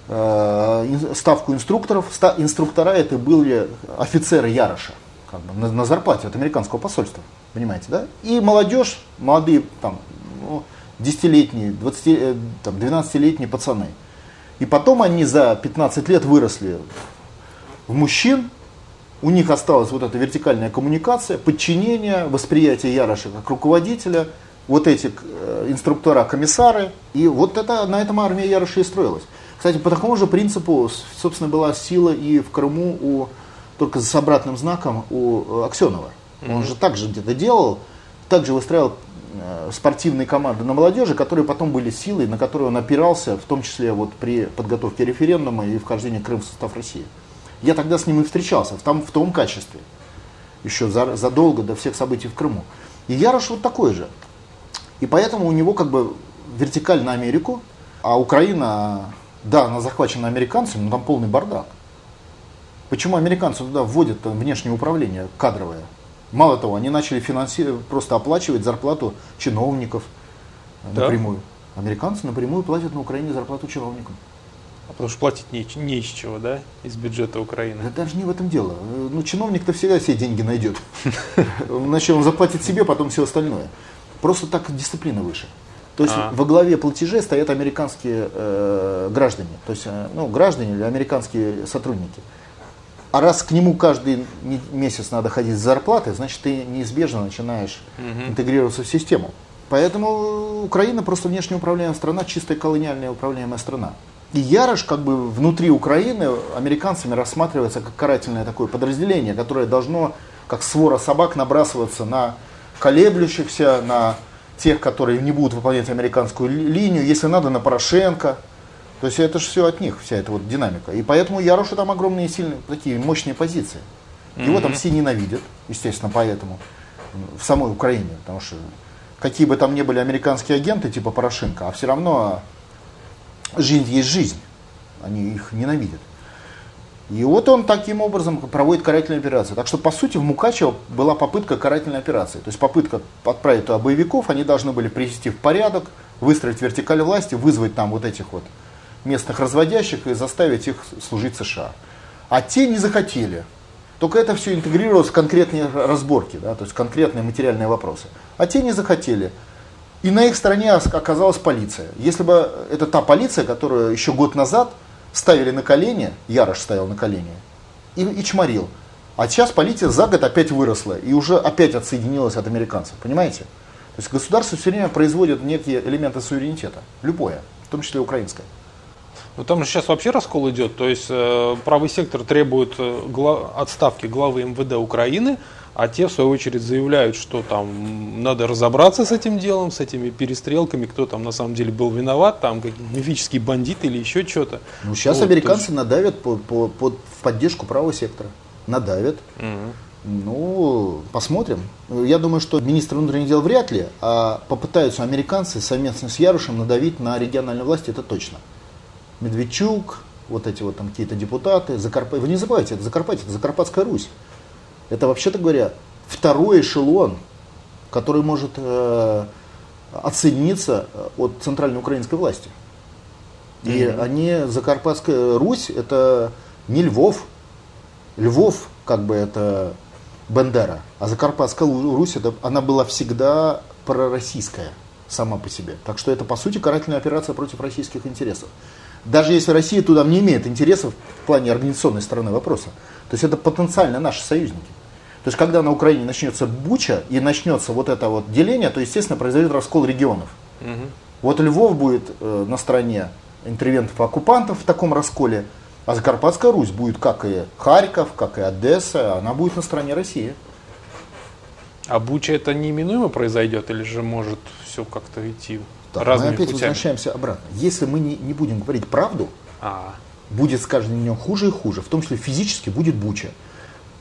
э, ставку инструкторов. Инструктора это были офицеры Яроша, как бы, на, на зарплате от американского посольства, понимаете, да? И молодежь, молодые, там, ну, 10-летние, 20, э, там, 12-летние пацаны. И потом они за 15 лет выросли в мужчин, у них осталась вот эта вертикальная коммуникация, подчинение, восприятие Яроша как руководителя, вот эти э, инструктора, комиссары, и вот это, на этом армия Яроша и строилась. Кстати, по такому же принципу, собственно, была сила и в Крыму, у, только с обратным знаком у э, Аксенова. Mm-hmm. Он же также где-то делал, также выстраивал э, спортивные команды на молодежи, которые потом были силой, на которые он опирался, в том числе вот при подготовке референдума и вхождении Крыма в состав России. Я тогда с ним и встречался, в том, в том качестве, еще за, задолго до всех событий в Крыму. И Ярош вот такой же. И поэтому у него как бы вертикаль на Америку, а Украина, да, она захвачена американцами, но там полный бардак. Почему американцы туда вводят внешнее управление кадровое? Мало того, они начали финансировать, просто оплачивать зарплату чиновников да. напрямую. Американцы напрямую платят на Украине зарплату чиновникам. А потому что платить не, не из чего, да, из бюджета Украины? Да даже не в этом дело. Ну, чиновник-то всегда все деньги найдет. Значит, он заплатит себе, потом все остальное. Просто так дисциплина выше. То есть а. во главе платежей стоят американские э, граждане, то есть э, ну, граждане или американские сотрудники. А раз к нему каждый месяц надо ходить с зарплаты, значит ты неизбежно начинаешь угу. интегрироваться в систему. Поэтому Украина просто внешне управляемая страна, чистая колониальная управляемая страна. И Ярош как бы внутри Украины американцами рассматривается как карательное такое подразделение, которое должно как свора собак набрасываться на колеблющихся, на тех, которые не будут выполнять американскую линию, если надо, на Порошенко. То есть это же все от них, вся эта вот динамика. И поэтому Ярошу там огромные, сильные, такие мощные позиции. Его mm-hmm. там все ненавидят, естественно, поэтому в самой Украине, потому что какие бы там ни были американские агенты типа Порошенко, а все равно жизнь есть жизнь, они их ненавидят. И вот он таким образом проводит карательную операцию. Так что, по сути, в Мукачево была попытка карательной операции. То есть попытка отправить туда боевиков, они должны были привести в порядок, выстроить вертикаль власти, вызвать там вот этих вот местных разводящих и заставить их служить США. А те не захотели. Только это все интегрировалось в конкретные разборки, да, то есть конкретные материальные вопросы. А те не захотели. И на их стороне оказалась полиция. Если бы это та полиция, которую еще год назад ставили на колени, Ярош ставил на колени, и, и чморил. А сейчас полиция за год опять выросла и уже опять отсоединилась от американцев. Понимаете? То есть государство все время производит некие элементы суверенитета. Любое, в том числе украинское. Ну там же сейчас вообще раскол идет. То есть э, правый сектор требует э, отставки главы МВД Украины, а те, в свою очередь, заявляют, что там надо разобраться с этим делом, с этими перестрелками, кто там на самом деле был виноват, там какие-то мифические бандиты или еще что-то. Ну, сейчас вот, американцы есть... надавят по, по, по, в поддержку правого сектора. Надавят. Угу. Ну, посмотрим. Я думаю, что министр внутренних дел вряд ли, а попытаются американцы совместно с Ярушем надавить на региональную власть, это точно. Медведчук, вот эти вот там какие-то депутаты, Закарп... вы не забывайте, это Закарпатье, это Закарпатская Русь. Это, вообще-то говоря, второй эшелон, который может э, отсоединиться э, от центральной украинской власти. И mm-hmm. они, Закарпатская Русь, это не Львов. Львов, как бы это Бендера. А Закарпатская Русь, это, она была всегда пророссийская сама по себе. Так что это, по сути, карательная операция против российских интересов даже если Россия туда не имеет интересов в плане организационной стороны вопроса. То есть это потенциально наши союзники. То есть когда на Украине начнется буча и начнется вот это вот деление, то, естественно, произойдет раскол регионов. Угу. Вот Львов будет э, на стороне интервентов-оккупантов в таком расколе, а Закарпатская Русь будет, как и Харьков, как и Одесса, она будет на стороне России. А буча это неминуемо произойдет или же может все как-то идти так, мы опять путями. возвращаемся обратно. Если мы не, не будем говорить правду, а. будет с каждым днем хуже и хуже, в том числе физически будет буча.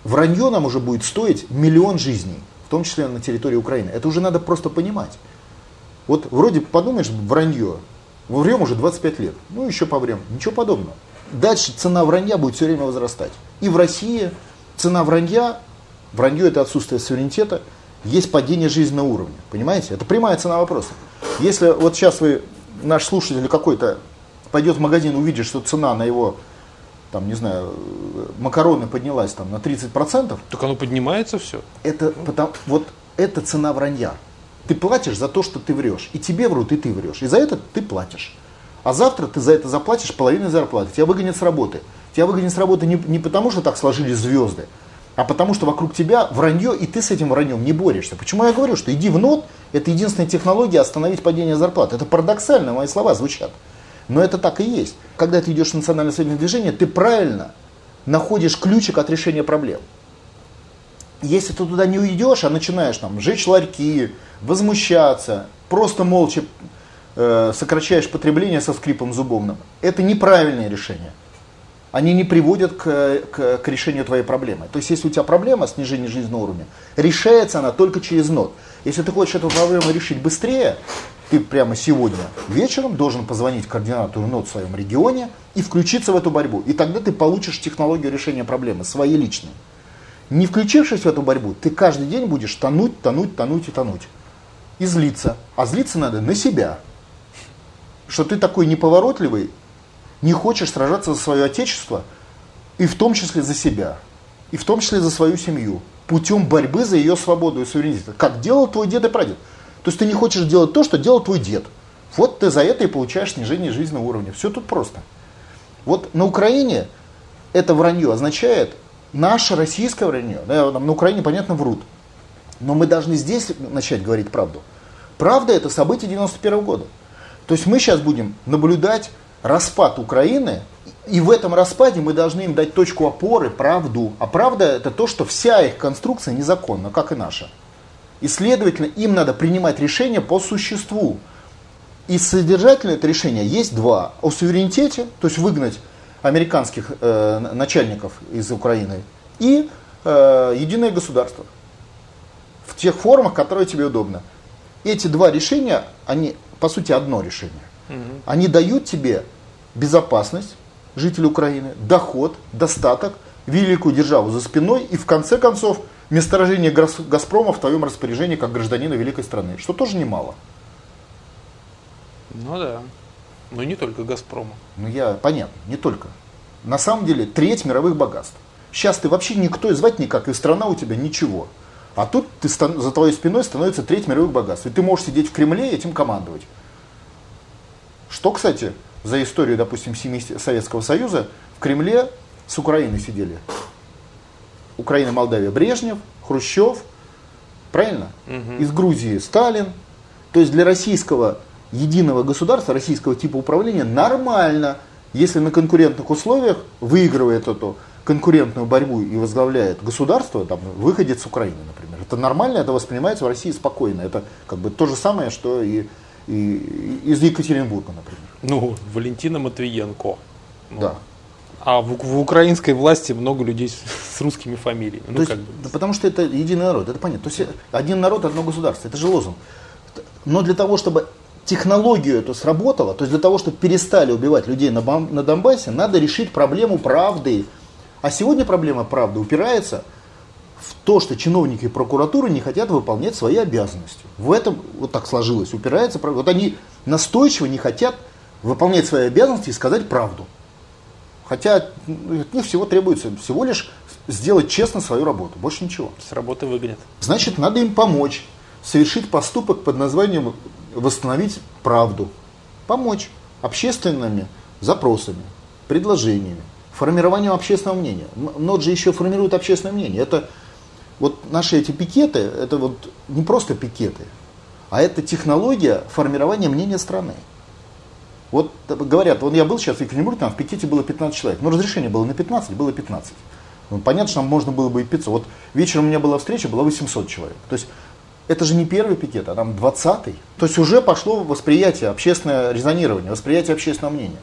Вранье нам уже будет стоить миллион жизней, в том числе на территории Украины. Это уже надо просто понимать. Вот вроде подумаешь, вранье, врем уже 25 лет, ну еще поврем, ничего подобного. Дальше цена вранья будет все время возрастать. И в России цена вранья, вранье это отсутствие суверенитета, есть падение жизненного уровня. Понимаете? Это прямая цена вопроса. Если вот сейчас вы, наш слушатель какой-то, пойдет в магазин, увидит, что цена на его там, не знаю, макароны поднялась там на 30%. Так оно поднимается все. Это, потому, вот это цена вранья. Ты платишь за то, что ты врешь. И тебе врут, и ты врешь. И за это ты платишь. А завтра ты за это заплатишь половину зарплаты. Тебя выгонят с работы. Тебя выгонят с работы не, не потому, что так сложились звезды, а потому что вокруг тебя вранье, и ты с этим враньем не борешься. Почему я говорю, что иди в нот, это единственная технология остановить падение зарплат. Это парадоксально, мои слова звучат. Но это так и есть. Когда ты идешь в национальное социальное движение, ты правильно находишь ключик от решения проблем. Если ты туда не уйдешь, а начинаешь там жечь ларьки, возмущаться, просто молча э, сокращаешь потребление со скрипом зубовным, это неправильное решение они не приводят к, к, к решению твоей проблемы. То есть, если у тебя проблема снижения жизненного уровня, решается она только через нот. Если ты хочешь эту проблему решить быстрее, ты прямо сегодня вечером должен позвонить координатору нот в своем регионе и включиться в эту борьбу. И тогда ты получишь технологию решения проблемы, свои личные. Не включившись в эту борьбу, ты каждый день будешь тонуть, тонуть, тонуть и тонуть. И злиться. А злиться надо на себя. Что ты такой неповоротливый, не хочешь сражаться за свое отечество, и в том числе за себя, и в том числе за свою семью, путем борьбы за ее свободу и суверенитет, как делал твой дед и прадед. То есть ты не хочешь делать то, что делал твой дед. Вот ты за это и получаешь снижение жизненного уровня. Все тут просто. Вот на Украине это вранье означает наше российское вранье. Да, на Украине, понятно, врут. Но мы должны здесь начать говорить правду. Правда это событие 91 года. То есть мы сейчас будем наблюдать распад Украины, и в этом распаде мы должны им дать точку опоры, правду. А правда это то, что вся их конструкция незаконна, как и наша. И, следовательно, им надо принимать решения по существу. И содержательное это решение есть два. О суверенитете, то есть выгнать американских э, начальников из Украины, и э, единое государство в тех формах, которые тебе удобно. Эти два решения, они по сути одно решение. Угу. Они дают тебе безопасность жителей Украины, доход, достаток, великую державу за спиной и в конце концов месторождение Газпрома в твоем распоряжении как гражданина великой страны, что тоже немало. Ну да. Но не только Газпрома. Ну я, понятно, не только. На самом деле треть мировых богатств. Сейчас ты вообще никто и звать никак, и страна у тебя ничего. А тут ты, за твоей спиной становится треть мировых богатств. И ты можешь сидеть в Кремле и этим командовать. Что, кстати, за историю, допустим, Советского Союза в Кремле с Украиной сидели. Украина, Молдавия, Брежнев, Хрущев, правильно? Угу. Из Грузии Сталин. То есть для российского единого государства, российского типа управления нормально, если на конкурентных условиях выигрывает эту конкурентную борьбу и возглавляет государство, там, выходит с Украины, например. Это нормально, это воспринимается в России спокойно. Это как бы то же самое, что и, и из Екатеринбурга, например. Ну, Валентина Матвиенко. Ну, да. А в, в украинской власти много людей с, с русскими фамилиями. Ну, есть, бы. да потому что это единый народ, это понятно. То есть один народ, одно государство, это же лозунг. Но для того, чтобы технологию эту сработала, то есть для того, чтобы перестали убивать людей на, на Донбассе, надо решить проблему правды. А сегодня проблема правды упирается в то, что чиновники прокуратуры не хотят выполнять свои обязанности. В этом вот так сложилось, упирается. Вот они настойчиво не хотят выполнять свои обязанности и сказать правду. Хотя от них всего требуется всего лишь сделать честно свою работу, больше ничего. С работы выгонят. Значит, надо им помочь совершить поступок под названием «восстановить правду». Помочь общественными запросами, предложениями, формированием общественного мнения. НОД же еще формирует общественное мнение. Это вот наши эти пикеты, это вот не просто пикеты, а это технология формирования мнения страны. Вот говорят, вот я был сейчас в Екатеринбурге, там в пикете было 15 человек, но разрешение было на 15, было 15. Ну, понятно, что там можно было бы и 500. Вот вечером у меня была встреча, было 800 человек. То есть это же не первый пикет, а там 20-й. То есть уже пошло восприятие, общественное резонирование, восприятие общественного мнения.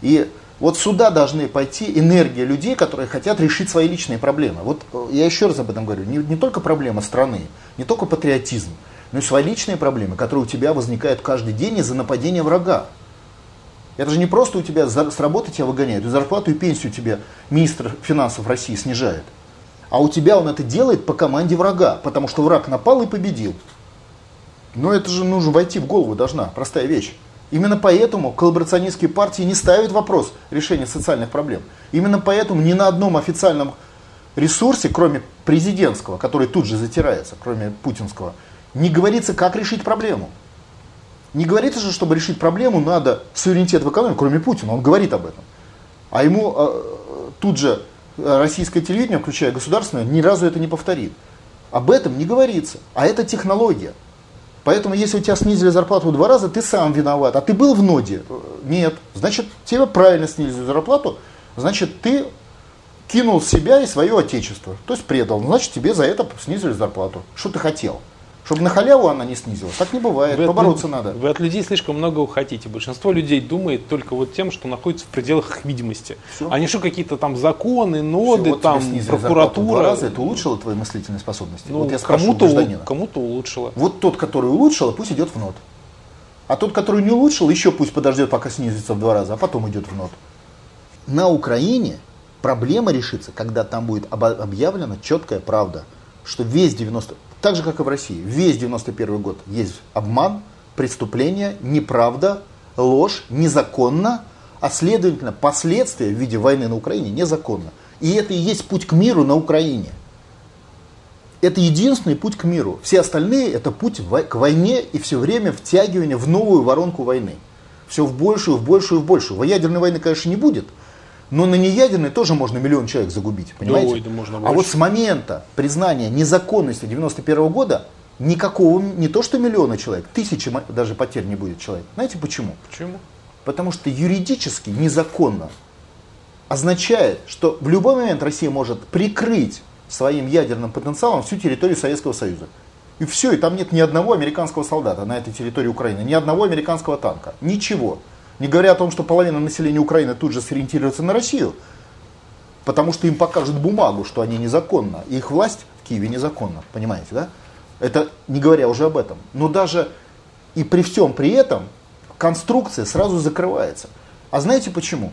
И вот сюда должны пойти энергия людей, которые хотят решить свои личные проблемы. Вот э, я еще раз об этом говорю. Не, не только проблема страны, не только патриотизм, но и свои личные проблемы, которые у тебя возникают каждый день из-за нападения врага. Это же не просто у тебя с работы тебя выгоняют, и зарплату и пенсию тебе министр финансов России снижает. А у тебя он это делает по команде врага, потому что враг напал и победил. Но это же нужно войти в голову должна, простая вещь. Именно поэтому коллаборационистские партии не ставят вопрос решения социальных проблем. Именно поэтому ни на одном официальном ресурсе, кроме президентского, который тут же затирается, кроме путинского, не говорится, как решить проблему. Не говорится же, чтобы решить проблему, надо суверенитет в экономике, кроме Путина, он говорит об этом. А ему э, тут же российское телевидение, включая государственное, ни разу это не повторит. Об этом не говорится. А это технология. Поэтому, если у тебя снизили зарплату в два раза, ты сам виноват. А ты был в ноде? Нет. Значит, тебе правильно снизили зарплату. Значит, ты кинул себя и свое отечество. То есть предал. Значит, тебе за это снизили зарплату. Что ты хотел? Чтобы на халяву она не снизилась. Так не бывает, вы побороться от, надо. Вы от людей слишком много хотите. Большинство людей думает только вот тем, что находится в пределах их видимости. Все. А не что какие-то там законы, ноды, вот там прокуратура. Два раза это улучшило твои мыслительные способности? Ну, вот я кому-то, кому-то улучшило. Вот тот, который улучшил, пусть идет в нот. А тот, который не улучшил, еще пусть подождет, пока снизится в два раза, а потом идет в нот. На Украине проблема решится, когда там будет объявлена четкая правда, что весь 90, так же, как и в России. Весь 91 год есть обман, преступление, неправда, ложь, незаконно, а следовательно последствия в виде войны на Украине незаконно. И это и есть путь к миру на Украине. Это единственный путь к миру. Все остальные это путь к войне и все время втягивание в новую воронку войны. Все в большую, в большую, в большую. Ядерной войны, конечно, не будет – но на неядерной тоже можно миллион человек загубить, понимаете? Ой, да можно а вот с момента признания незаконности 91 года никакого, не то что миллиона человек, тысячи даже потерь не будет человек. Знаете почему? Почему? Потому что юридически незаконно означает, что в любой момент Россия может прикрыть своим ядерным потенциалом всю территорию Советского Союза. И все, и там нет ни одного американского солдата на этой территории Украины, ни одного американского танка, ничего. Не говоря о том, что половина населения Украины тут же сориентируется на Россию, потому что им покажут бумагу, что они незаконно, и их власть в Киеве незаконна, понимаете, да? Это не говоря уже об этом. Но даже и при всем при этом конструкция сразу закрывается. А знаете почему?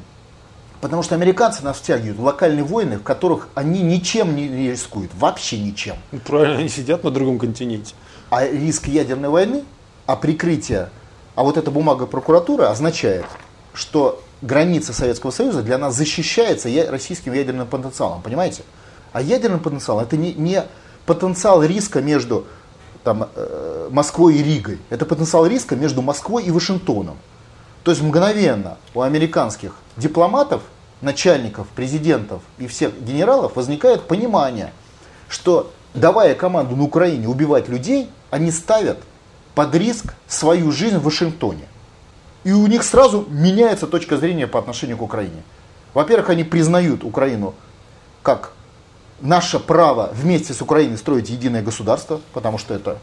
Потому что американцы нас втягивают в локальные войны, в которых они ничем не рискуют, вообще ничем. Ну, правильно, они сидят на другом континенте. А риск ядерной войны, а прикрытие, а вот эта бумага прокуратуры означает, что граница Советского Союза для нас защищается российским ядерным потенциалом, понимаете? А ядерный потенциал это не, не потенциал риска между там, э, Москвой и Ригой, это потенциал риска между Москвой и Вашингтоном. То есть мгновенно у американских дипломатов, начальников, президентов и всех генералов возникает понимание, что давая команду на Украине убивать людей, они ставят под риск свою жизнь в Вашингтоне. И у них сразу меняется точка зрения по отношению к Украине. Во-первых, они признают Украину как наше право вместе с Украиной строить единое государство, потому что это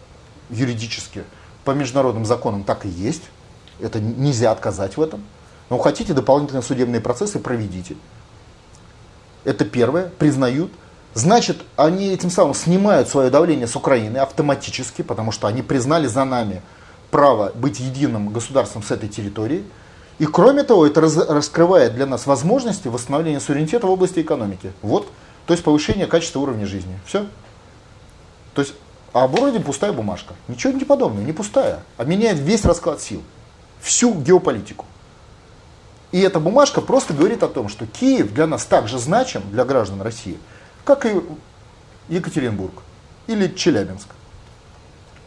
юридически по международным законам так и есть. Это нельзя отказать в этом. Но хотите дополнительные судебные процессы, проведите. Это первое, признают. Значит, они этим самым снимают свое давление с Украины автоматически, потому что они признали за нами право быть единым государством с этой территории. И кроме того, это раз, раскрывает для нас возможности восстановления суверенитета в области экономики. Вот, то есть повышение качества уровня жизни. Все. То есть, а вроде пустая бумажка. Ничего не подобного, не пустая, а меняет весь расклад сил всю геополитику. И эта бумажка просто говорит о том, что Киев для нас так же значим, для граждан России, как и Екатеринбург или Челябинск.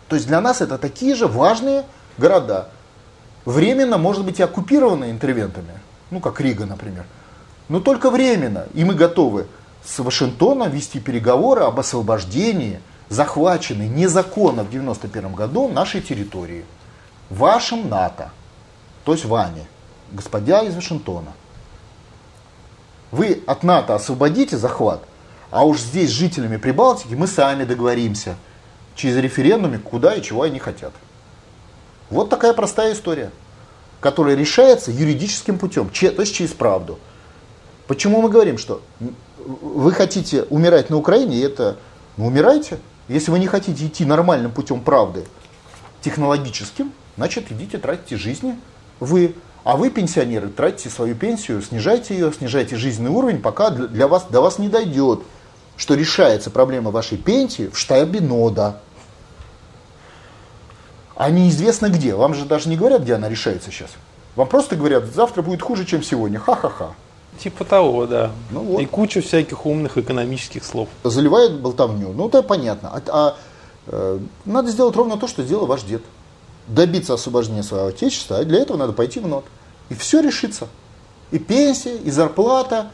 То есть для нас это такие же важные города, временно, может быть, и оккупированные интервентами, ну как Рига, например, но только временно. И мы готовы с Вашингтона вести переговоры об освобождении захваченной незаконно в 1991 году нашей территории, вашим НАТО то есть вами, господя из Вашингтона. Вы от НАТО освободите захват, а уж здесь с жителями Прибалтики мы сами договоримся через референдуме, куда и чего они хотят. Вот такая простая история, которая решается юридическим путем, то есть через правду. Почему мы говорим, что вы хотите умирать на Украине, и это, ну умирайте. Если вы не хотите идти нормальным путем правды, технологическим, значит идите тратите жизни вы, а вы, пенсионеры, тратите свою пенсию, снижайте ее, снижайте жизненный уровень, пока для вас, до вас не дойдет, что решается проблема вашей пенсии в штабе НОДА. А неизвестно где. Вам же даже не говорят, где она решается сейчас. Вам просто говорят, завтра будет хуже, чем сегодня. Ха-ха-ха. Типа того, да. Ну, вот. И куча всяких умных экономических слов. Заливает болтовню. Ну, это понятно. А, а э, надо сделать ровно то, что сделал ваш дед добиться освобождения своего отечества, а для этого надо пойти в НОТ. И все решится. И пенсия, и зарплата,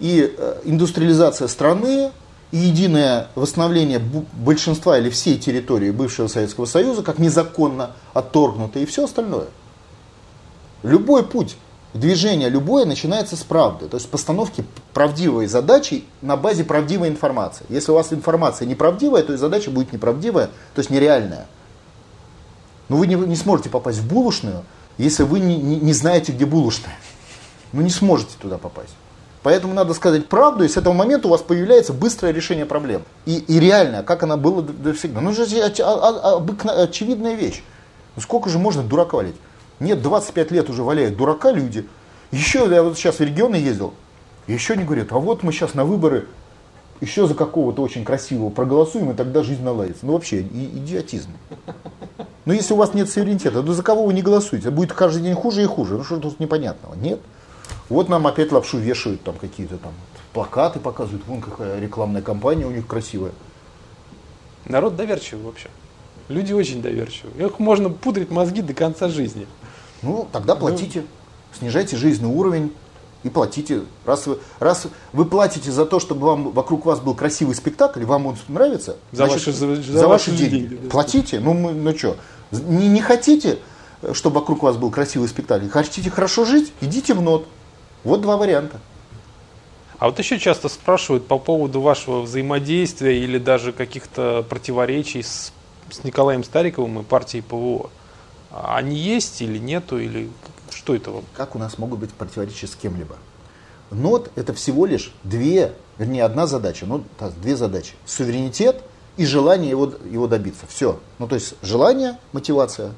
и э, индустриализация страны, и единое восстановление большинства или всей территории бывшего Советского Союза, как незаконно отторгнуто, и все остальное. Любой путь движения, любое начинается с правды, то есть постановки правдивой задачи на базе правдивой информации. Если у вас информация неправдивая, то и задача будет неправдивая, то есть нереальная. Но вы не, не сможете попасть в булочную, если вы не, не, не знаете, где булочная. Вы не сможете туда попасть. Поэтому надо сказать правду, и с этого момента у вас появляется быстрое решение проблем. И, и реально, как она была до всегда. Ну, же очевидная вещь. Ну, сколько же можно дурака валять? Нет, 25 лет уже валяют дурака люди. Еще я вот сейчас в регионы ездил, еще не говорят, а вот мы сейчас на выборы еще за какого-то очень красивого проголосуем, и тогда жизнь наладится. Ну вообще, идиотизм. Но если у вас нет суверенитета, то за кого вы не голосуете? Будет каждый день хуже и хуже. Ну что тут непонятного? Нет. Вот нам опять лапшу вешают, там какие-то там плакаты показывают, вон какая рекламная кампания у них красивая. Народ доверчивый вообще. Люди очень доверчивы. Их можно пудрить мозги до конца жизни. Ну, тогда платите. Ну, снижайте жизненный уровень, и платите. Раз вы, раз вы платите за то, чтобы вам, вокруг вас был красивый спектакль, вам он нравится, за, значит, ваши, за, за, за ваши деньги, деньги да. платите. Ну, мы, ну что, не, не хотите, чтобы вокруг вас был красивый спектакль, хотите хорошо жить, идите в НОТ. Вот два варианта. А вот еще часто спрашивают по поводу вашего взаимодействия или даже каких-то противоречий с с Николаем Стариковым и партией ПВО. Они есть или нету, или что это? Как у нас могут быть противоречия с кем-либо? НОТ это всего лишь две, вернее одна задача, ну две задачи. Суверенитет и желание его, его добиться. Все. Ну то есть желание, мотивация,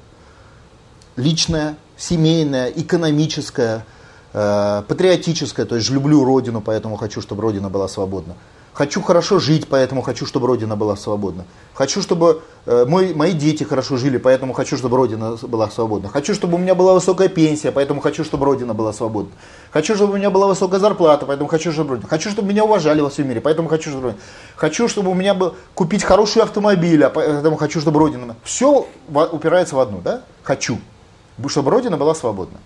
личная, семейная, экономическая, э, патриотическая, то есть люблю родину, поэтому хочу, чтобы родина была свободна. Хочу хорошо жить, поэтому хочу, чтобы Родина была свободна. Хочу, чтобы э, мой, мои дети хорошо жили, поэтому хочу, чтобы Родина была свободна. Хочу, чтобы у меня была высокая пенсия, поэтому хочу, чтобы Родина была свободна. Хочу, чтобы у меня была высокая зарплата, поэтому хочу, чтобы Родина. Хочу, чтобы меня уважали во всем мире, поэтому хочу, чтобы Родина. Хочу, чтобы у меня был купить хороший автомобиль, а поэтому хочу, чтобы Родина. Все упирается в одну, да? Хочу, чтобы Родина была свободна.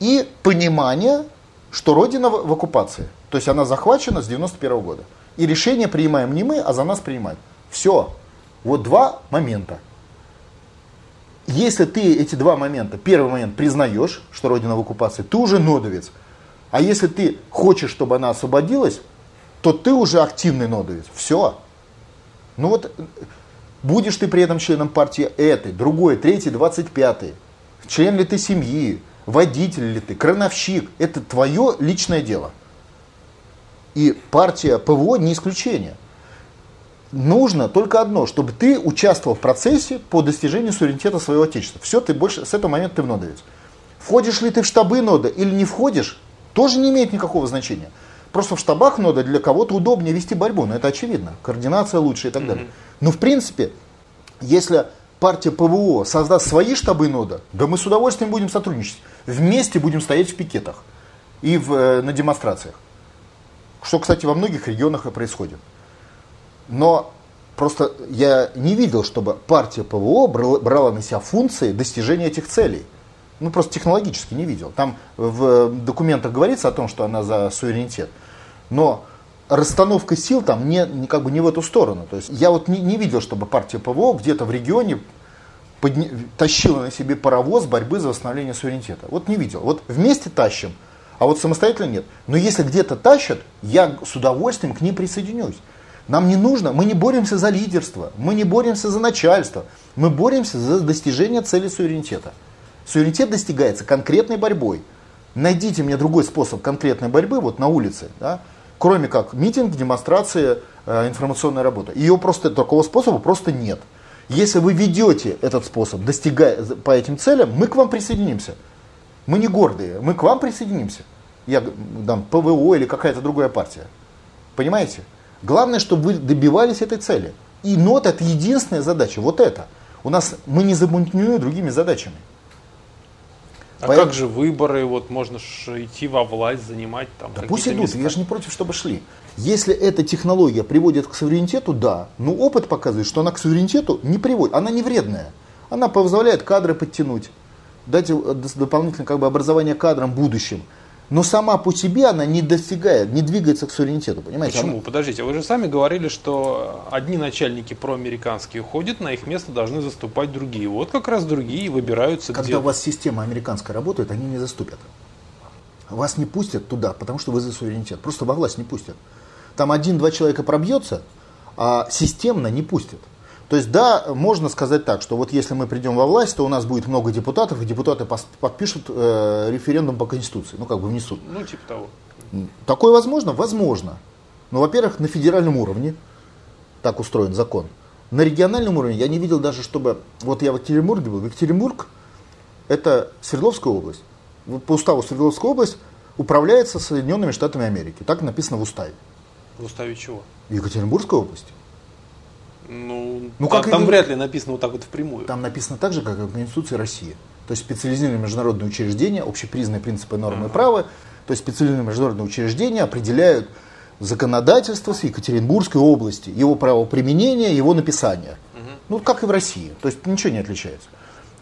И понимание, что Родина в оккупации. То есть она захвачена с 91 года. И решение принимаем не мы, а за нас принимают. Все. Вот два момента. Если ты эти два момента, первый момент признаешь, что Родина в оккупации, ты уже нодовец. А если ты хочешь, чтобы она освободилась, то ты уже активный нодовец. Все. Ну вот, будешь ты при этом членом партии этой, другой, третий, двадцать пятый, член ли ты семьи, водитель ли ты, крановщик, это твое личное дело. И партия ПВО не исключение. Нужно только одно, чтобы ты участвовал в процессе по достижению суверенитета своего отечества. Все, ты больше, с этого момента ты в нодовец. Входишь ли ты в штабы нода или не входишь, тоже не имеет никакого значения. Просто в штабах нода для кого-то удобнее вести борьбу, но это очевидно. Координация лучше и так далее. Но в принципе, если партия ПВО создаст свои штабы нода, да мы с удовольствием будем сотрудничать. Вместе будем стоять в пикетах и в, э, на демонстрациях. Что, кстати, во многих регионах и происходит. Но просто я не видел, чтобы партия ПВО брала на себя функции достижения этих целей. Ну, просто технологически не видел. Там в документах говорится о том, что она за суверенитет. Но расстановка сил там не, не, как бы не в эту сторону. То есть я вот не, не видел, чтобы партия ПВО где-то в регионе подня... тащила на себе паровоз борьбы за восстановление суверенитета. Вот не видел. Вот вместе тащим, а вот самостоятельно нет. Но если где-то тащат, я с удовольствием к ним присоединюсь. Нам не нужно, мы не боремся за лидерство, мы не боремся за начальство, мы боремся за достижение цели суверенитета. Суверенитет достигается конкретной борьбой. Найдите мне другой способ конкретной борьбы вот на улице, да, кроме как митинг, демонстрация, э, информационная работа. Ее просто, такого способа просто нет. Если вы ведете этот способ, достигая по этим целям, мы к вам присоединимся. Мы не гордые, мы к вам присоединимся. Я дам ПВО или какая-то другая партия. Понимаете? Главное, чтобы вы добивались этой цели. И НОТ это единственная задача, вот это. У нас мы не замутнены другими задачами. А Поэтому... как же выборы, вот можно же идти во власть, занимать там да пусть идут, места. я же не против, чтобы шли. Если эта технология приводит к суверенитету, да. Но опыт показывает, что она к суверенитету не приводит. Она не вредная. Она позволяет кадры подтянуть дать э, дополнительное как бы, образование кадрам будущим. Но сама по себе она не достигает, не двигается к суверенитету, понимаете? Почему? Она... Подождите, вы же сами говорили, что одни начальники проамериканские уходят, на их место должны заступать другие. Вот как раз другие выбираются Когда где... у вас система американская работает, они не заступят. Вас не пустят туда, потому что вы за суверенитет. Просто во власть не пустят. Там один-два человека пробьется, а системно не пустят. То есть, да, можно сказать так, что вот если мы придем во власть, то у нас будет много депутатов, и депутаты подпишут э, референдум по Конституции, ну, как бы внесут. Ну, типа того. Такое возможно? Возможно. Но, во-первых, на федеральном уровне так устроен закон. На региональном уровне я не видел даже, чтобы... Вот я в Екатеринбурге был. Екатеринбург – это Свердловская область. По уставу Свердловская область управляется Соединенными Штатами Америки. Так написано в уставе. В уставе чего? Екатеринбургской области. Ну, ну как там, вряд ли написано вот так вот впрямую. Там написано так же, как и в Конституции России. То есть специализированные международные учреждения, общепризнанные принципы нормы uh-huh. права, то есть специализированные международные учреждения определяют законодательство с Екатеринбургской области, его правоприменение, его написание. Uh-huh. Ну, как и в России. То есть ничего не отличается.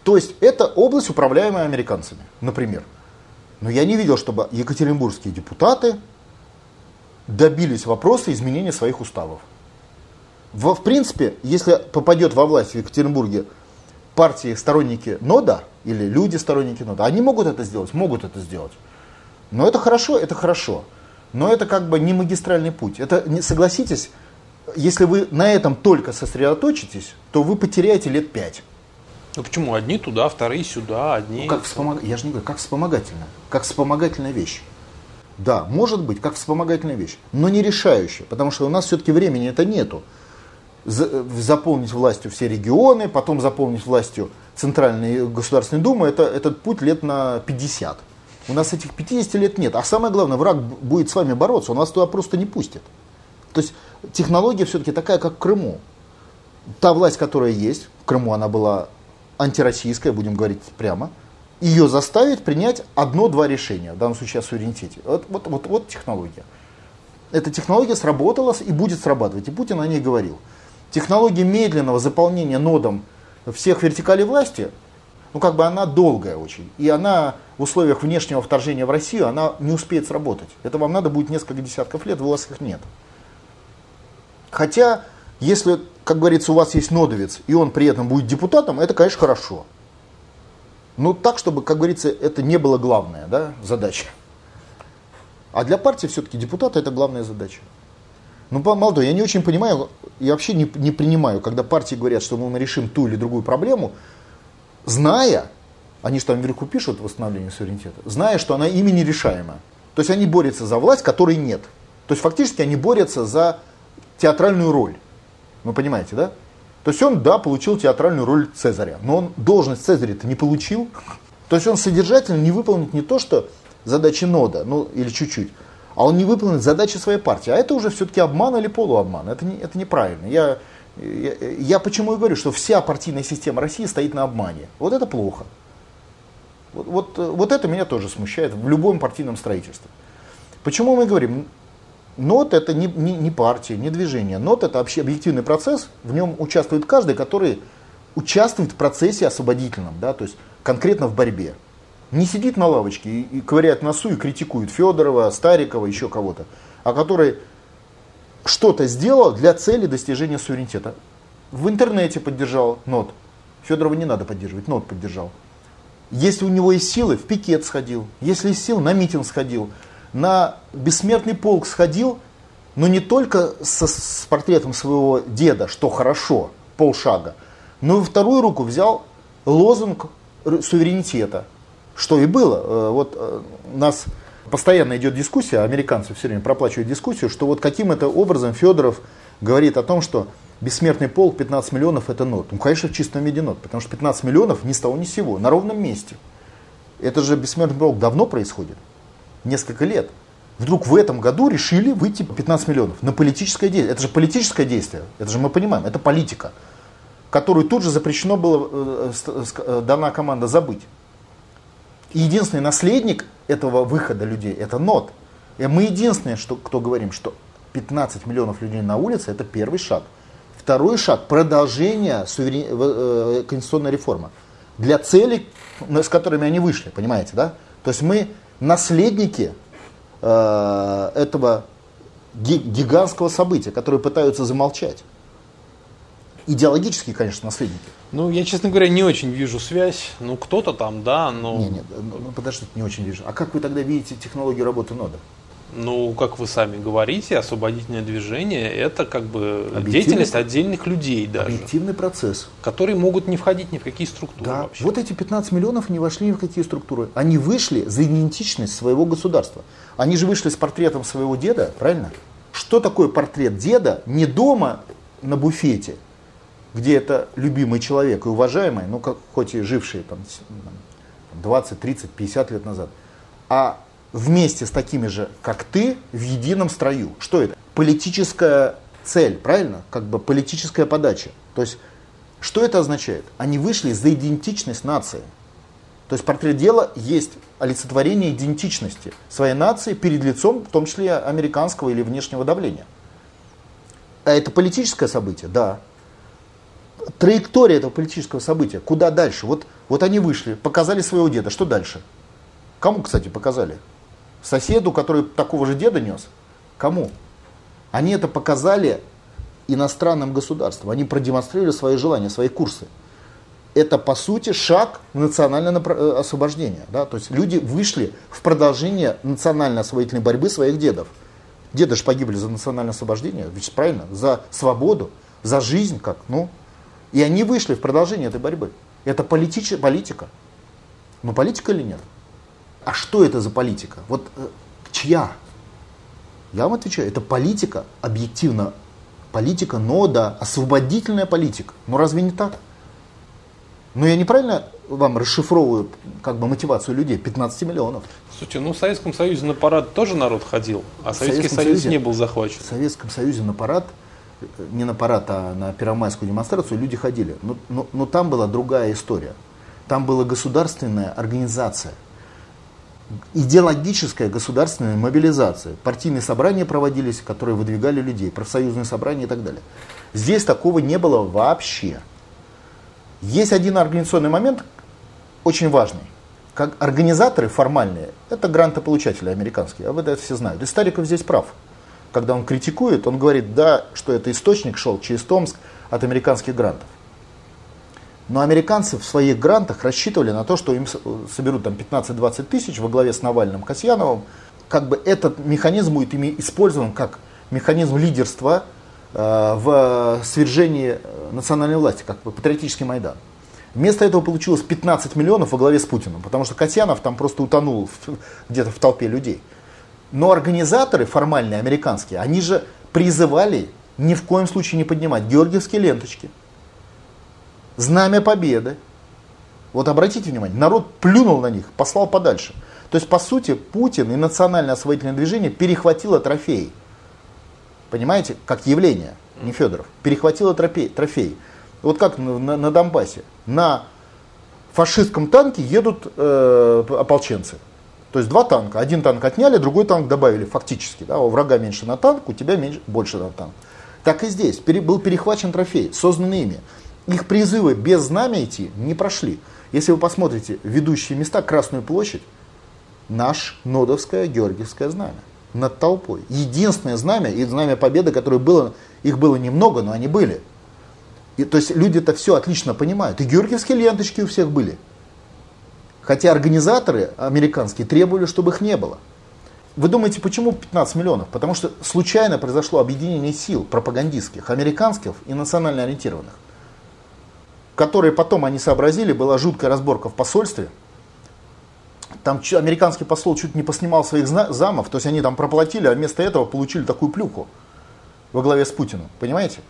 То есть это область, управляемая американцами, например. Но я не видел, чтобы екатеринбургские депутаты добились вопроса изменения своих уставов. В, в принципе, если попадет во власть в Екатеринбурге партии сторонники нода или люди сторонники нода, они могут это сделать, могут это сделать. Но это хорошо, это хорошо. Но это как бы не магистральный путь. Это, не, согласитесь, если вы на этом только сосредоточитесь, то вы потеряете лет пять. Ну почему? Одни туда, вторые сюда, одни... Ну, как вспомог... Я же не говорю, как вспомогательная. Как вспомогательная вещь. Да, может быть, как вспомогательная вещь, но не решающая, потому что у нас все-таки времени это нету. Заполнить властью все регионы, потом заполнить властью Центральной Государственной Думы, это, этот путь лет на 50. У нас этих 50 лет нет. А самое главное, враг будет с вами бороться, он вас туда просто не пустит. То есть технология все-таки такая, как в Крыму. Та власть, которая есть, в Крыму она была антироссийская, будем говорить прямо, ее заставит принять одно-два решения, в данном случае о суверенитете. Вот, вот, вот, вот технология. Эта технология сработала и будет срабатывать, и Путин о ней говорил. Технология медленного заполнения нодом всех вертикалей власти, ну как бы она долгая очень, и она в условиях внешнего вторжения в Россию, она не успеет сработать. Это вам надо будет несколько десятков лет, у вас их нет. Хотя, если, как говорится, у вас есть нодовец, и он при этом будет депутатом, это, конечно, хорошо. Но так, чтобы, как говорится, это не было главная да, задача. А для партии все-таки депутата это главная задача. Ну, молодой, я не очень понимаю, я вообще не, не принимаю, когда партии говорят, что мы решим ту или другую проблему, зная, они же там вверху пишут восстановление суверенитета, зная, что она ими нерешаема. То есть они борются за власть, которой нет. То есть фактически они борются за театральную роль. Вы понимаете, да? То есть он, да, получил театральную роль Цезаря, но он должность Цезаря-то не получил. То есть он содержательно не выполнит не то, что задачи нода, ну или чуть-чуть, а он не выполнит задачи своей партии. А это уже все-таки обман или полуобман. Это, не, это неправильно. Я, я, я почему и говорю, что вся партийная система России стоит на обмане. Вот это плохо. Вот, вот, вот это меня тоже смущает в любом партийном строительстве. Почему мы говорим, НОТ это не, не, не партия, не движение. НОТ это вообще объективный процесс, в нем участвует каждый, который участвует в процессе освободительном, да, то есть конкретно в борьбе. Не сидит на лавочке и, и ковыряет носу и критикует Федорова, Старикова, еще кого-то, а который что-то сделал для цели достижения суверенитета. В интернете поддержал НОТ. Федорова не надо поддерживать, НОТ поддержал. Если у него есть силы, в пикет сходил. Если есть силы, на митинг сходил на бессмертный полк сходил, но не только со, с портретом своего деда, что хорошо, полшага, но и вторую руку взял лозунг суверенитета, что и было. Э, вот э, нас постоянно идет дискуссия, американцы все время проплачивают дискуссию, что вот каким это образом Федоров говорит о том, что бессмертный полк 15 миллионов это нот. Ну, конечно, в чистом виде нот, потому что 15 миллионов ни с того ни с сего, на ровном месте. Это же бессмертный полк давно происходит несколько лет. Вдруг в этом году решили выйти 15 миллионов на политическое действие. Это же политическое действие, это же мы понимаем, это политика, которую тут же запрещено было, э, дана команда забыть. И единственный наследник этого выхода людей это НОТ. И мы единственные, что, кто говорим, что 15 миллионов людей на улице это первый шаг. Второй шаг – продолжение суверен... э, конституционной реформы. Для целей, с которыми они вышли, понимаете, да? То есть мы наследники э, этого гигантского события, которые пытаются замолчать. Идеологические, конечно, наследники. Ну, я, честно говоря, не очень вижу связь. Ну, кто-то там, да, но... Не, нет, ну, подождите, не очень вижу. А как вы тогда видите технологию работы нода? Ну, как вы сами говорите, освободительное движение – это как бы деятельность отдельных людей даже. Объективный процесс. Которые могут не входить ни в какие структуры да. вообще. Вот эти 15 миллионов не вошли ни в какие структуры. Они вышли за идентичность своего государства. Они же вышли с портретом своего деда, правильно? Что такое портрет деда не дома на буфете, где это любимый человек и уважаемый, ну, как, хоть и живший там 20, 30, 50 лет назад, а вместе с такими же, как ты, в едином строю. Что это? Политическая цель, правильно? Как бы политическая подача. То есть, что это означает? Они вышли за идентичность нации. То есть портрет дела есть олицетворение идентичности своей нации перед лицом, в том числе американского или внешнего давления. А это политическое событие? Да. Траектория этого политического события, куда дальше? Вот, вот они вышли, показали своего деда, что дальше? Кому, кстати, показали? соседу, который такого же деда нес. Кому? Они это показали иностранным государствам. Они продемонстрировали свои желания, свои курсы. Это, по сути, шаг в национальное э, освобождение. Да? То есть люди вышли в продолжение национальной освободительной борьбы своих дедов. Деды же погибли за национальное освобождение, ведь правильно, за свободу, за жизнь как, ну. И они вышли в продолжение этой борьбы. Это политич, политика. Но политика или нет? А что это за политика? Вот э, чья? Я вам отвечаю, это политика, объективно, политика, но да, освободительная политика. Ну разве не так? Ну я неправильно вам расшифровываю как бы мотивацию людей, 15 миллионов. Слушайте, ну в Советском Союзе на парад тоже народ ходил, а В Советский Союз Союзе- не был захвачен. В Советском Союзе на парад, не на парад, а на первомайскую демонстрацию люди ходили. Но, но- но там была другая история. Там была государственная организация, идеологическая государственная мобилизация. Партийные собрания проводились, которые выдвигали людей, профсоюзные собрания и так далее. Здесь такого не было вообще. Есть один организационный момент, очень важный. Как организаторы формальные, это грантополучатели американские, а вы это все знают. И Стариков здесь прав. Когда он критикует, он говорит, да, что это источник шел через Томск от американских грантов. Но американцы в своих грантах рассчитывали на то, что им соберут там 15-20 тысяч во главе с Навальным, Касьяновым. Как бы этот механизм будет ими использован как механизм лидерства э, в свержении э, национальной власти, как бы патриотический Майдан. Вместо этого получилось 15 миллионов во главе с Путиным, потому что Касьянов там просто утонул где-то в толпе людей. Но организаторы формальные, американские, они же призывали ни в коем случае не поднимать георгиевские ленточки, знамя победы. Вот обратите внимание, народ плюнул на них, послал подальше. То есть, по сути, Путин и национальное освободительное движение перехватило трофей. Понимаете, как явление, не Федоров, перехватило трофей. трофей. Вот как на, на- на Донбассе. На фашистском танке едут э, ополченцы. То есть два танка. Один танк отняли, другой танк добавили фактически. Да, у врага меньше на танк, у тебя меньше, больше на танк. Так и здесь. Пере- был перехвачен трофей, созданный ими. Их призывы без знамя идти не прошли. Если вы посмотрите ведущие места, Красную площадь, наш Нодовское Георгиевское знамя над толпой. Единственное знамя, и знамя победы, которое было, их было немного, но они были. И, то есть люди это все отлично понимают. И георгиевские ленточки у всех были. Хотя организаторы американские требовали, чтобы их не было. Вы думаете, почему 15 миллионов? Потому что случайно произошло объединение сил пропагандистских, американских и национально ориентированных, которые потом они сообразили, была жуткая разборка в посольстве, там американский посол чуть не поснимал своих замов, то есть они там проплатили, а вместо этого получили такую плюху во главе с Путиным, понимаете?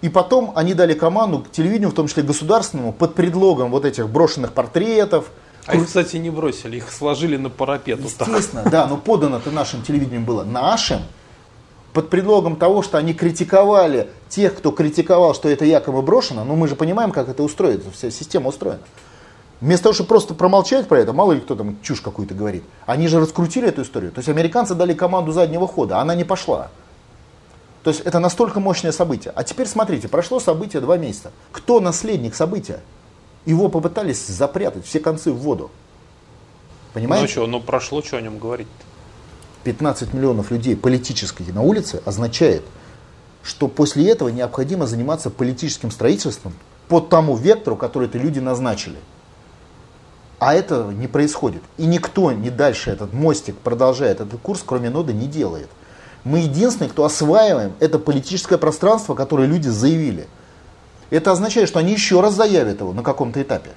И потом они дали команду к телевидению, в том числе государственному, под предлогом вот этих брошенных портретов. А их, кстати, не бросили, их сложили на парапет. Естественно, да, но подано-то нашим телевидением было нашим, под предлогом того, что они критиковали тех, кто критиковал, что это якобы брошено, но мы же понимаем, как это устроится, вся система устроена. Вместо того, чтобы просто промолчать про это, мало ли кто там чушь какую-то говорит, они же раскрутили эту историю. То есть американцы дали команду заднего хода, а она не пошла. То есть это настолько мощное событие. А теперь смотрите, прошло событие два месяца. Кто наследник события? Его попытались запрятать, все концы в воду. Понимаете? Ну что, ну прошло, что о нем говорить 15 миллионов людей политически на улице означает, что после этого необходимо заниматься политическим строительством по тому вектору, который эти люди назначили. А этого не происходит. И никто не дальше этот мостик продолжает этот курс, кроме ноды, не делает. Мы единственные, кто осваиваем это политическое пространство, которое люди заявили. Это означает, что они еще раз заявят его на каком-то этапе.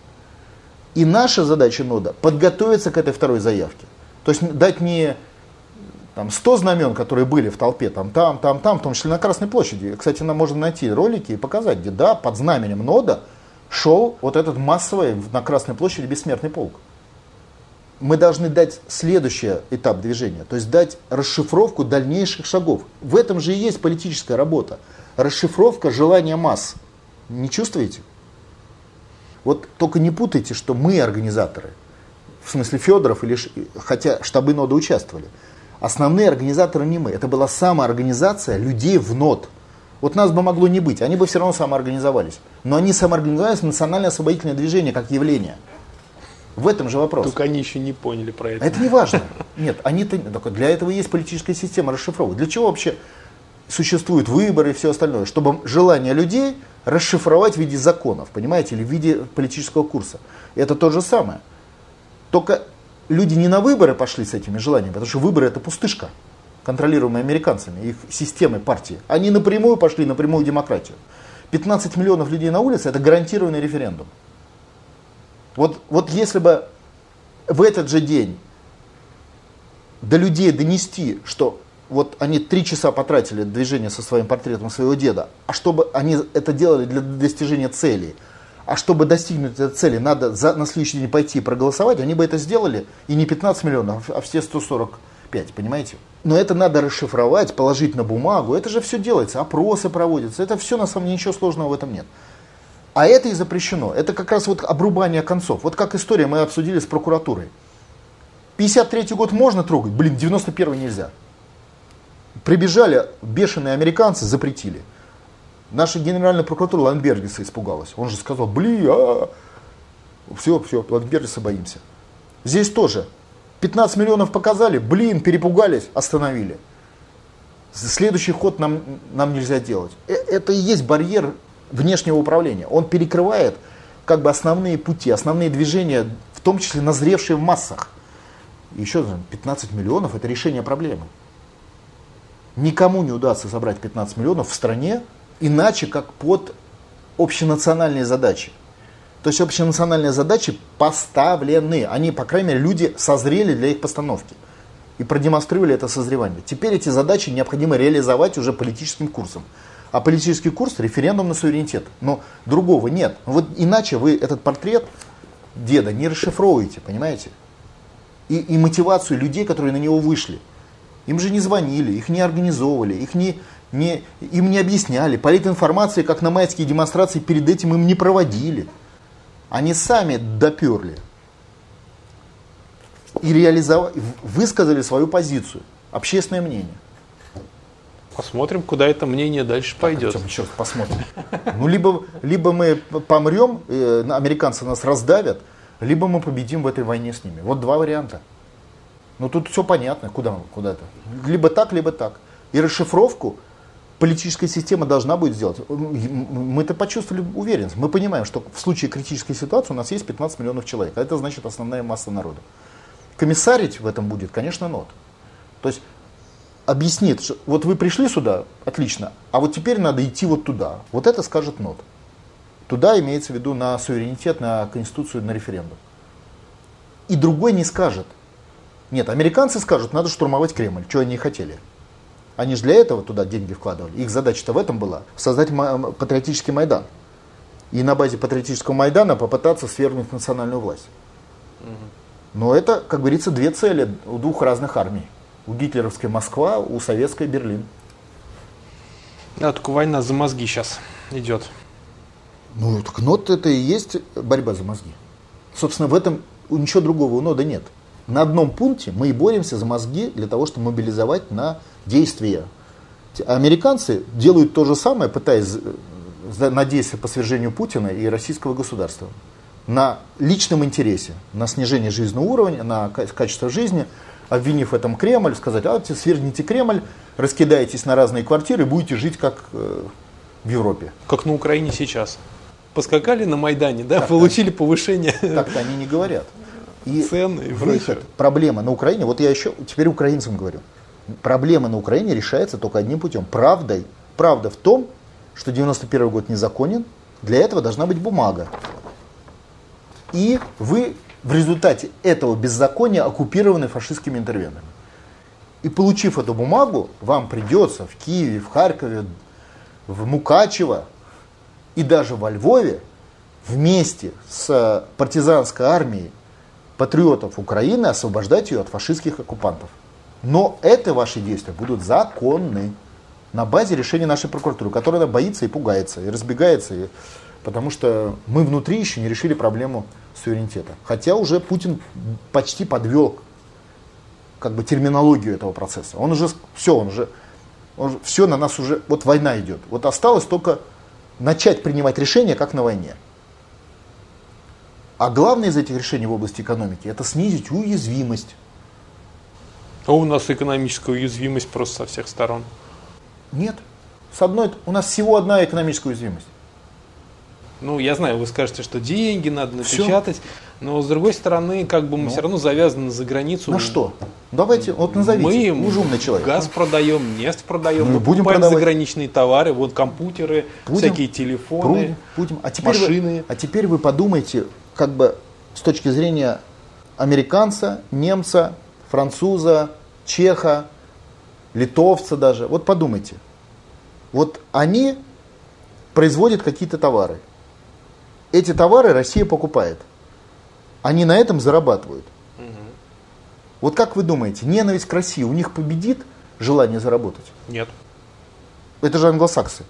И наша задача нода подготовиться к этой второй заявке. То есть дать не там 100 знамен, которые были в толпе, там, там, там, там, в том числе на Красной площади. Кстати, нам можно найти ролики и показать, где, да, под знаменем нода шел вот этот массовый на Красной площади бессмертный полк. Мы должны дать следующий этап движения, то есть дать расшифровку дальнейших шагов. В этом же и есть политическая работа. Расшифровка желания масс. Не чувствуете? Вот только не путайте, что мы организаторы. В смысле Федоров, или, хотя штабы нода участвовали. Основные организаторы не мы. Это была самоорганизация людей в НОД. Вот нас бы могло не быть, они бы все равно самоорганизовались. Но они самоорганизовались в национальное освободительное движение как явление. В этом же вопрос. Только они еще не поняли про это. А это не важно. Нет, они-то только для этого есть политическая система расшифровок. Для чего вообще существуют выборы и все остальное? Чтобы желание людей расшифровать в виде законов, понимаете, или в виде политического курса. Это то же самое. Только люди не на выборы пошли с этими желаниями, потому что выборы это пустышка. контролируемые американцами, их системой партии, они напрямую пошли на прямую демократию. 15 миллионов людей на улице – это гарантированный референдум. Вот, вот если бы в этот же день до людей донести, что вот они три часа потратили движение со своим портретом своего деда, а чтобы они это делали для достижения цели, а чтобы достигнуть этой цели, надо за, на следующий день пойти и проголосовать, они бы это сделали, и не 15 миллионов, а все 145, понимаете? Но это надо расшифровать, положить на бумагу, это же все делается, опросы проводятся, это все на самом деле ничего сложного в этом нет. А это и запрещено. Это как раз вот обрубание концов. Вот как история мы обсудили с прокуратурой. 53 год можно трогать, блин, 91 нельзя. Прибежали бешеные американцы, запретили. Наша генеральная прокуратура Ланбергиса испугалась. Он же сказал, блин, а, все, все, Ланбергиса боимся. Здесь тоже. 15 миллионов показали, блин, перепугались, остановили. Следующий ход нам, нам нельзя делать. Э, это и есть барьер внешнего управления. Он перекрывает как бы основные пути, основные движения, в том числе назревшие в массах. Еще 15 миллионов – это решение проблемы. Никому не удастся собрать 15 миллионов в стране, иначе как под общенациональные задачи. То есть общенациональные задачи поставлены. Они, по крайней мере, люди созрели для их постановки. И продемонстрировали это созревание. Теперь эти задачи необходимо реализовать уже политическим курсом. А политический курс – референдум на суверенитет. Но другого нет. Вот иначе вы этот портрет деда не расшифровываете, понимаете? И, и мотивацию людей, которые на него вышли. Им же не звонили, их не организовывали, их не, не, им не объясняли. Политинформации, как на майские демонстрации, перед этим им не проводили. Они сами доперли. И реализовали, высказали свою позицию, общественное мнение. Посмотрим, куда это мнение дальше так, пойдет. Артем, еще посмотрим. Ну, либо, либо мы помрем, э, американцы нас раздавят, либо мы победим в этой войне с ними. Вот два варианта. Ну, тут все понятно, куда, куда это. Либо так, либо так. И расшифровку политическая система должна будет сделать. Мы это почувствовали уверенность. Мы понимаем, что в случае критической ситуации у нас есть 15 миллионов человек. А это значит основная масса народа. Комиссарить в этом будет, конечно, НОТ. То есть объяснит, что вот вы пришли сюда, отлично, а вот теперь надо идти вот туда. Вот это скажет НОТ. Туда имеется в виду на суверенитет, на конституцию, на референдум. И другой не скажет. Нет, американцы скажут, надо штурмовать Кремль, что они хотели. Они же для этого туда деньги вкладывали. Их задача-то в этом была, создать патриотический Майдан. И на базе патриотического Майдана попытаться свергнуть национальную власть. Но это, как говорится, две цели у двух разных армий. У гитлеровской Москва, у советской Берлин. Да, только война за мозги сейчас идет. Ну, так НОД это и есть борьба за мозги. Собственно, в этом ничего другого у нода нет. На одном пункте мы и боремся за мозги для того, чтобы мобилизовать на действия. Американцы делают то же самое, пытаясь на действие по свержению Путина и российского государства. На личном интересе, на снижение жизненного уровня, на качество жизни – обвинив в этом Кремль, сказать, а свергните Кремль, раскидаетесь на разные квартиры будете жить как э, в Европе. Как на Украине сейчас. Поскакали на Майдане, да, так получили так, повышение. Так-то они не говорят. И цены и выход, проблема на Украине, вот я еще теперь украинцам говорю, проблема на Украине решается только одним путем, правдой. Правда в том, что 91 год незаконен, для этого должна быть бумага. И вы в результате этого беззакония оккупированы фашистскими интервентами. И получив эту бумагу, вам придется в Киеве, в Харькове, в Мукачево и даже во Львове вместе с партизанской армией патриотов Украины освобождать ее от фашистских оккупантов. Но это ваши действия будут законны на базе решения нашей прокуратуры, которая боится и пугается, и разбегается, и... потому что мы внутри еще не решили проблему суверенитета. Хотя уже Путин почти подвел как бы терминологию этого процесса. Он уже все, он уже, он, все на нас уже, вот война идет. Вот осталось только начать принимать решения, как на войне. А главное из этих решений в области экономики это снизить уязвимость. А у нас экономическая уязвимость просто со всех сторон. Нет. С одной, у нас всего одна экономическая уязвимость. Ну, я знаю, вы скажете, что деньги надо напечатать, Все. но с другой стороны, как бы мы ну. все равно завязаны за границу. На что? Давайте, вот назовите. Мы Уж умный человек. газ продаем, нефть продаем, мы, мы будем продавать заграничные товары, вот компьютеры, будем, всякие телефоны, будем. А теперь машины. Вы, а теперь вы подумайте, как бы с точки зрения американца, немца, француза, чеха, литовца даже. Вот подумайте. Вот они производят какие-то товары. Эти товары Россия покупает. Они на этом зарабатывают. Угу. Вот как вы думаете, ненависть к России у них победит желание заработать? Нет. Это же англосаксы.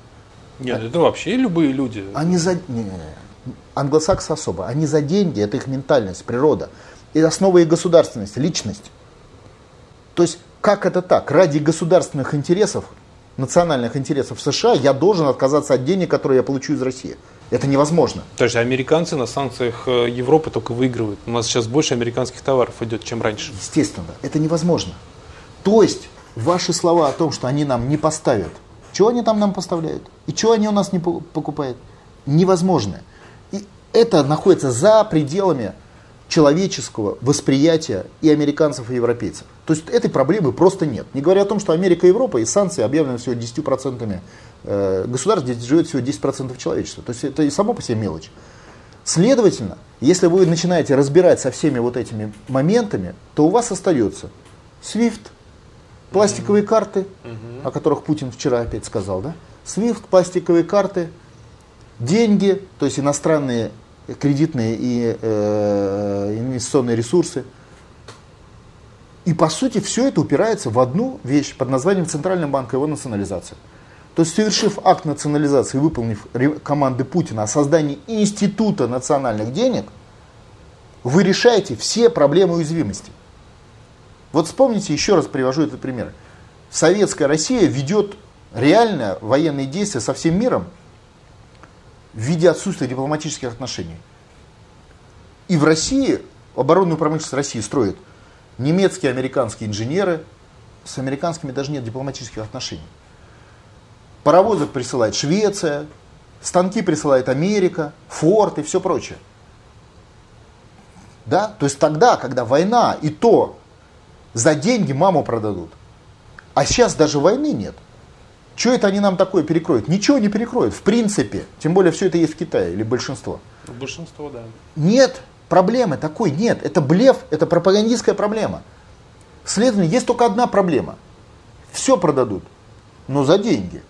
Нет, а... это вообще любые люди. Они за... Не, не, не. Англосаксы особо. Они за деньги, это их ментальность, природа. И основа их государственности, личность. То есть, как это так? Ради государственных интересов, национальных интересов США я должен отказаться от денег, которые я получу из России. Это невозможно. То есть американцы на санкциях э, Европы только выигрывают. У нас сейчас больше американских товаров идет, чем раньше. Естественно, это невозможно. То есть ваши слова о том, что они нам не поставят, что они там нам поставляют? И что они у нас не покупают? Невозможно. И это находится за пределами человеческого восприятия и американцев, и европейцев. То есть этой проблемы просто нет. Не говоря о том, что Америка и Европа и санкции объявлены всего 10% э, государств, где живет всего 10% человечества. То есть это и само по себе мелочь. Следовательно, если вы начинаете разбирать со всеми вот этими моментами, то у вас остается SWIFT, пластиковые карты, о которых Путин вчера опять сказал, да? SWIFT, пластиковые карты, деньги, то есть иностранные кредитные и э, инвестиционные ресурсы. И по сути все это упирается в одну вещь под названием Центральный банк и его национализация. То есть совершив акт национализации, выполнив команды Путина о создании института национальных денег, вы решаете все проблемы уязвимости. Вот вспомните, еще раз привожу этот пример. Советская Россия ведет реально военные действия со всем миром в виде отсутствия дипломатических отношений. И в России, оборонную промышленность России строят немецкие, американские инженеры, с американскими даже нет дипломатических отношений. Паровозок присылает Швеция, станки присылает Америка, Форд и все прочее. Да? То есть тогда, когда война, и то за деньги маму продадут. А сейчас даже войны нет. Что это они нам такое перекроют? Ничего не перекроют, в принципе. Тем более все это есть в Китае, или большинство. Большинство, да. Нет проблемы такой, нет. Это блеф, это пропагандистская проблема. Следовательно, есть только одна проблема. Все продадут, но за деньги.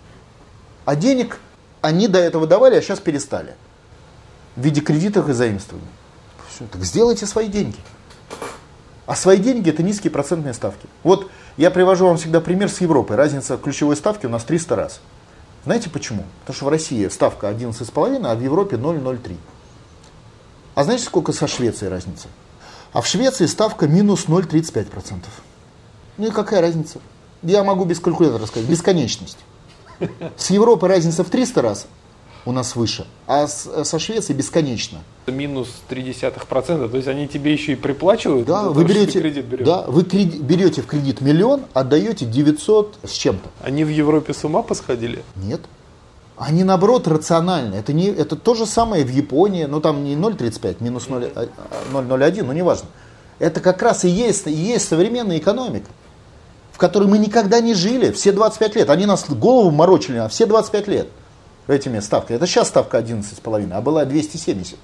А денег они до этого давали, а сейчас перестали. В виде кредитов и заимствований. Все, так сделайте свои деньги. А свои деньги это низкие процентные ставки. Вот я привожу вам всегда пример с Европой. Разница ключевой ставки у нас 300 раз. Знаете почему? Потому что в России ставка 11,5, а в Европе 0,03. А знаете, сколько со Швецией разница? А в Швеции ставка минус 0,35%. Ну и какая разница? Я могу без калькулятора сказать. Бесконечность. С Европой разница в 300 раз, у нас выше, а с, со Швецией бесконечно. Минус 0,3%, то есть они тебе еще и приплачивают? Да, вы берете, кредит берешь. да, вы кредит, берете в кредит миллион, отдаете 900 с чем-то. Они в Европе с ума посходили? Нет. Они наоборот рациональны. Это, не, это то же самое в Японии, но там не 0,35, минус 0,01, а, а, но неважно. Это как раз и есть, и есть современная экономика, в которой мы никогда не жили все 25 лет. Они нас голову морочили а все 25 лет этими ставками. Это сейчас ставка 11,5, а была 270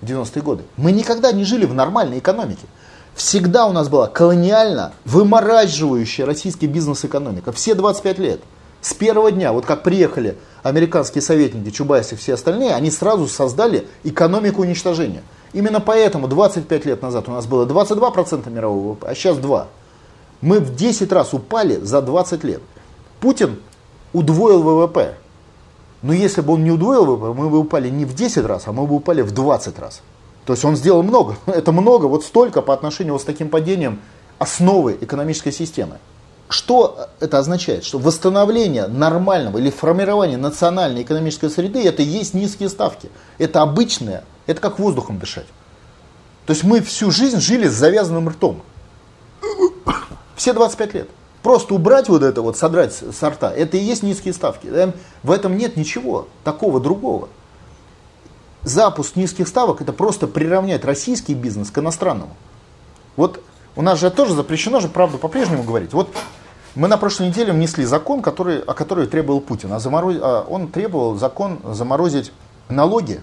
в 90-е годы. Мы никогда не жили в нормальной экономике. Всегда у нас была колониально вымораживающая российский бизнес-экономика. Все 25 лет. С первого дня, вот как приехали американские советники, Чубайс и все остальные, они сразу создали экономику уничтожения. Именно поэтому 25 лет назад у нас было 22% мирового ВВП, а сейчас 2%. Мы в 10 раз упали за 20 лет. Путин удвоил ВВП. Но если бы он не удвоил ВВП, мы бы упали не в 10 раз, а мы бы упали в 20 раз. То есть он сделал много. Это много, вот столько по отношению вот с таким падением основы экономической системы. Что это означает? Что восстановление нормального или формирование национальной экономической среды это есть низкие ставки. Это обычное, это как воздухом дышать. То есть мы всю жизнь жили с завязанным ртом. Все 25 лет. Просто убрать вот это вот, содрать с рта, это и есть низкие ставки. В этом нет ничего такого другого. запуск низких ставок это просто приравнять российский бизнес к иностранному. Вот у нас же тоже запрещено же правду по-прежнему говорить. Вот мы на прошлой неделе внесли закон, который, о который требовал Путин. А замороз... а он требовал закон заморозить налоги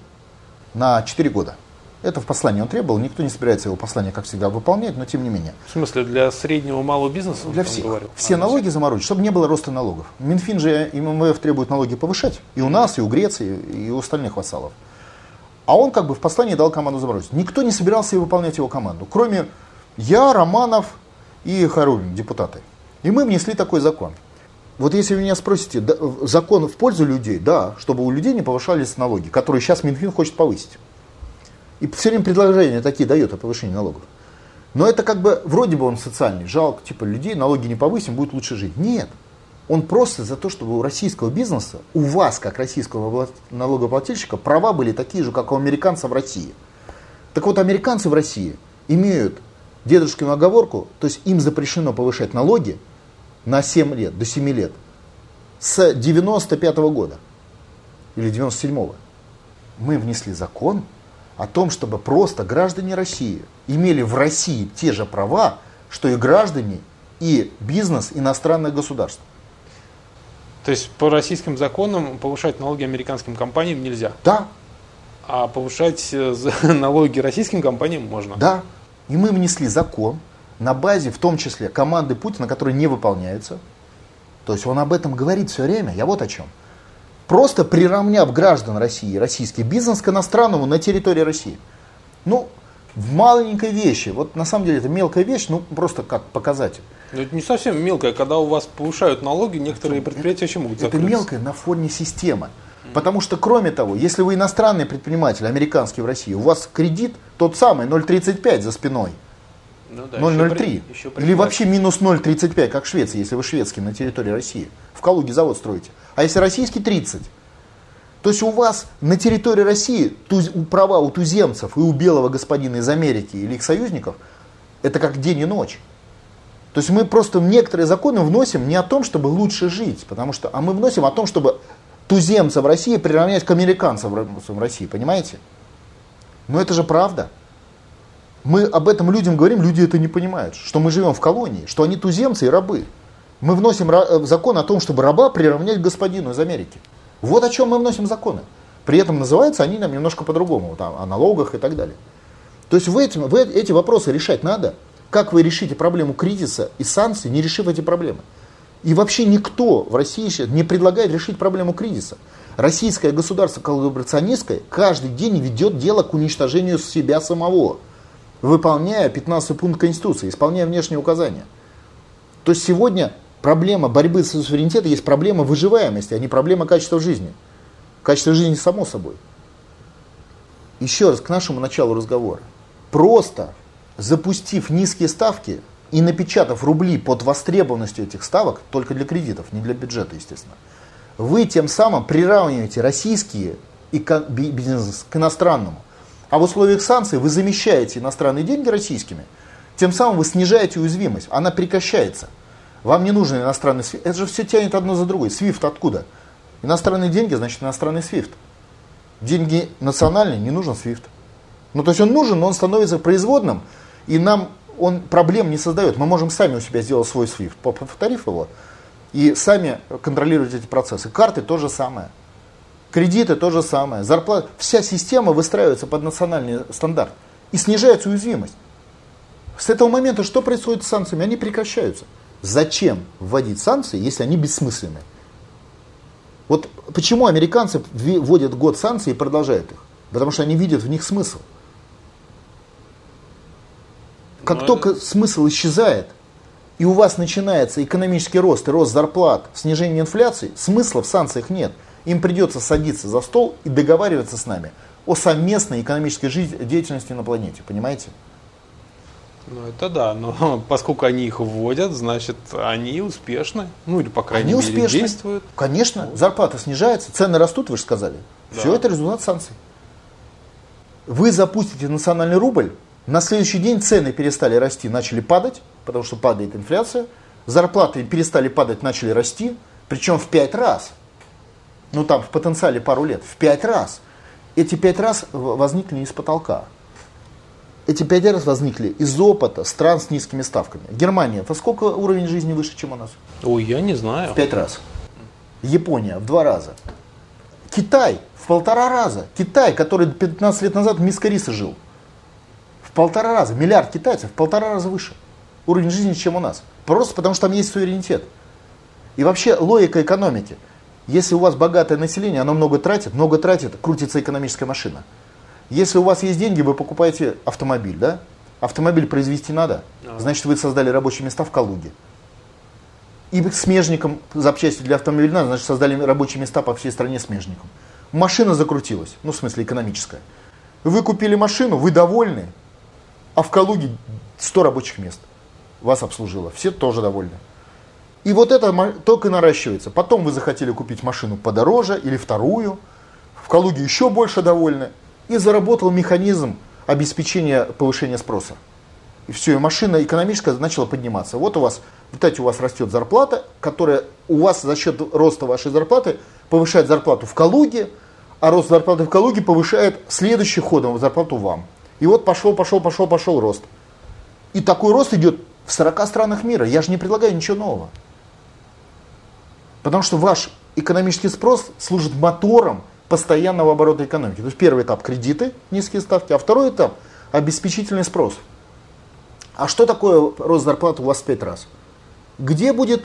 на 4 года. Это в послании он требовал, никто не собирается его послание, как всегда, выполнять, но тем не менее. В смысле, для среднего малого бизнеса? Для всех. Говорил? Все а, налоги заморозить, чтобы не было роста налогов. Минфин же и МВФ требует налоги повышать. И у нас, и у Греции, и у остальных вассалов. А он как бы в послании дал команду заморозить. Никто не собирался выполнять его команду, кроме я, Романов и Харулин, депутаты. И мы внесли такой закон. Вот если вы меня спросите, да, закон в пользу людей, да, чтобы у людей не повышались налоги, которые сейчас Минфин хочет повысить. И все время предложения такие дает о повышении налогов. Но это как бы, вроде бы он социальный, жалко, типа людей, налоги не повысим, будет лучше жить. Нет. Он просто за то, чтобы у российского бизнеса, у вас, как российского налогоплательщика, права были такие же, как у американцев в России. Так вот, американцы в России имеют дедушкину оговорку, то есть им запрещено повышать налоги на 7 лет, до 7 лет, с 95 -го года или 97 -го. Мы внесли закон о том, чтобы просто граждане России имели в России те же права, что и граждане и бизнес иностранных государств. То есть по российским законам повышать налоги американским компаниям нельзя? Да. А повышать э, налоги российским компаниям можно? Да. И мы внесли закон на базе, в том числе, команды Путина, которые не выполняются. То есть он об этом говорит все время. Я вот о чем. Просто приравняв граждан России, российский бизнес к иностранному на территории России. Ну, в маленькой вещи. Вот на самом деле это мелкая вещь, ну просто как показатель. Но это не совсем мелкая. Когда у вас повышают налоги, некоторые предприятия вообще могут закрыться. Это мелкая на фоне системы. Потому что, кроме того, если вы иностранный предприниматель, американский в России, у вас кредит тот самый 0,35 за спиной. Ну, да, 0,03. Или вообще минус 0,35, как в Швеции, если вы шведский на территории России. В Калуге завод строите. А если российский 30. То есть у вас на территории России туз, права у туземцев и у белого господина из Америки или их союзников, это как день и ночь. То есть мы просто некоторые законы вносим не о том, чтобы лучше жить, потому что, а мы вносим о том, чтобы туземцев России приравнять к американцам в России, понимаете? Но это же правда. Мы об этом людям говорим, люди это не понимают, что мы живем в колонии, что они туземцы и рабы. Мы вносим э, закон о том, чтобы раба приравнять к господину из Америки. Вот о чем мы вносим законы. При этом называются они нам немножко по-другому, там, о налогах и так далее. То есть в эти, в эти вопросы решать надо. Как вы решите проблему кризиса и санкций, не решив эти проблемы? И вообще никто в России сейчас не предлагает решить проблему кризиса. Российское государство коллаборационистское каждый день ведет дело к уничтожению себя самого, выполняя 15 пункт Конституции, исполняя внешние указания. То есть сегодня проблема борьбы с суверенитетом есть проблема выживаемости, а не проблема качества жизни. Качество жизни само собой. Еще раз к нашему началу разговора. Просто запустив низкие ставки и напечатав рубли под востребованностью этих ставок, только для кредитов, не для бюджета, естественно, вы тем самым приравниваете российские бизнес к иностранному. А в условиях санкций вы замещаете иностранные деньги российскими, тем самым вы снижаете уязвимость, она прекращается. Вам не нужен иностранный свифт. Это же все тянет одно за другой. Свифт откуда? Иностранные деньги, значит иностранный свифт. Деньги национальные, не нужен свифт. Ну, то есть он нужен, но он становится производным, и нам он проблем не создает. Мы можем сами у себя сделать свой SWIFT, повторив его, и сами контролировать эти процессы. Карты то же самое. Кредиты то же самое. Зарплата. Вся система выстраивается под национальный стандарт. И снижается уязвимость. С этого момента что происходит с санкциями? Они прекращаются. Зачем вводить санкции, если они бессмысленны? Вот почему американцы вводят год санкций и продолжают их? Потому что они видят в них смысл. Как Но ну, только смысл исчезает, и у вас начинается экономический рост и рост зарплат, снижение инфляции, смысла в санкциях нет. Им придется садиться за стол и договариваться с нами о совместной экономической жизни, деятельности на планете. Понимаете? Ну это да, но поскольку они их вводят, значит они успешны. Ну или по крайней они мере успешны. действуют. Конечно, зарплата снижается, цены растут, вы же сказали. Да. Все это результат санкций. Вы запустите национальный рубль, на следующий день цены перестали расти, начали падать, потому что падает инфляция. Зарплаты перестали падать, начали расти, причем в пять раз. Ну там в потенциале пару лет, в пять раз. Эти пять раз возникли с потолка. Эти пять раз возникли из опыта стран с низкими ставками. Германия, во сколько уровень жизни выше, чем у нас? Ой, я не знаю. В пять раз. Япония в два раза. Китай в полтора раза. Китай, который 15 лет назад миска риса жил. В полтора раза. Миллиард китайцев в полтора раза выше. Уровень жизни, чем у нас. Просто потому, что там есть суверенитет. И вообще логика экономики. Если у вас богатое население, оно много тратит, много тратит, крутится экономическая машина. Если у вас есть деньги, вы покупаете автомобиль, да? Автомобиль произвести надо, значит вы создали рабочие места в Калуге. И смежником запчасти для автомобиля надо, значит создали рабочие места по всей стране смежником. Машина закрутилась, ну в смысле экономическая. Вы купили машину, вы довольны, а в Калуге 100 рабочих мест вас обслужило. Все тоже довольны. И вот это только наращивается. Потом вы захотели купить машину подороже или вторую. В Калуге еще больше довольны. И заработал механизм обеспечения повышения спроса. И все, и машина экономическая начала подниматься. Вот у вас, в у вас растет зарплата, которая у вас за счет роста вашей зарплаты повышает зарплату в Калуге, а рост зарплаты в Калуге повышает следующим ходом зарплату вам. И вот пошел, пошел, пошел, пошел рост. И такой рост идет в 40 странах мира. Я же не предлагаю ничего нового. Потому что ваш экономический спрос служит мотором постоянного оборота экономики. То есть первый этап кредиты, низкие ставки, а второй этап обеспечительный спрос. А что такое рост зарплаты у вас в 5 раз? Где будет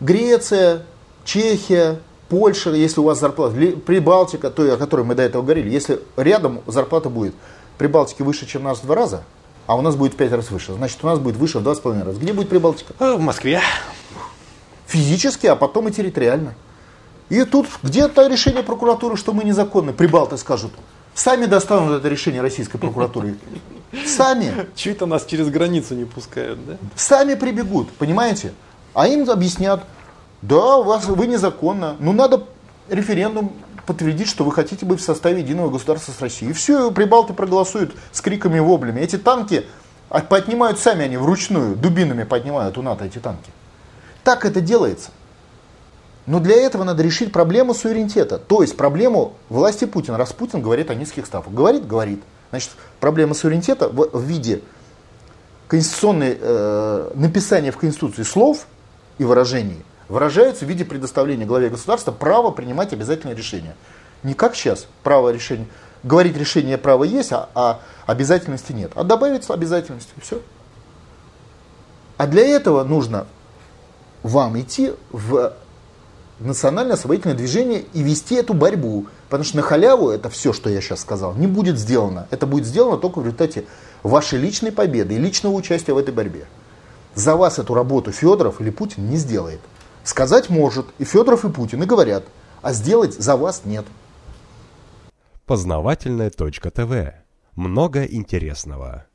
Греция, Чехия, Польша, если у вас зарплата, Прибалтика, той, о которой мы до этого говорили, если рядом зарплата будет Прибалтики выше, чем у нас в два раза, а у нас будет в 5 раз выше, значит у нас будет выше в 2,5 раза. Где будет Прибалтика? Э, в Москве физически, а потом и территориально. И тут где-то решение прокуратуры, что мы незаконны, прибалты скажут, сами достанут это решение российской прокуратуры. Сами. Чуть-то нас через границу не пускают, да? Сами прибегут, понимаете? А им объяснят, да, у вас, вы незаконно, ну надо референдум подтвердить, что вы хотите быть в составе единого государства с Россией. И все, прибалты проголосуют с криками и воблями. Эти танки поднимают сами они вручную, дубинами поднимают у НАТО эти танки. Так это делается. Но для этого надо решить проблему суверенитета, то есть проблему власти Путина. Раз Путин говорит о низких ставках. Говорит, говорит. Значит, проблема суверенитета в, виде конституционной, э, написания в Конституции слов и выражений выражается в виде предоставления главе государства права принимать обязательные решения. Не как сейчас, право решения, говорить решение права есть, а, а обязательности нет. А добавить обязательности, и все. А для этого нужно вам идти в национальное освободительное движение и вести эту борьбу. Потому что на халяву это все, что я сейчас сказал, не будет сделано. Это будет сделано только в результате вашей личной победы и личного участия в этой борьбе. За вас эту работу Федоров или Путин не сделает. Сказать может и Федоров, и Путин, и говорят, а сделать за вас нет. Познавательная точка ТВ. Много интересного.